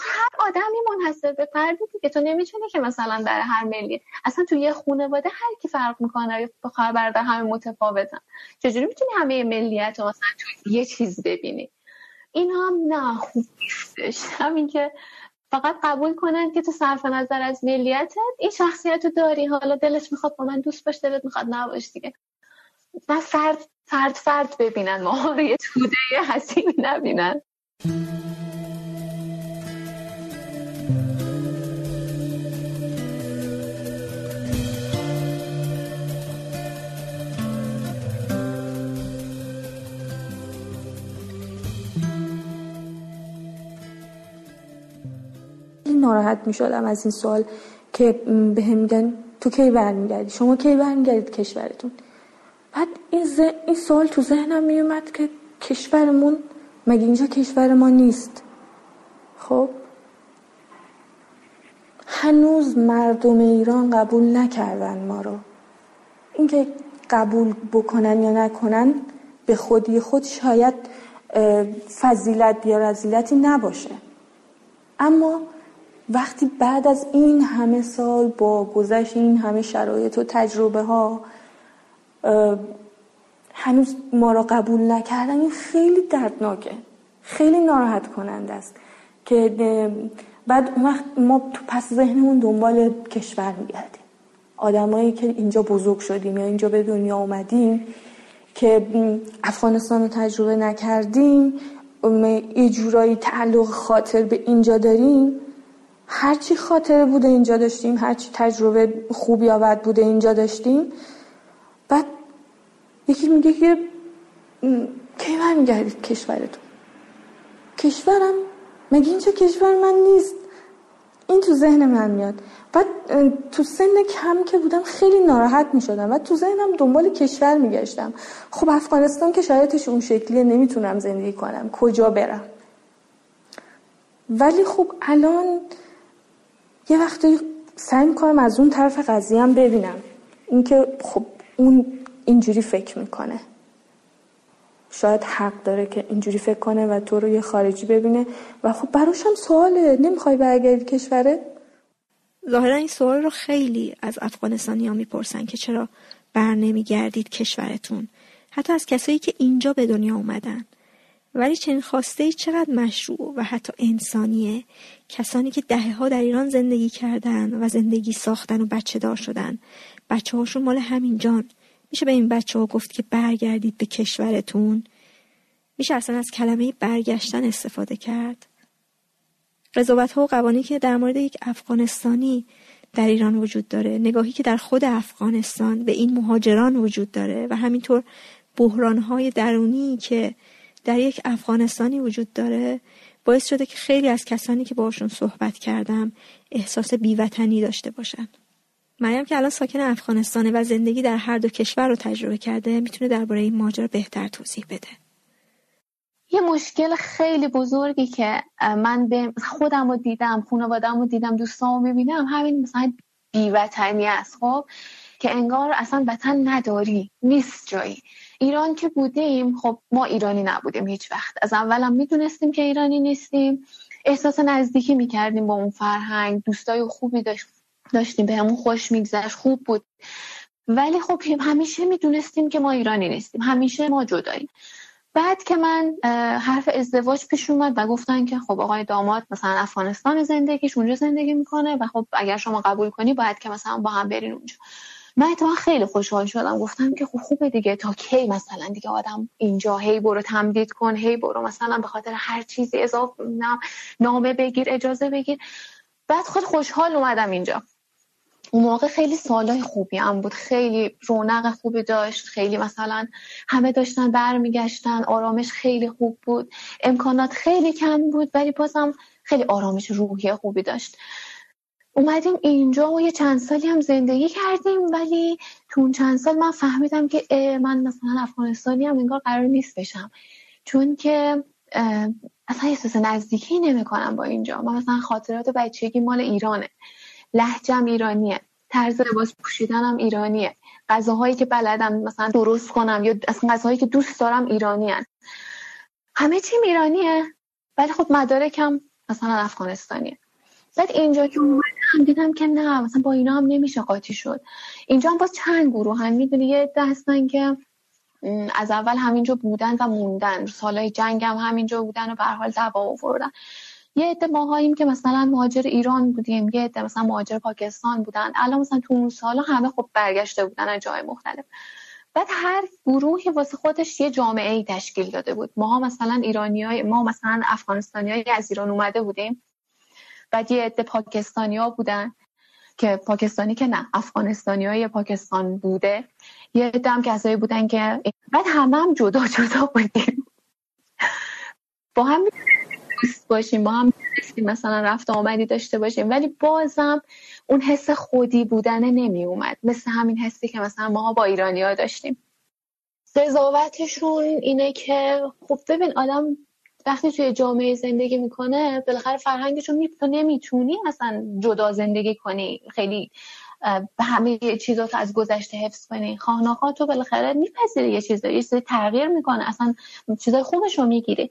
هر آدمی منحصر به فردی که تو نمی‌تونی که مثلا در هر ملی اصلا تو یه خانواده هر کی فرق می‌کنه بخواه برادر همه متفاوتن. چجوری می‌تونی همه ملیت رو مثلا تو یه چیز ببینی؟ این هم نه خوب نیستش. همین که فقط قبول کنن که تو صرف نظر از ملیتت این شخصیت رو داری. حالا دلش می‌خواد با من دوست باش دلت می‌خواد نباش دیگه. و فرد فرد فرد ببینن. ما رو یه توده حسینی نبینن. ناراحت می شدم از این سوال که به هم میگن تو کی برمیگردی؟ شما کی برمیگردید کشورتون؟ بعد این, این سوال تو ذهنم می اومد که کشورمون مگه اینجا کشور ما نیست؟ خب؟ هنوز مردم ایران قبول نکردن ما رو. اینکه قبول بکنن یا نکنن به خودی خود شاید فضیلت یا رزیلتی نباشه. اما وقتی بعد از این همه سال با گذشت این همه شرایط و تجربه ها هنوز ما را قبول نکردن. این خیلی دردناکه. خیلی ناراحت کننده است که بعد وقت ما تو پس ذهنمون دنبال کشور میگردیم. آدمایی که اینجا بزرگ شدیم یا اینجا به دنیا اومدیم که افغانستان رو تجربه نکردیم یه جورایی تعلق خاطر به اینجا داریم. هرچی خاطره بوده اینجا داشتیم هرچی تجربه خوب یا بد بوده اینجا داشتیم. بعد یکی میگه که کی برمیگردید کشورتون؟ کشورم؟ مگه اینجا کشور من نیست؟ این تو ذهن من میاد. بعد تو سن کم که بودم خیلی ناراحت می شدم و تو ذهنم دنبال کشور میگشتم. خب افغانستان که شرایطش اون شکلیه نمی‌تونم زندگی کنم. کجا برم؟ ولی خب الان یه وقتی سعی می‌کنم از اون طرف قضیه هم ببینم. اینکه خب اون اینجوری فکر می‌کنه. شاید حق داره که اینجوری فکر کنه و تو رو یه خارجی ببینه. و خب براش هم سواله. نمی‌خوای برگردی کشوره؟ ظاهرا این سوال رو خیلی از افغانستانی ها می‌پرسن که چرا بر نمیگردید کشورتون. حتی از کسایی که اینجا به دنیا اومدن. ولی چنین خواسته ای چقدر مشروع و حتی انسانیه؟ کسانی که دهه ها در ایران زندگی کردن و زندگی ساختن و بچه دار شدن. بچه هاشون مال همین جان. میشه به این بچه ها گفت که برگردید به کشورتون. میشه اصلا از کلمه برگشتن استفاده کرد. قضاوت ها و قوانی که در مورد یک افغانستانی در ایران وجود داره نگاهی که در خود افغانستان به این مهاجران وجود داره و همینطور بحرانهای درونی که در یک افغانستانی وجود داره باعث شده که خیلی از کسانی که باشون صحبت کردم احساس بیوطنی داشته باشن. مریم که الان ساکن افغانستانه و زندگی در هر دو کشور رو تجربه کرده می‌تونه درباره این ماجرا بهتر توضیح بده. یه مشکل خیلی بزرگی که من به خودم رو دیدم خانوادم رو دیدم دوستان رو می‌بینم همین مثلا بیوطنی است خب؟ که انگار اصلا وطن نداری نیست جایی. ایران که بودیم خب ما ایرانی نبودیم هیچ وقت. از اولم می‌دونستیم که ایرانی نیستیم. احساس نزدیکی می‌کردیم با اون فرهنگ دوستای خوبی داشت داشتیم به همون خوش میگذشت خوب بود. ولی خب همیشه می‌دونستیم که ما ایرانی نیستیم همیشه ما جداییم بعد که من حرف ازدواج پیش اومد و گفتن که خب آقای داماد مثلا افغانستان زندگیش اونجا زندگی می‌کنه و خب اگر شما قبول کنی باید که مثلا با هم برین اونجا. من اتفاقا خیلی خوشحال شدم. گفتم که خب خوبه دیگه تا کی مثلا دیگه آدم اینجا هی برو تمدید کن هی برو مثلا به خاطر هر چیزی اضافه نامه بگیر اجازه بگیر. بعد خود خوشحال اومدم اینجا. اون موقع خیلی سالای خوبی هم بود. خیلی رونق خوبی داشت. خیلی مثلا همه داشتن برمیگشتن. آرامش خیلی خوب بود. امکانات خیلی کم بود ولی بازم خیلی آرامش روحی خوبی داشت. اومدیم اینجا و یه چند سالی هم زندگی کردیم ولی تو اون چند سال من فهمیدم که من مثلا افغانستانی هم انگار قرار نیست بشم. چون که اصلا احساس نزدیکی نمی‌کنم با اینجا. من مثلا خاطرات بچگی مال ایرانه. لهجم ایرانیه. طرز لباس پوشیدنم ایرانیه. غذاهایی که بلدم مثلا درست کنم یا اصلا غذاهایی که دوست دارم ایرانی هن. همه چیم ایرانیه. ولی خب مدارکم مثلا افغانستانیه. بعد اینجا که اومدم دیدم که نه مثلا با اینا هم نمیشه قاطی شد. اینجا هم باز چند گروه هم می‌دونی؟ یه هستن که از اول همینجا بودن و موندن. سالهای جنگ هم همینجا بودن و به حال دعوا آوردن. یه عده ماهاییم که مثلا مهاجر ایران بودیم یه عده مثلا مهاجر پاکستان بودن. الان مثلا تو اون سالا همه خب برگشته بودن از جای مختلف. بعد هر گروهی واسه خودش یه جامعه ای تشکیل داده بود. ماها مثلا ایرانی های ما مثلا افغانستانی از ایران اومده بودیم. بعد یه عده پاکستانی ها بودن که پاکستانی که نه افغانستانی های پاکستان بوده. یه عده هم کسایی بودن که بعد همه هم جدا جدا بودیم. با هم دوست باشیم با هم مثلا رفت آمدی داشته باشیم. ولی بازم اون حس خودی بودن نمی اومد مثل همین حسی که مثلا ما با ایرانی ها داشتیم. قضاوتشون اینه که خب ببین آدم وقتی توی جامعه زندگی می‌کنه بالاخره فرهنگشون تو نمی‌تونی اصلا جدا زندگی کنی. خیلی به همه چیزات از گذشته حفظ کنی. خانقا تو بالاخره میپذیری یه چیز یه تغییر می‌کنه. اصلا چیزای خوبش رو می‌گیری.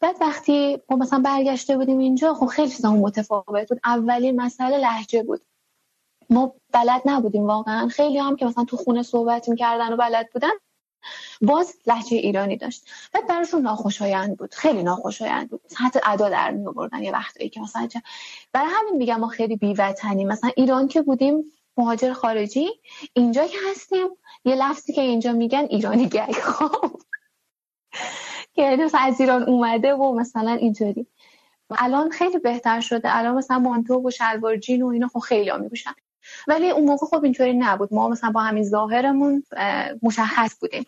بعد وقتی ما مثلا برگشته بودیم اینجا خب خیلی چیزا متفاوت بود. اولین مسئله لحجه بود. ما بلد نبودیم واقعا. خیلی هم که مثلا تو خونه صحبت می‌کردن و بلد بودن باز لحجه ایرانی داشت. بعد براشون ناخوشایند بود. خیلی ناخوشایند بود. حتی ادا در می آوردن یه وقتایی که مثلا برای همین میگم ما خیلی بیوطنی. مثلا ایران که بودیم مهاجر خارجی اینجا که هستیم یه لفظی که اینجا میگن ایرانی گگ. خب. که از ایران اومده و مثلا اینطوری الان خیلی بهتر شده. الان مثلا مانتو و شلوار جین و اینا خب خیلی ها میگوشن ولی اون موقع خب اینطوری نبود. ما مثلا با همین ظاهرمون مشخص بودیم.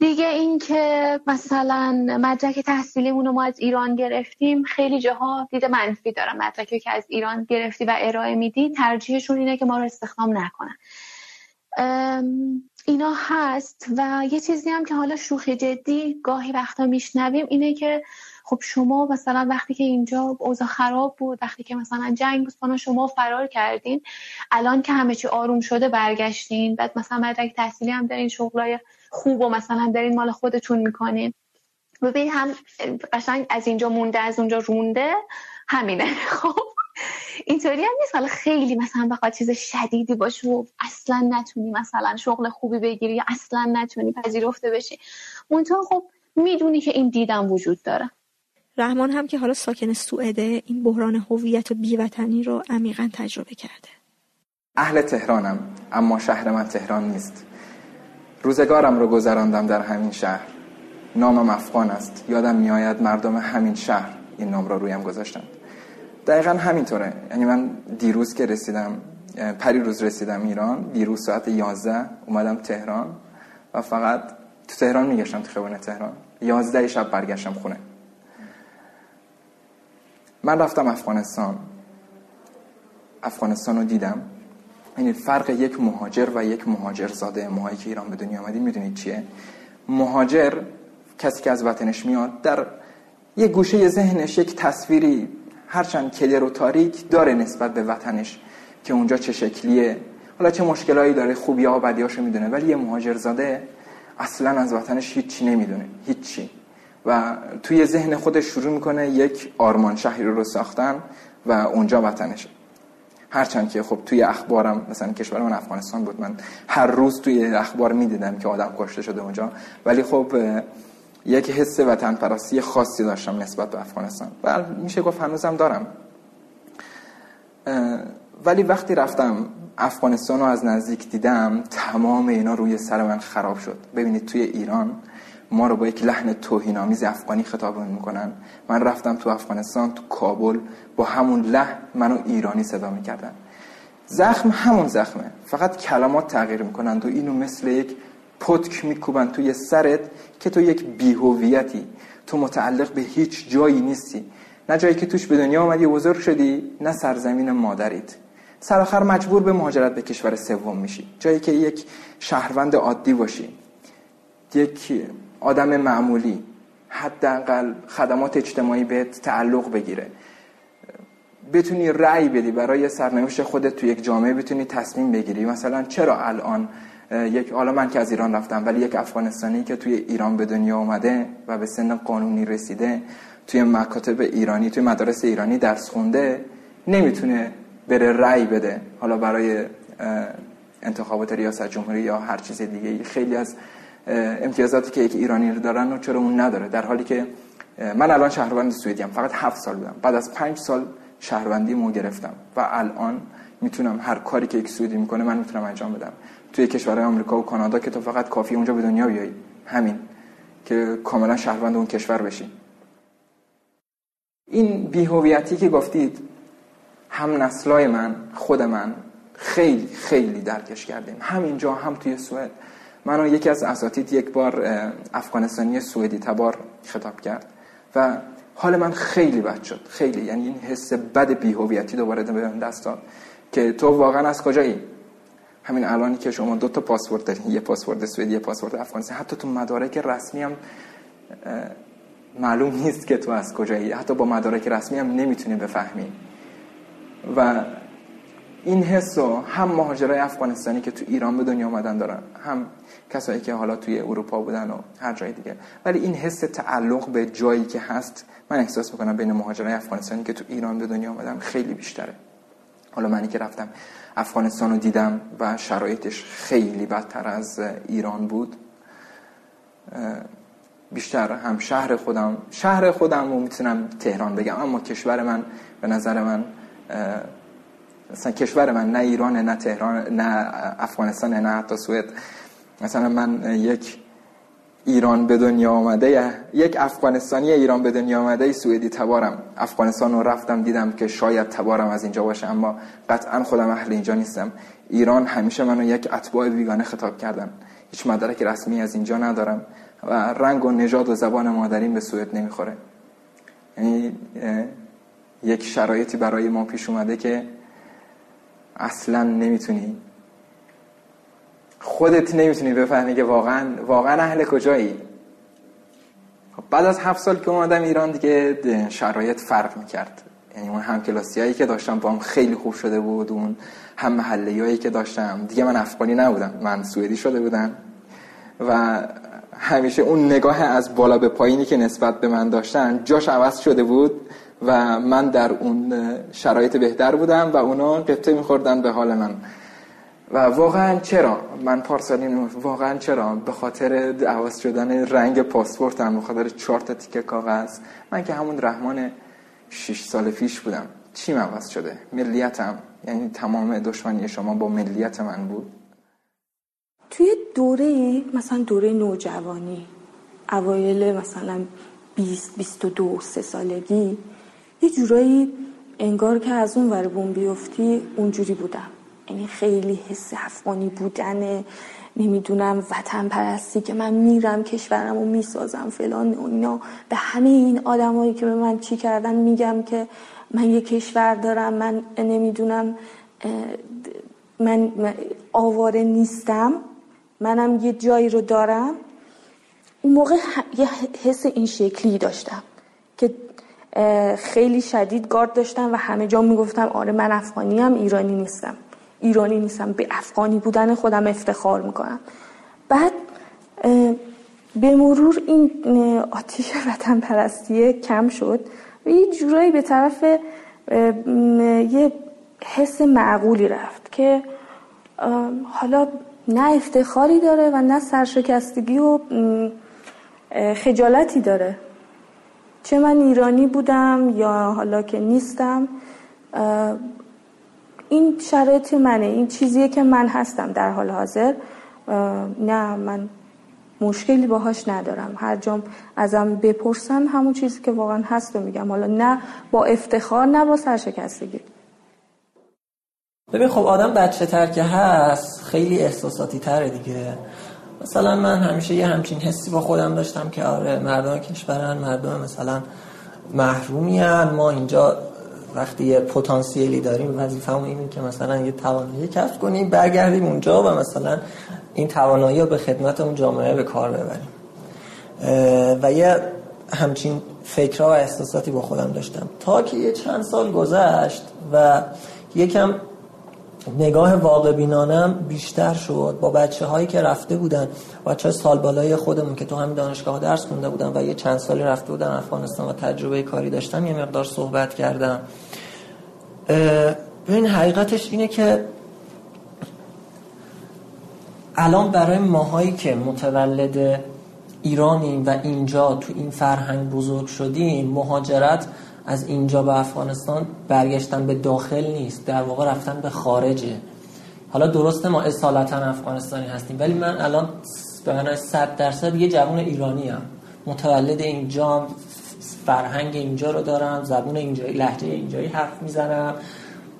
دیگه اینکه مثلا مدرک تحصیلیمون رو ما از ایران گرفتیم خیلی جاها دید منفی دارم. مدرکی که از ایران گرفتی و ارائه میدی ترجیحشون اینه که ما رو استخدام نکنن. اینا هست و یه چیزی هم که حالا شوخی جدی گاهی وقتا میشنویم اینه که خب شما مثلا وقتی که اینجا اوضاع خراب بود وقتی که مثلا جنگ بود شما فرار کردین الان که همه چی آروم شده برگشتین بعد مثلا مدرک تحصیلی هم دارین شغلای خوب و مثلا دارین مال خودتون می‌کنین. ببین هم قشنگ از اینجا مونده از اونجا رونده همینه. خب؟ اینطوری هم نیست. حالا خیلی مثلا بخواد چیز شدیدی باشه و اصلا نتونی مثلا شغل خوبی بگیری یا اصلا نتونی پذیرفته بشی. اونطور خب می‌دونی که این دیدم وجود داره. رحمان هم که حالا ساکن سوئده این بحران هویت و بیوطنی رو عمیقا تجربه کرده. اهل تهرانم اما شهر من تهران نیست. روزگارم رو گذراندم در همین شهر. نامم افغان است. یادم میآید مردم همین شهر این نام را رویم گذاشتند. دقیقا همینطوره. یعنی من دیروز که رسیدم پری روز رسیدم ایران دیروز ساعت 11 اومدم تهران و فقط تو تهران میگشتم تو خیابان تهران. 11 شب برگشتم خونه. من رفتم افغانستان. افغانستان رو دیدم. این فرق یک مهاجر و یک مهاجر زاده ماهایی که ایران به دنیا آمدیم می‌دونید چیه؟ مهاجر کسی که از وطنش میاد در یک گوشه ذهنش یک تصویری هرچند کلر و تاریک داره نسبت به وطنش که اونجا چه شکلیه. حالا چه مشکلایی داره خوبی ها و بدیاشو می‌دونه ولی یه مهاجر زاده اصلا از وطنش هیچی نمی‌دونه هیچی. و توی ذهن خودش شروع می‌کنه یک آرمان شهری رو ساختن و اونجا وطنشه هرچند که خب توی اخبارم مثلا کشور من افغانستان بود من هر روز توی اخبار می‌دیدم که آدم کشته شده اونجا. ولی خب یک حس وطن پرستی خاصی داشتم نسبت به افغانستان. و میشه گفت هنوزم دارم. ولی وقتی رفتم افغانستان رو از نزدیک دیدم تمام اینا روی سر من خراب شد. ببینید توی ایران ما رو با یک لحن توهینآمیز افغانی خطابمون می‌کنن. من رفتم تو افغانستان تو کابل با همون لحن منو ایرانی صدا می‌کردن. زخم همون زخمه. فقط کلمات تغییر می‌کنن و اینو مثل یک پتک میکوبن توی سرت که تو یک بیهویتی. تو متعلق به هیچ جایی نیستی. نه جایی که توش به دنیا آمدی بزرگ شدی نه سرزمین مادریت. سر مجبور به مهاجرت به کشور سوم میشی. جایی که یک شهروند عادی باشی. یک آدم معمولی. حداقل خدمات اجتماعی بهت تعلق بگیره. بتونی رأی بدی برای سرنوشت خودت تو یک جامعه بتونی تصمیم بگیری. مثلا چرا الان یک حالا من که از ایران رفتم ولی یک افغانستانی که توی ایران به دنیا اومده و به سن قانونی رسیده توی مکاتب ایرانی توی مدارس ایرانی درس خونده نمی‌تونه بره رأی بده. حالا برای انتخابات ریاست جمهوری یا هر چیز دیگه خیلی از امتیازاتی که یک ایرانی رو دارن و چرا اون نداره. در حالی که من الان شهروند سوئدی فقط هفت سال بودم. بعد از پنج سال شهروندی مو گرفتم. و الان می‌تونم هر کاری که یک سوئدی می‌کنه من می‌تونم انجام بدم. توی کشورهای آمریکا و کانادا که تو فقط کافی اونجا به دنیا بیایی. همین. که کاملا شهروند اون کشور بشی. این بیهویتی که گفتید هم نسلای من خود من خیلی خیلی درکش کردیم. همینجا هم توی سوئد. منو یکی از اساتید یک بار افغانستانی سوئدی تبار خطاب کرد. و حال من خیلی بد شد. خیلی. یعنی این حس بد بیهویتی دوباره به دست داد. که تو واقعا از کجایی؟ همین الانی که شما دو تا پاسپورت دارین یه پاسپورت سوئدی یه پاسپورت افغانستانی حتی تو مدارک رسمی هم معلوم نیست که تو از کجایی. حتی با مدارک رسمی هم نمی‌تونی بفهمی. و این حس هم مهاجرای افغانستانی که تو ایران به دنیا آمدن دارن هم کسایی که حالا توی اروپا بودن و هر جای دیگه. ولی این حس تعلق به جایی که هست من احساس می‌کنم بین مهاجرای افغانستانی که تو ایران به دنیا آمدن خیلی بیشتره. حالا منی که رفتم افغانستان رو دیدم و شرایطش خیلی بدتر از ایران بود. بیشتر هم شهر خودم شهر خودم رو می‌تونم تهران بگم اما کشور من به نظر من مثلا کشور من نه ایران نه تهران نه افغانستان نه حتی سوئد. مثلا من یک ایران به دنیا آمده. یک افغانستانی ایران به دنیا آمده سوئدی تبارم. افغانستان رو رفتم دیدم که شاید تبارم از اینجا باشه اما قطعا خودم اهل اینجا نیستم. ایران همیشه منو یک اتباع بیگانه خطاب کردن. هیچ مدرک رسمی از اینجا ندارم و رنگ و نژاد و زبان مادرین به سوئد نمی‌خوره. یعنی یک شرایطی برای ما پیش اومده که اصلا نمی‌تونی خودت نمی‌تونی بفهمی که واقعا واقعا اهل کجایی. خب بعد از هفت سال که اومدم ایران دیگه شرایط فرق می‌کرد. یعنی اون هم کلاسی هایی که داشتم با هم خیلی خوب شده بود اون هم محله هایی که داشتم. دیگه من افغانی نبودم من سوئدی شده بودم. و همیشه اون نگاه از بالا به پایینی که نسبت به من داشتن جاش عوض شده بود و من در اون شرایط بهتر بودم و اونا قطعه میخوردن به حال من. و واقعا چرا؟ من پارسالی واقعا چرا؟ به خاطر عوض شدن رنگ پاسپورتم به خاطر چهار تا تیکه کاغذ. من که همون رحمان 6 سال پیش بودم. چی عوض شده؟ ملیتم. یعنی تمام دشمنی شما با ملیت من بود. توی دوره مثلا دوره نوجوانی اوایل مثلا 20 22 سه سالگی یه جورایی انگار که از اون ور بوم بیفتی اونجوری بودم. یعنی خیلی حس افغانی بودن نمی‌دونم وطن پرستی که من میرم کشورم و می‌سازم فلان و اینا. به همه این آدمایی که به من چی کردن میگم که من یه کشور دارم من نمی‌دونم من آواره نیستم. منم یه جایی رو دارم. اون موقع یه حس این شکلی داشتم که خیلی شدید گارد داشتم و همه جا می‌گفتم آره من افغانی هم ایرانی نیستم. ایرانی نیستم به افغانی بودن خودم افتخار می‌کنم. بعد به مرور این آتیش وطن پرستیه کم شد و یه جورایی به طرف یه حس معقولی رفت که حالا نه افتخاری داره و نه سرشکستگی و خجالتی داره. چه من ایرانی بودم یا حالا که نیستم این شرایط منه. این چیزیه که من هستم در حال حاضر. نه من مشکلی باهاش ندارم. هر جام ازم بپرسن همون چیزی که واقعا هست رو میگم. حالا نه با افتخار نه با سرشکستگی. ببین خب آدم بچه تر که هست خیلی احساساتی تره دیگه. مثلا من همیشه یه همچین حسی با خودم داشتم که آره مردم کشورن مردم مثلا محرومی ما اینجا وقتی یه پتانسیلی داریم وظیفه‌مون اینه که مثلا یه توانایی کسب کنیم برگردیم اونجا و مثلا این توانایی رو به خدمت اون جامعه به کار ببریم. و یه همچین فکرها و احساساتی با خودم داشتم. تا که یه چند سال گذشت و یکم نگاه واقع بینانم بیشتر شد با بچه هایی که رفته بودن. بچه سال بالای خودمون که تو همین دانشگاه درس خونده بودن و یه چند سالی رفته بودن افغانستان و تجربه کاری داشتن یه مقدار صحبت کردم. این حقیقتش اینه که الان برای ماهایی که متولد ایرانیم و اینجا تو این فرهنگ بزرگ شدیم مهاجرت از اینجا به افغانستان برگشتن به داخل نیست در واقع رفتن به خارجه. حالا درسته ما اصالتا افغانستانی هستیم ولی من الان به معنای صد درصد یه جوان ایرانی هم. متولد اینجا فرهنگ اینجا رو دارم زبون اینجایی لحجه اینجایی حرف می‌زنم.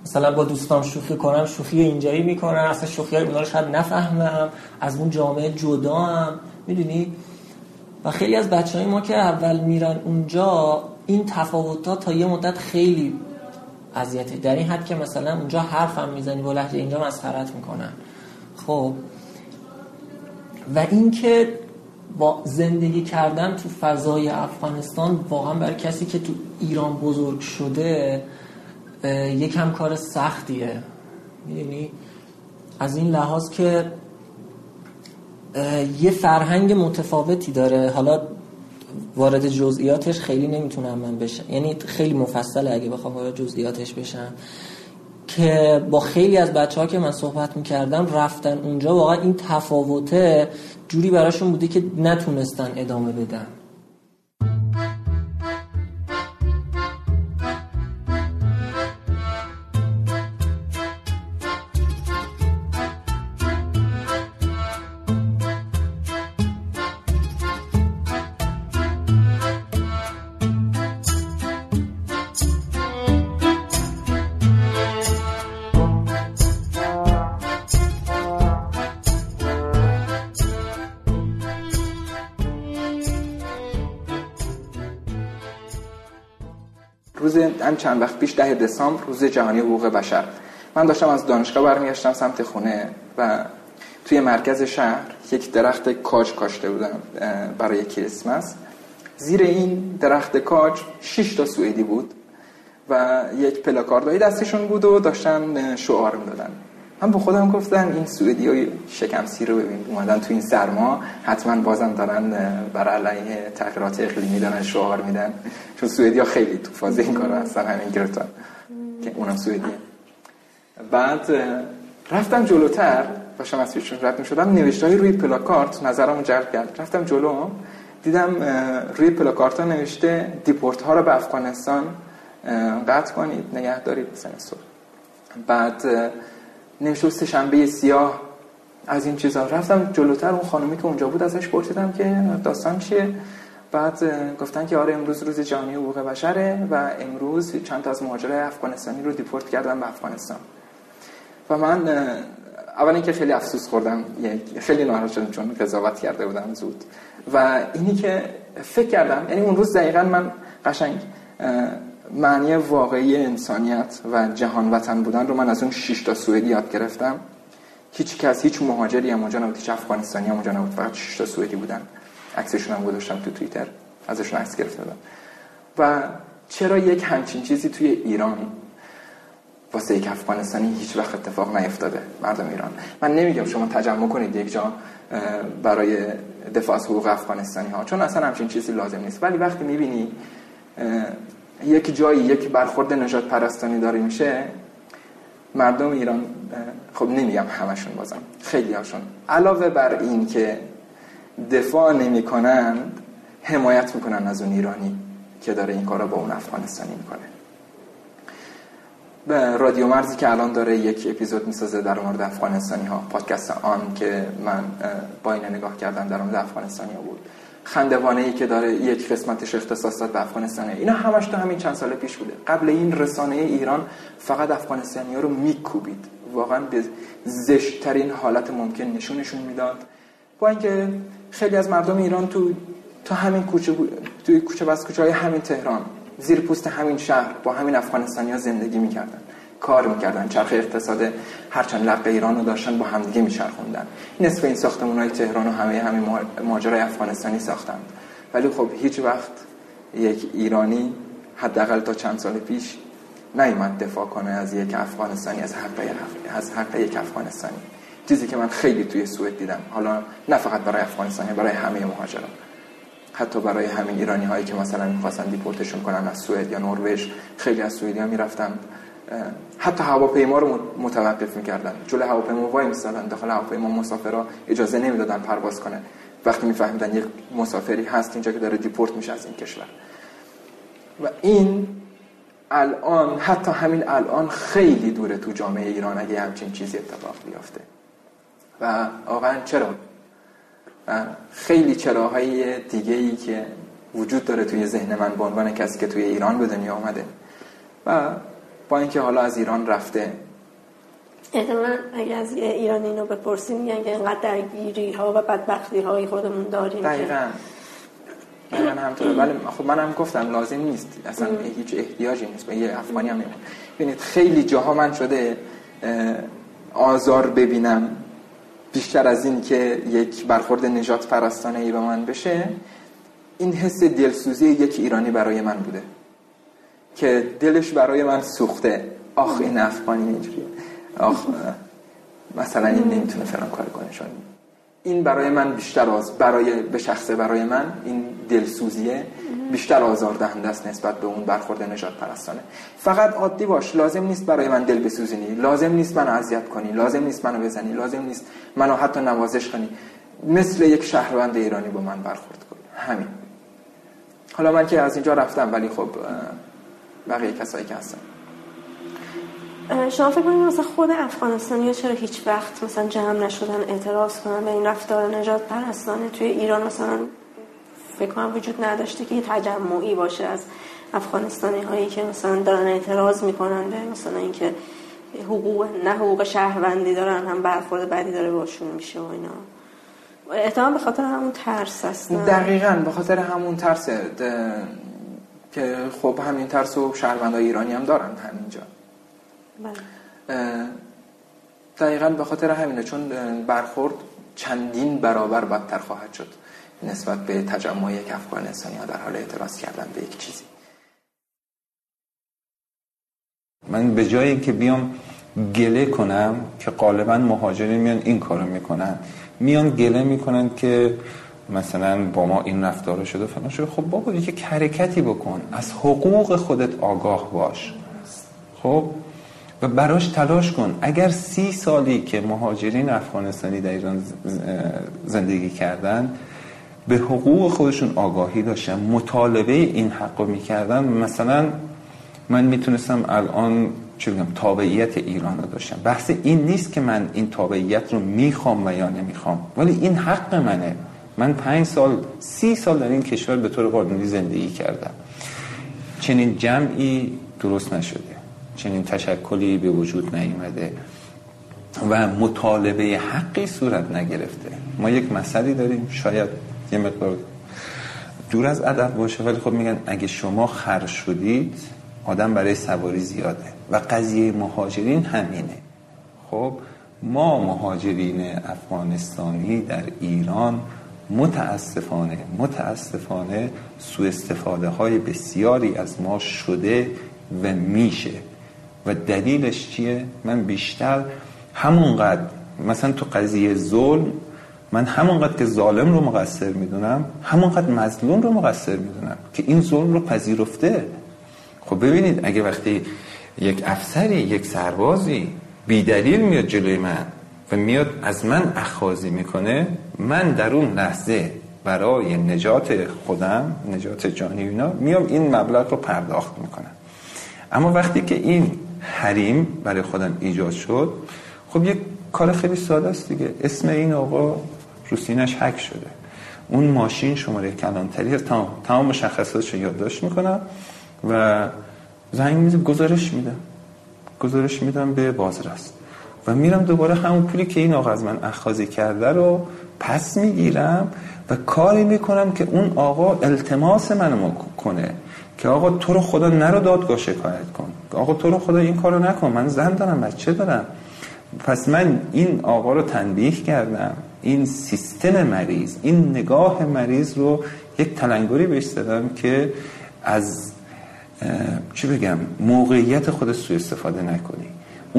مثلا با دوستام شوخی کنم شوخی اینجایی می‌کنم اصلا شوخی های رو شاید نفهمم. از اون جامعه جدا هم می‌دونی؟ و خیلی از بچه های ما که اول میرن اونجا این تفاوت تا یه مدت خیلی اذیته در این حد که مثلا اونجا حرفم می‌زنی با لحجه اینجا مسخرت می‌کنن. خب. و اینکه با زندگی کردن تو فضای افغانستان واقعا برای کسی که تو ایران بزرگ شده یکم کار سختیه. می‌دونی؟ از این لحاظ که یه فرهنگ متفاوتی داره. حالا وارد جزئیاتش خیلی نمی‌تونم من بشم. یعنی خیلی مفصله اگه بخوام وارد جزئیاتش بشم. که با خیلی از بچه ها که من صحبت می‌کردم رفتن اونجا واقعا این تفاوته جوری براشون بوده که نتونستن ادامه بدن. هم چند وقت پیش ده دسامبر روز جهانی حقوق بشر. من داشتم از دانشگاه برمیگشتم سمت خونه و توی مرکز شهر یک درخت کاج کاشته بودم برای کریسمس. زیر این درخت کاج 6 تا سوئدی بود و یک پلاکاردایی دستشون بود و داشتن شعار می‌دادن. من با خودم گفتم این سوئدی های شکمسی رو ببین. اومدن تو این سرما. حتما بازم دارن بر علیه تغییرات اقلیمی دارن شعار میدن. چون سوئدی خیلی تو فاز این کار هستن همین گرتا که اونم سوئدیه بعد رفتم جلوتر. باشم از پیشون رد نوشته روی پلاکارت نظرم جلب کرد. رفتم جلو. دیدم روی پلاکارت ها نوشته deport ها رو به افغانستان قطع کنید. نگه دارید بعد سه شنبه سیاه از این چیزا. رفتم جلوتر اون خانمی که اونجا بود ازش پرسیدم که داستان چیه. بعد گفتن که آره امروز روز جهانی حقوق بشره و امروز چند تا از مهاجرای افغانستانی رو دیپورت کردن به افغانستان. و من اول اینکه خیلی افسوس خوردم خیلی ناراحت شدم چون قضاوت کرده بودم زود. و اینی که فکر کردم یعنی اون روز دقیقا من قشنگ معنی واقعی انسانیت و جهان وطن بودن رو من از اون 6 تا سوئدی یاد گرفتم. هیچ کس هیچ مهاجری هم اونجا نبود هیچ افغانستانی هم اونجا نبود فقط 6 تا سوئدی بودن. عکسشون هم گذاشتم تو توییتر. ازشون عکس گرفته و چرا یک همچین چیزی توی ایران واسه یک افغانستانی هیچ وقت اتفاق نیفتاده؟ مردم ایران. من نمیگم شما تجمع کنید یک جا برای دفاع از حقوق افغانستانی ها چون اصلا همچین چیزی لازم نیست. ولی وقتی می‌بینی یک جایی یک برخورد نجات پرستانی داره میشه. مردم ایران خب نمیگم همشون بازم خیلی هاشون. علاوه بر این که دفاع نمی‌کنن حمایت می‌کنن از اون ایرانی که داره این کارا با اون افغانستانی می‌کنه. به رادیو مرزی که الان داره یک اپیزود می‌سازه در مورد افغانستانی ها پادکست آن که من با این نگاه کردم در مورد افغانستانی ها بود. خندوانه ای که داره یک قسمتش اختصاص داد به افغانستان. اینا همش تو همین چند سال پیش بوده. قبل این رسانه ایران فقط افغانستانی ها رو میکوبید. واقعا به زشتترین حالت ممکن نشونشون می‌داد. با اینکه خیلی از مردم ایران تو تو همین کوچه توی کوچه بس کوچه های همین تهران زیر پوست همین شهر با همین افغانستانی ها زندگی می‌کردن. کار می‌کردن چرخ اقتصاد هرچند لق ایران رو داشتن با همدیگه میچرخوندن. نصف این ساختمون های تهران و همه همین ماجرای افغانستانی ساختن. ولی خب هیچ وقت یک ایرانی حداقل تا چند سال پیش نیومد دفاع کنه از یک افغانستانی از حق از حق یک افغانستانی. چیزی که من خیلی توی سوئد دیدم. حالا نه فقط برای افغانستانی برای همه مهاجران. حتی برای همین ایرانی هایی که مثلا می‌خواستن دیپورتشون کنن از سوئد یا نروژ خیلی از سوئدی ها می‌رفتن. حتی هواپیما رو متوقف می‌کردن. جلو هواپیما وای میسادن. داخل هواپیما مسافرها اجازه نمی‌دادن پرواز کنه وقتی میفهمیدن یک مسافری هست اینجا که داره دیپورت میشه از این کشور. و این الان حتی همین الان خیلی دوره تو جامعه ایران اگه همچین چیزی اتفاق بیفته. و واقعا چرا؟ خیلی چراهای دیگه ای که وجود داره توی ذهن من به عنوان کسی که توی ایران به دنیا آمده. و با اینکه حالا از ایران رفته. احتمالا اگه از ایرانی اینو بپرسیم میگن که اینقدر درگیری ها و بدبختی های خودمون داریم دقیقا. دقیقا همطوره ولی خب من هم گفتم لازم نیست. اصلا ام. هیچ احتیاجی نیست. به یه افغانی هم نمون ببینید خیلی جاها من شده آزار ببینم بیشتر از این که یک برخورد نجات پرستانه ای به من بشه. این حس دلسوزی یک ایرانی برای من بوده. که دلش برای من سوخته. آخ این افغانی اینجوریه. آخ مثلا این نمی‌تونه فلان کار کنه چون این برای من بیشتر از برای به شخصه برای من این دلسوزیه. بیشتر آزار دهنده است نسبت به اون برخورد نجات پرستانه فقط عادی باش لازم نیست برای من دل بسوزینی. لازم نیست منو اذیت کنی. لازم نیست منو بزنی. لازم نیست منو حتی نوازش کنی. مثل یک شهروند ایرانی با من برخورد کنی همین. حالا من که از اینجا رفتم ولی خب بقیه کسایی که هستن. شما فکر کنید مثلا خود افغانستانی چرا هیچ وقت مثلا جمع نشدن اعتراض کنن به این رفتار نجات پرستانه؟ توی ایران مثلا فکر کنم وجود نداشته که یه تجمعی باشه از افغانستانی هایی که مثلا دارن اعتراض می‌کنن به مثلا اینکه حقوق نه حقوق شهروندی دارن هم برخورد بدی داره باشون میشه و اینا. احتمال به خاطر همون ترس هستن. دقیقا به خاطر همون ترس که خب همین ترس و شهروندای ایرانی هم دارن همینجا. بله. دقیقا به خاطر همینه چون برخورد چندین برابر بدتر خواهد شد نسبت به تجمع یک افغانستانی ها در حال اعتراض کردن به یک چیزی. من به جایی که بیام گله کنم که غالبا مهاجرین میان این کارو می‌کنن. میان گله می‌کنن که مثلا با ما این رفتار شده فلان شده. خب بابا یک حرکتی بکن. از حقوق خودت آگاه باش. خب؟ و براش تلاش کن. اگر سی سالی که مهاجرین افغانستانی در ایران زندگی کردن به حقوق خودشون آگاهی داشتن مطالبه این حق رو می‌کردن مثلا من می‌تونستم الان چه بگم تابعیت ایران رو داشتم. بحث این نیست که من این تابعیت رو می‌خوام و یا نمی‌خوام ولی این حق منه. من پنج سال سی سال در این کشور به طور قانونی زندگی کردم. چنین جمعی درست نشده. چنین تشکلی به وجود نیامده و مطالبه حقی صورت نگرفته. ما یک مسئله داریم شاید یه مقدار دور از ادب باشه ولی خب میگن اگه شما خر شدید آدم برای سواری زیاده. و قضیه مهاجرین همینه. خب ما مهاجرین افغانستانی در ایران متاسفانه متاسفانه سوء استفاده های بسیاری از ما شده و میشه. و دلیلش چیه؟ من بیشتر همونقدر مثلا تو قضیه ظلم من همونقدر که ظالم رو مقصر می‌دونم همونقدر مظلوم رو مقصر می‌دونم که این ظلم رو پذیرفته. خب ببینید اگه وقتی یک افسری یک سربازی بیدلیل میاد جلوی من و میاد از من اخازی می‌کنه من در اون لحظه برای نجات خودم نجات جانی اینا میام این مبلغ رو پرداخت می‌کنم. اما وقتی که این حریم برای خودم ایجاد شد خب یک کار خیلی ساده است دیگه. اسم این آقا روسینش حک شده. اون ماشین شماره کلانتری تمام تمام مشخصاتش رو یادداشت می‌کنم و زنگ میزم گزارش میدم. گزارش میدم به بازرس. و میرم دوباره همون پولی که این آقا از من اخاذی کرده رو پس می‌گیرم و کاری می‌کنم که اون آقا التماس منو کنه که آقا تو رو خدا نرو دادگاه شکایت کن. آقا تو رو خدا این کارو نکن. من زن دارم بچه دارم. پس من این آقا رو تنبیه کردم. این سیستم مریض این نگاه مریض رو یک تلنگری بهش زدم که از چی بگم موقعیت خود سوء استفاده نکنی.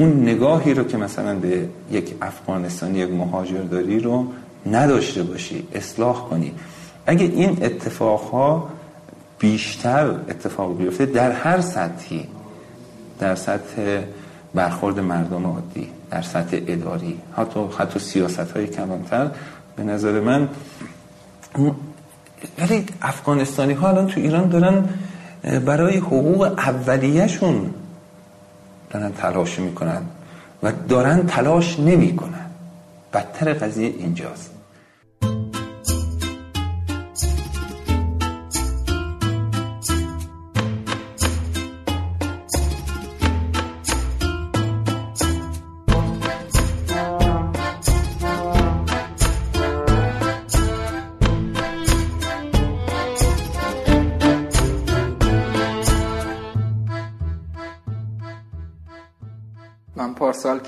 اون نگاهی رو که مثلا به یک افغانستانی یک مهاجر داری رو نداشته باشی اصلاح کنی. اگه این اتفاقها بیشتر اتفاق بیفته در هر سطحی در سطح برخورد مردم عادی در سطح اداری حتی حتی سیاست های کمانتر به نظر من ولی افغانستانی ها الان تو ایران دارن برای حقوق اولیهشون دارن تلاش می‌کنن و دارن تلاش نمی‌کنن. بدتر قضیه اینجاست.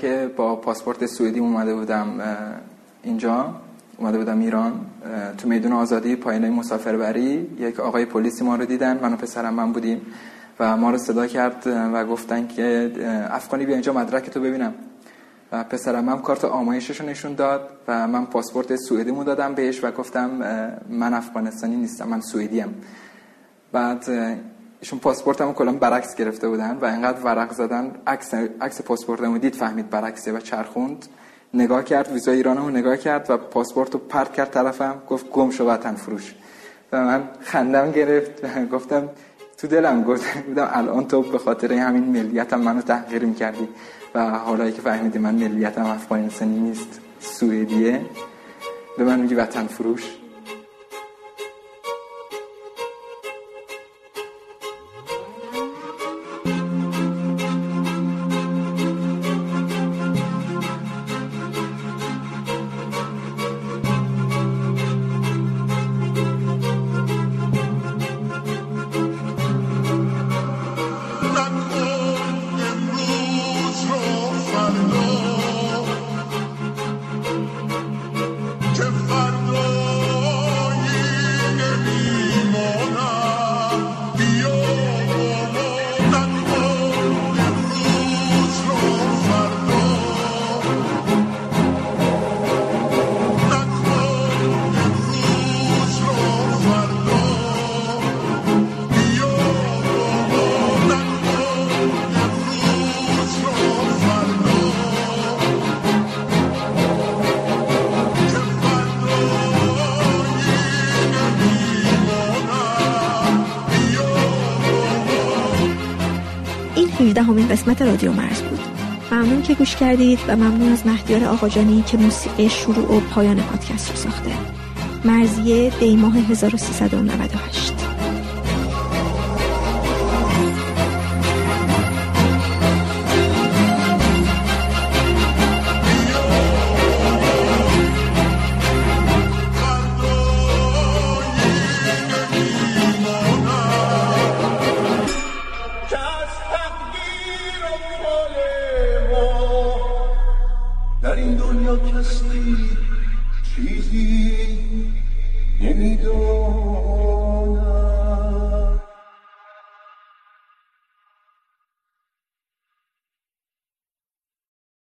که با پاسپورت سوئدی اومده بودم اینجا اومده بودم ایران تو میدون آزادی پایینه مسافربری یک آقای پلیسی ما رو دیدن من و پسرم من بودیم و ما رو صدا کرد و گفتن که افغانی بیا اینجا مدرک تو ببینم. و پسرم هم کارت آمایشش رو نشون داد و من پاسپورت سوئدیمو دادم بهش و گفتم من افغانستانی نیستم من سوئدیم. بعد ایشون پاسپورتمو کلا برعکس گرفته بودن و اینقدر ورق زدن عکس عکس پاسپورتمو دید فهمید برعکسه و چرخوند. نگاه کرد ویزا ایرانمو نگاه کرد و پاسپورتو پرت کرد طرفم گفت گم شو وطن فروش. و من خندم گرفت. و گفتم تو دلم گفت. بودم الان تو به خاطر همین ملیتم منو تحقیر می‌کردی و حالا که فهمیدی من ملیتم افغانستانی نیست سوئدیه. به من میگی وطن فروش. همین قسمت رادیو مرز بود. ممنون که گوش کردید و ممنون از مهدیار آقاجانی که موسیقی شروع و پایان پادکست رو ساخته. مرزیه دیماه 1398